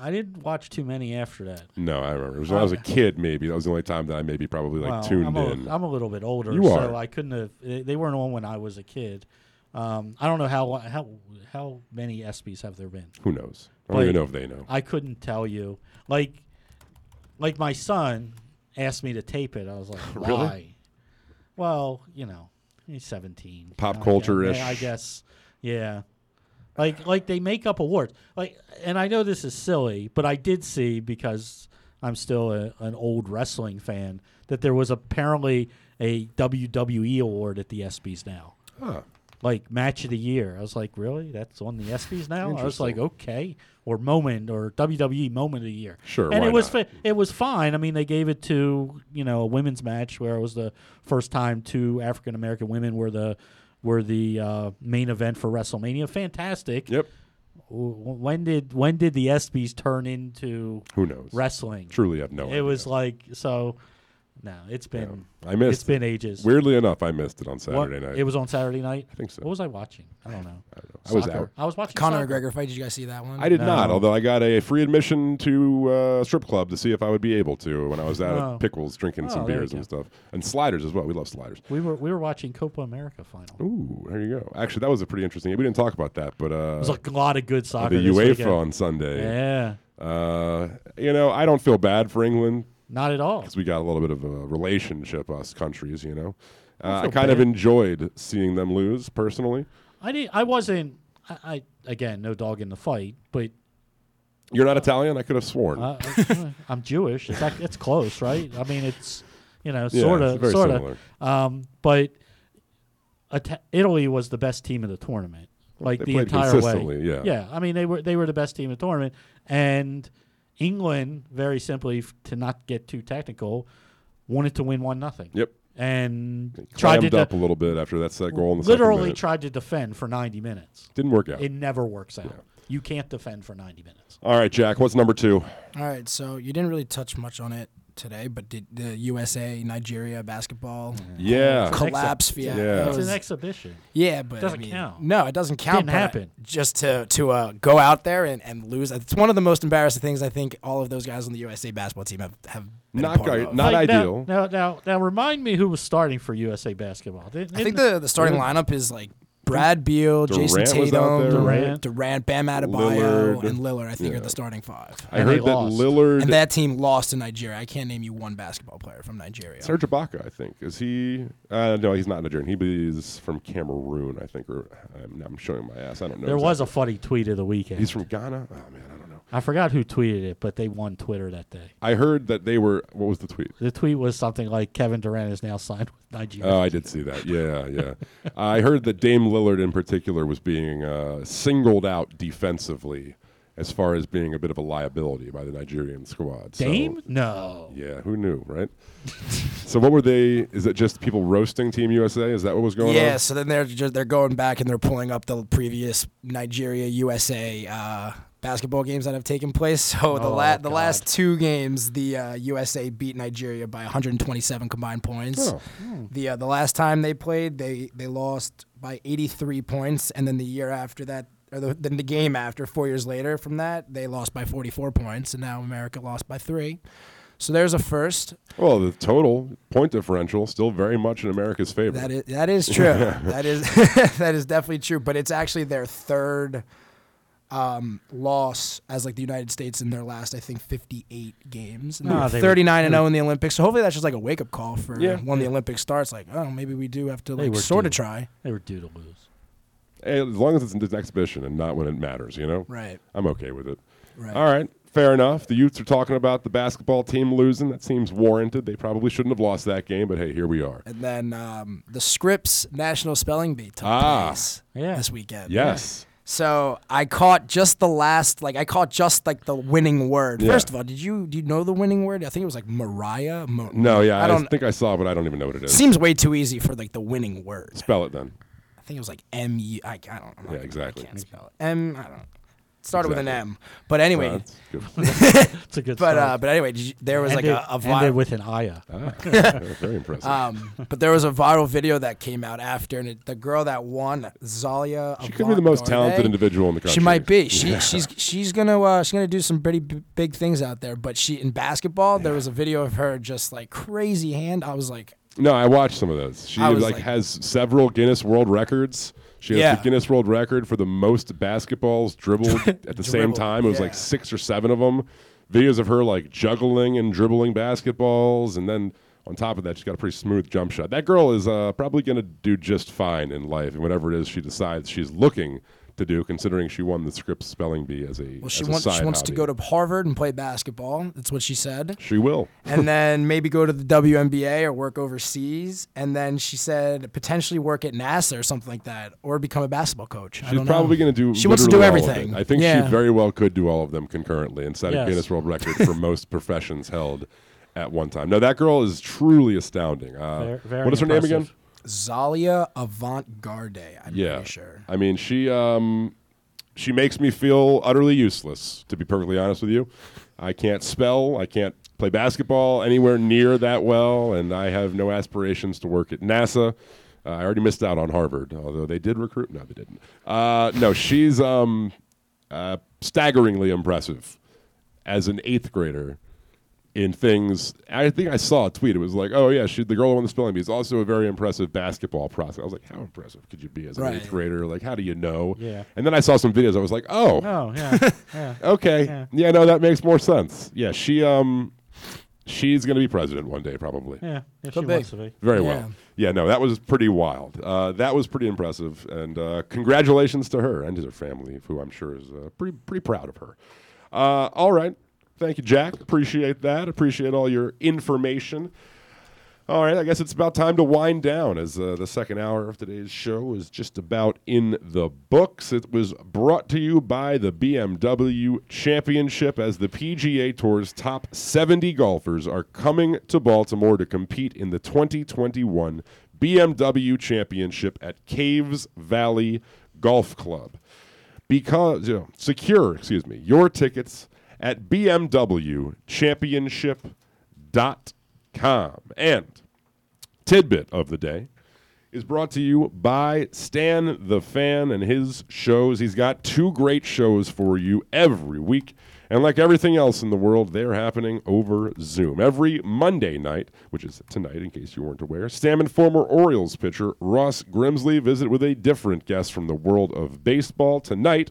I didn't watch too many after that. No, I remember. It was when I was a kid, maybe. That was the only time that I maybe probably like Well, tuned I'm a, in. I'm a little bit older, You so are. I couldn't have. They weren't on when I was a kid. Um, I don't know how how how many ESPYS have there been. Who knows? I don't even know if they know. I couldn't tell you. Like, like my son asked me to tape it. I was like, <laughs> Really? Well, you know, he's 17. Pop I guess- culture-ish. I guess. Yeah. Like like they make up awards. Like and I know this is silly, but I did see because I'm still a, an old wrestling fan that there was apparently a WWE award at the ESPYS now. Huh. Like match of the year. I was like, really? That's on the ESPYS now? I was like, okay. Or moment or WWE moment of the year. Sure, And it was fi- it was fine. I mean, they gave it to you know a women's match where it was the first time two African American women were the were the uh, main event for WrestleMania. Fantastic. Yep. When did when did the ESPYS turn into Who knows? wrestling? Truly I have no It idea. was like so. No, it's been. I missed. It's been ages. Weirdly enough, I missed it on What- Saturday night. It was on Saturday night. I think so. What was I watching? I don't know. I don't know. I was Soccer. out. I was watching Conor soccer. McGregor fight. Did you guys see that one? I did not, although I got a free admission to uh, strip club to see if I would be able to when I was out Oh. at Pickles drinking some Oh, there you beers and stuff, and sliders as well. We love sliders. We were we were watching Copa America final. Ooh, there you go. Actually, that was a pretty interesting. We didn't talk about that, but uh, There's a lot of good soccer. the this UEFA weekend. on Sunday. Yeah. Uh, you know, I don't feel bad for England. Not at all. Because we got a little bit of a relationship, us countries, you know. I Uh, I kind of enjoyed seeing them lose personally. I did. I wasn't. I, I again, no dog in the fight, but You're not Italian? I could have sworn. uh, <laughs> I'm Jewish. It's it's close, right? I mean, it's you know sort of sort of. Um, but Ita- Italy was the best team of the tournament, like They the entire consistently, way. yeah. yeah. I mean, they were they were the best team of the tournament, and England, very simply, f- to not get too technical, wanted to win one nothing. Yep. And tried to Clammed de- up a little bit after that set goal in the second literally minute. tried to defend for 90 minutes. Didn't work out. It never works out. You can't defend for 90 minutes. All right, Jack. What's number two? All right, so you didn't really touch much on it today, but did the USA Nigeria basketball Yeah. collapse? It's Yeah, Yeah. It's was- an exhibition. Yeah, but doesn't I mean, count. No, it doesn't count. Didn't happen. Just to to uh, go out there and, and lose. It's one of the most embarrassing things I think all of those guys on the USA basketball team have have. Been a Not part great- of. not Like, now- ideal. Now, now, now, remind me who was starting for USA basketball. Didn't- I think the the starting lineup is like Brad Beal, Durant Jayson Tatum, Durant. Durant, Bam Adebayo, Lillard. and Lillard. I think Yeah. are the starting five. I And they heard that lost. Lillard. And that team lost to Nigeria. I can't name you one basketball player from Nigeria. Serge Ibaka, I think. Is he? Uh, no, he's not Nigerian. He is from Cameroon, I think. Or I'm, I'm showing my ass. I don't know. there was a funny tweet of the weekend. He's from Ghana. Oh man, I don't know. I forgot who tweeted it, but they won Twitter that day. I heard that they were. What was the tweet? The tweet was something like Kevin Durant is now signed with Nigeria. Oh, I did see that. Yeah, yeah. <laughs> I heard that Dame Lillard in particular was being uh, singled out defensively as far as being a bit of a liability by the Nigerian squad. So- Dame? No. yeah, who knew, right? so what were they? Is it just people roasting Team USA? Is that what was going yeah, on? Yeah. So then they're just, they're going back and they're pulling up the previous Nigeria USA uh, basketball games that have taken place. <laughs> So the Oh, la- the God. last two games, the uh, USA beat Nigeria by 127 combined points. Oh. The uh, the last time they played, they they lost by 83 points, and then the year after that. Or the, then the game after, four years later from that, they lost by 44 points, and now America lost by three. So there's a first. Well, the total point differential still very much in America's favor. That is that is true. <laughs> that is <laughs> that is definitely true. But it's actually their third um, loss as like the United States in their last, I think, 58 games. And No, they were they were- 39 and 0 in the Olympics. So hopefully that's just like a wake up call for Yeah. when the Olympics starts. Like, oh, maybe we do have to They like were sort of try. They were due to lose. Hey, as long as it's an exhibition and not when it matters, you know. Right. I'm okay with it. Right. All right, fair enough. The youths are talking about the basketball team losing. That seems warranted. They probably shouldn't have lost that game, but hey, here we are. And then um, the Scripps National Spelling Bee took Ah. place Yeah. this weekend. Yes. So I caught just the last, like I caught just like the winning word. Yeah. First of all, did you do you know the winning word? I think it was like Mariah. Mo- No, yeah, I I, don't. think I saw, it, but I don't even know what it is. seems way too easy for like the winning word. Spell it then. I think it was like M U. I, I don't. Not Yeah, exactly. I can't spell it. M. I don't. Know. Started with an M. But anyway. Uh, that's good. <laughs> It's a good but start. uh, but anyway, you, there was ended, like a, a ended viral. with an Aya. Ah, <laughs> very impressive. um, but there was a viral video that came out after, and it, the girl that won, Zaila. she could be the most talented individual in the country. She might be. She she's she's gonna uh, she's gonna do some pretty b- big things out there. But she in basketball, there was a video of her just like crazy hand. I was like, No, I watched some of those. She like, like- has several Guinness World Records. She has Yeah. the Guinness World Record for the most basketballs dribbled <laughs> at the same time. It was yeah. like six or seven of them. Videos of her like juggling and dribbling basketballs, and then on top of that, she's got a pretty smooth jump shot. That girl is uh, probably going to do just fine in life, and whatever it is she decides she's looking to do, considering she won the Scripps Spelling Bee as a well, she as a wants side she wants to go to Harvard and play basketball. That's what she said. She will. and <laughs> then maybe go to the WNBA or work overseas. And then she said potentially work at NASA or something like that, or become a basketball coach. I She's don't probably going to do. She wants to do literally all of everything. I think yeah. she very well could do all of them concurrently and set a Yes. Guinness World Record for <laughs> most professions held at one time. Now that girl is truly astounding. Uh, Very- very what is her name again? Zaila Avant Garde. I'm Yeah, pretty sure. I mean she um, she makes me feel utterly useless. To be perfectly honest with you, I can't spell. I can't play basketball anywhere near that well, and I have no aspirations to work at NASA. Uh, I already missed out on Harvard, although they did recruit. No, they didn't. Uh, no, she's um, uh, staggeringly impressive as an eighth grader in things. I think I saw a tweet. It was like, "Oh yeah, she, the girl who won the spelling bee is also a very impressive basketball prospect." I was like, "How impressive could you be as an Right. eighth grader? Like, how do you know?" Yeah. And then I saw some videos. I was like, "Oh, Oh, yeah, <laughs> yeah. okay, Yeah. yeah. no, that makes more sense. Yeah, she um, she's going to be president one day, probably. Yeah, if Could she be. wants to be. Very Yeah. well. Yeah, no, that was pretty wild. Uh, that was pretty impressive, and uh, congratulations to her and to her family, who I'm sure is uh, pretty pretty proud of her. Uh, all right, thank you, Jack. Appreciate that. Appreciate all your information. All right, I guess it's about time to wind down as uh, the second hour of today's show is just about in the books. It was brought to you by the BMW Championship as the PGA Tour's top 70 golfers are coming to Baltimore to compete in the 2021 BMW Championship at Caves Valley Golf Club. Because you know, secure, excuse me, your tickets at bmwchampionship.com. And tidbit of the day is brought to you by Stan the Fan and his shows. He's got two great shows for you every week. And like everything else in the world, they're happening over Zoom. Every Monday night, which is tonight in case you weren't aware, Stan and former Orioles pitcher Ross Grimsley visit with a different guest from the world of baseball. Tonight,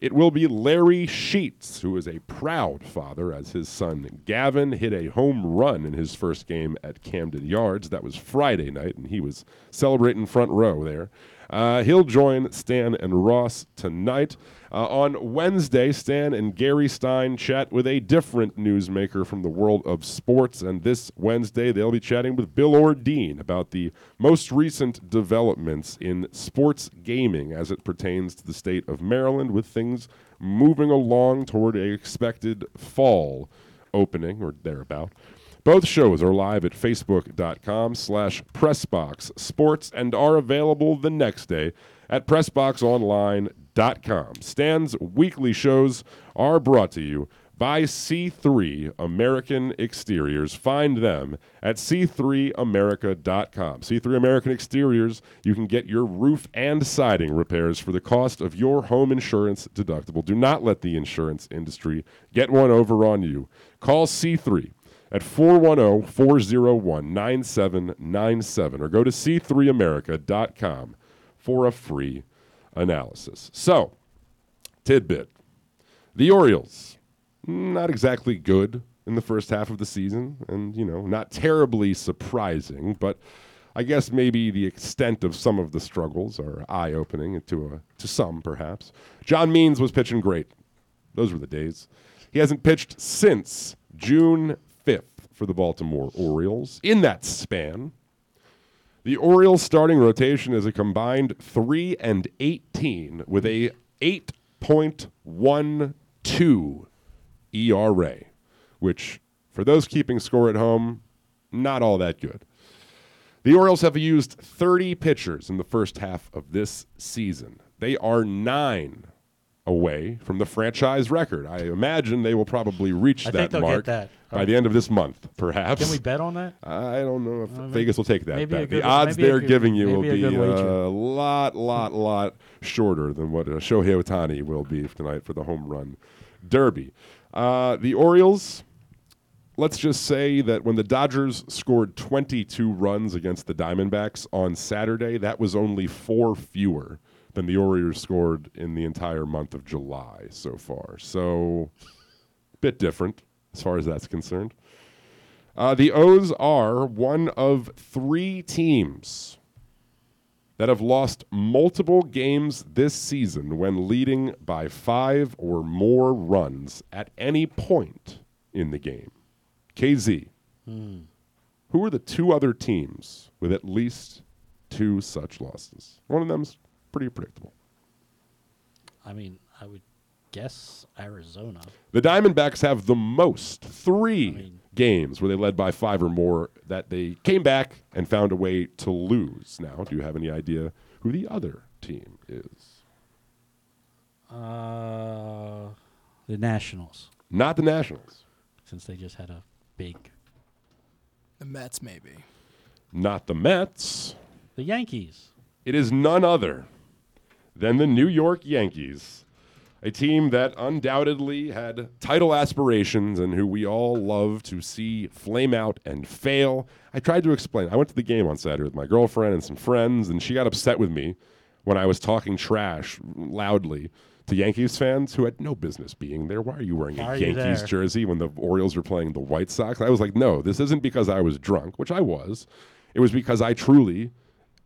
it will be Larry Sheets, who is a proud father, as his son Gavin hit a home run in his first game at Camden Yards. That was Friday night, and he was celebrating front row there. Uh, he'll join Stan and Ross tonight. Uh, on Wednesday, Stan and Gary Stein chat with a different newsmaker from the world of sports. And this Wednesday, they'll be chatting with Bill Ordine about the most recent developments in sports gaming as it pertains to the state of Maryland, with things moving along toward a expected fall opening or thereabout. Both shows are live at facebook.com slash Pressbox Sports and are available the next day at pressboxonline.com. Stan's weekly shows are brought to you by C3 American Exteriors. Find them at c3america.com. C3 American Exteriors, you can get your roof and siding repairs for the cost of your home insurance deductible. Do not let the insurance industry get one over on you. Call C3 at 410 401 9797 or go to c3america.com for a free analysis. So, tidbit the Orioles, not exactly good in the first half of the season, and, you know, not terribly surprising, but. I guess maybe the extent of some of the struggles are eye opening to, a, to some, perhaps. John Means was pitching great. Those were the days. He hasn't pitched since June 5th for the Baltimore Orioles. In that span, the Orioles starting rotation is a combined 3 and 18 with a 8.12 ERA, which for those keeping score at home, not all that good. The Orioles have used 30 pitchers in the first half of this season. They are 9 away from the franchise record. I imagine they will probably reach I that mark that. by the end of this month, perhaps. Can we bet on that? I don't know if Uh, Vegas will take that bet. the odds they're good- giving you will maybe a be a lot, lot, lot shorter than what uh, Shohei Ohtani will be tonight for the home run derby. Uh, the Orioles, let's just say that when the Dodgers scored 22 runs against the Diamondbacks on Saturday, that was only four fewer than the Orioles scored in the entire month of July so far. So, bit different as far as that's concerned. Uh, the O's are one of three teams that have lost multiple games this season when leading by five or more runs at any point in the game. KZ, Hmm. who are the two other teams with at least two such losses? One of them's pretty predictable. I mean, I would guess Arizona. The Diamondbacks have the most three games where they led by five or more that they came back and found a way to lose. Now, do you have any idea who the other team is? Uh, the Nationals, Not the Nationals. since they just had a big. The Mets, maybe. Not the Mets. The Yankees. It is none other than the New York Yankees, a team that undoubtedly had title aspirations and who we all love to see flame out and fail. I tried to explain. I went to the game on Saturday with my girlfriend and some friends, and she got upset with me when I was talking trash loudly to Yankees fans who had no business being there. Why are you wearing a you Yankees there? jersey when the Orioles were playing the White Sox? I was like, no, this isn't because I was drunk, which I was. It was because I truly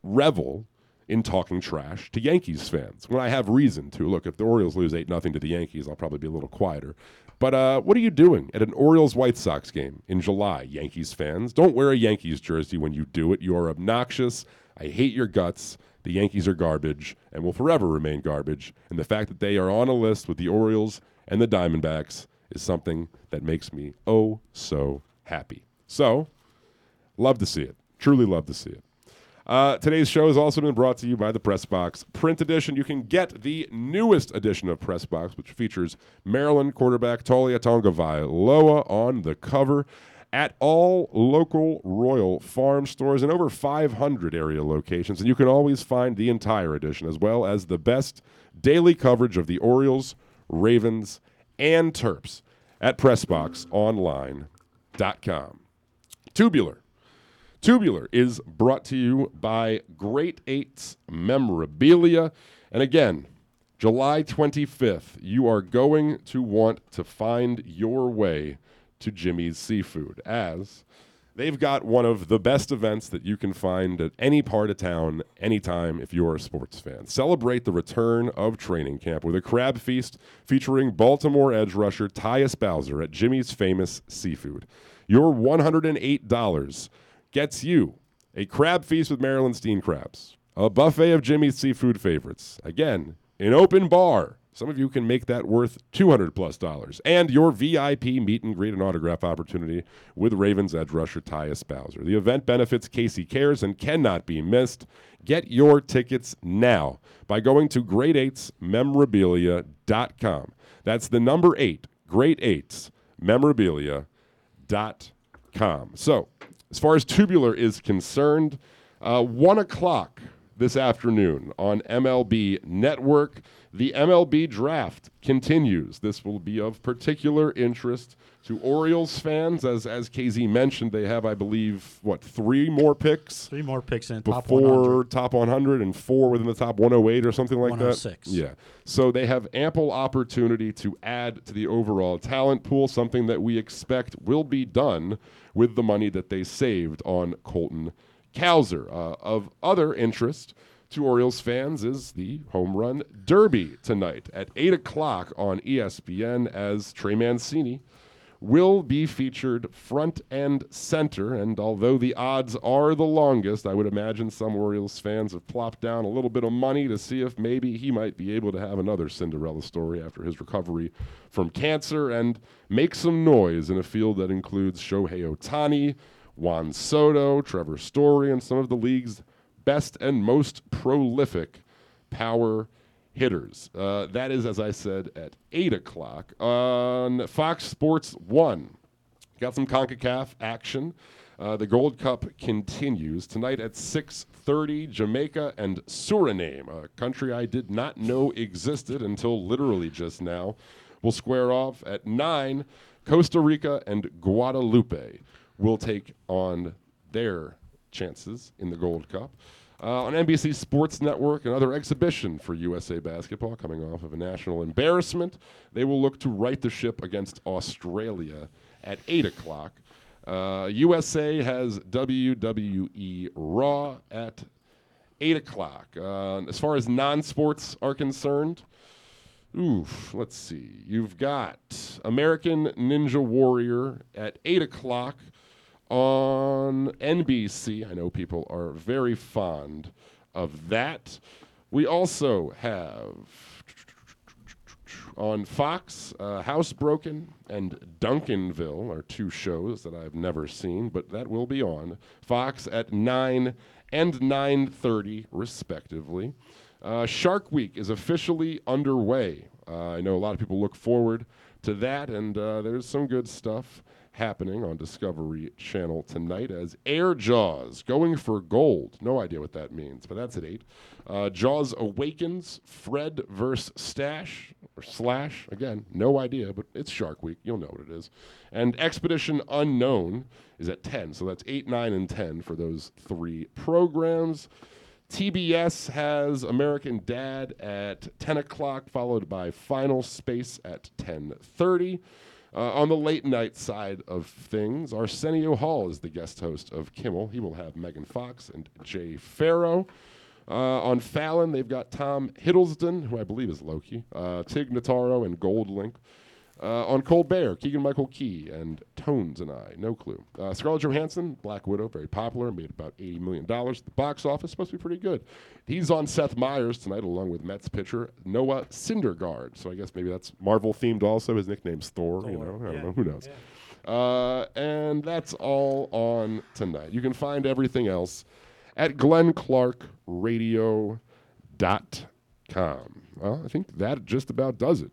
revel in talking trash to Yankees fans when I have reason to. Look, if the Orioles lose 8 nothing to the Yankees, I'll probably be a little quieter. But uh, what are you doing at an Orioles White Sox game in July, Yankees fans? Don't wear a Yankees jersey when you do it. You are obnoxious. I hate your guts. The Yankees are garbage and will forever remain garbage. And the fact that they are on a list with the Orioles and the Diamondbacks is something that makes me oh so happy. So, love to see it. Truly love to see it. Uh, today's show has also been brought to you by the Press Box print edition. You can get the newest edition of Press Box, which features Maryland quarterback Taulia Tagovailoa on the cover at all local Royal Farm stores and over 500 area locations. And you can always find the entire edition as well as the best daily coverage of the Orioles, Ravens, and Terps at PressBoxOnline.com. Tubular. Tubular is brought to you by Great Eights Memorabilia. And again, July 25th, you are going to want to find your way to Jimmy's Seafood as they've got one of the best events that you can find at any part of town, anytime if you're a sports fan. Celebrate the return of training camp with a crab feast featuring Baltimore edge rusher Tyus Bowser at Jimmy's Famous Seafood. Your $108 gets you a crab feast with Maryland steam crabs, a buffet of Jimmy's seafood favorites. Again, an open bar. Some of you can make that worth 200 plus dollars. And your VIP meet and greet and autograph opportunity with Ravens edge rusher Tyus Bowser. The event benefits Casey Cares and cannot be missed. Get your tickets now by going to great8smemorabilia.com. That's the number 8, great8smemorabilia.com. So, as far as tubular is concerned, uh, one o'clock this afternoon on MLB Network, the MLB draft continues. This will be of particular interest to Orioles fans, as as KZ mentioned, they have, I believe, what three more picks Three more picks in top 100. top 100 and four within the top 108 or something like that. 106. Yeah. So they have ample opportunity to add to the overall talent pool, something that we expect will be done with the money that they saved on Colton Cowser. Uh, of other interest to Orioles fans is the home run derby tonight at 8 o'clock on ESPN as Trey Mancini will be featured front and center. And although the odds are the longest, I would imagine some Orioles fans have plopped down a little bit of money to see if maybe he might be able to have another Cinderella story after his recovery from cancer and make some noise in a field that includes Shohei Ohtani, Juan Soto, Trevor Story, and some of the league's best and most prolific power hitters. Uh, that is, as I said, at 8 o'clock on Fox Sports 1. Got some CONCACAF action. Uh, the Gold Cup continues tonight at 6:30. Jamaica and Suriname, a country I did not know existed until literally just now, will square off at nine. Costa Rica and Guadeloupe will take on their chances in the Gold Cup. Uh, on NBC Sports Network, another exhibition for USA basketball coming off of a national embarrassment. They will look to right the ship against Australia at 8 o'clock. Uh, USA has WWE Raw at 8 o'clock. Uh, as far as non sports are concerned, Oof, let's see. You've got American Ninja Warrior at 8 o'clock on NBC. I know people are very fond of that. We also have on Fox, uh, Housebroken and Duncanville are two shows that I've never seen, but that will be on Fox at 9 and 9:30 respectively. Uh, Shark Week is officially underway. Uh, I know a lot of people look forward to that, and uh, there's some good stuff happening on Discovery Channel tonight as Air Jaws going for gold. No idea what that means, but that's at 8. Uh, Jaws Awakens, Fred versus Stash, or Slash. Again, no idea, but it's Shark Week. You'll know what it is. And Expedition Unknown is at 10. So that's 8, 9, and 10 for those three programs. TBS has American Dad at 10 o'clock, followed by Final Space at 10:30. Uh, on the late night side of things, Arsenio Hall is the guest host of Kimmel. He will have Megan Fox and Jay Pharoah. Uh, on Fallon, they've got Tom Hiddleston, who I believe is Loki, uh, Tig Notaro, and Goldlink. Uh, on Bear, Keegan Michael Key and Tones and I, no clue. Uh, Scarlett Johansson, Black Widow, very popular, made about $80 million at the box office, supposed to be pretty good. He's on Seth Meyers tonight, along with Mets pitcher Noah Syndergaard. So I guess maybe that's Marvel themed also. His nickname's Thor, you know, I don't know, who knows. Uh, and that's all on tonight. You can find everything else at glennclarkradio.com. Well, I think that just about does it.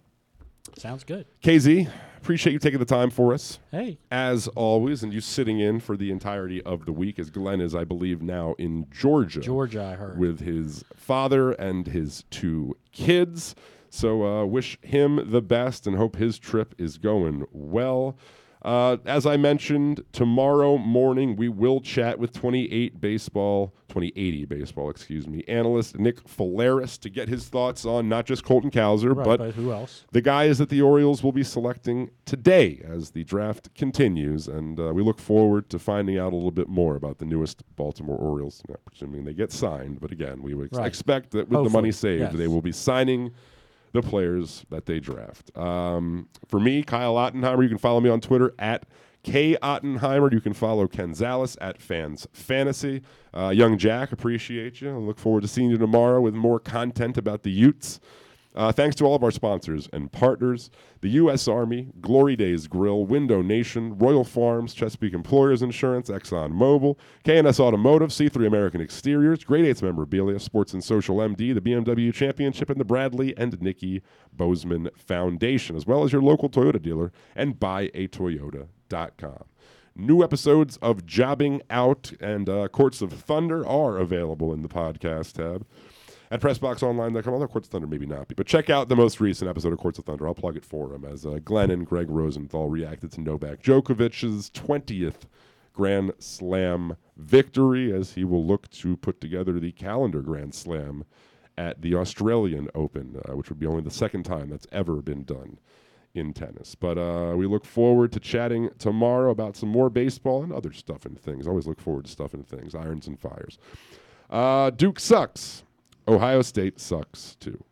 Sounds good. KZ, appreciate you taking the time for us. Hey. As always, and you sitting in for the entirety of the week, as Glenn is, I believe, now in Georgia. Georgia, I heard. With his father and his two kids. So uh, wish him the best and hope his trip is going well. Uh, as I mentioned, tomorrow morning we will chat with 28 baseball, 2080 baseball, excuse me, analyst Nick Faleris to get his thoughts on not just Colton Cowser, Right, but, but who else? the guys that the Orioles will be selecting today as the draft continues. And uh, we look forward to finding out a little bit more about the newest Baltimore Orioles, not presuming they get signed. But again, we would ex- Right. expect that with the money saved, yes. they will be signing the players that they draft. Um, for me, Kyle Ottenheimer, you can follow me on Twitter at K Ottenheimer. You can follow Ken Zales at Fans Fantasy. Uh, Young Jack, appreciate you. I look forward to seeing you tomorrow with more content about the Utes. Uh, thanks to all of our sponsors and partners the U.S. Army, Glory Days Grill, Window Nation, Royal Farms, Chesapeake Employers Insurance, Exxon Mobil, KNS Automotive, C3 American Exteriors, Great Eights Memorabilia, Sports and Social MD, the BMW Championship, and the Bradley and Nikki Bozeman Foundation, as well as your local Toyota dealer and buyatoyota.com. New episodes of Jobbing Out and uh, Courts of Thunder are available in the podcast tab at PressBoxOnline.com. Although Courts of Thunder maybe not be, but check out the most recent episode of Courts of Thunder. I'll plug it for him as uh, Glenn and Greg Rosenthal reacted to Novak Djokovic's 20th Grand Slam victory as he will look to put together the calendar Grand Slam at the Australian Open, uh, which would be only the second time that's ever been done in tennis. But uh, we look forward to chatting tomorrow about some more baseball and other stuff and things. Always look forward to stuff and things, irons and fires. Uh, Duke sucks. Ohio State sucks too.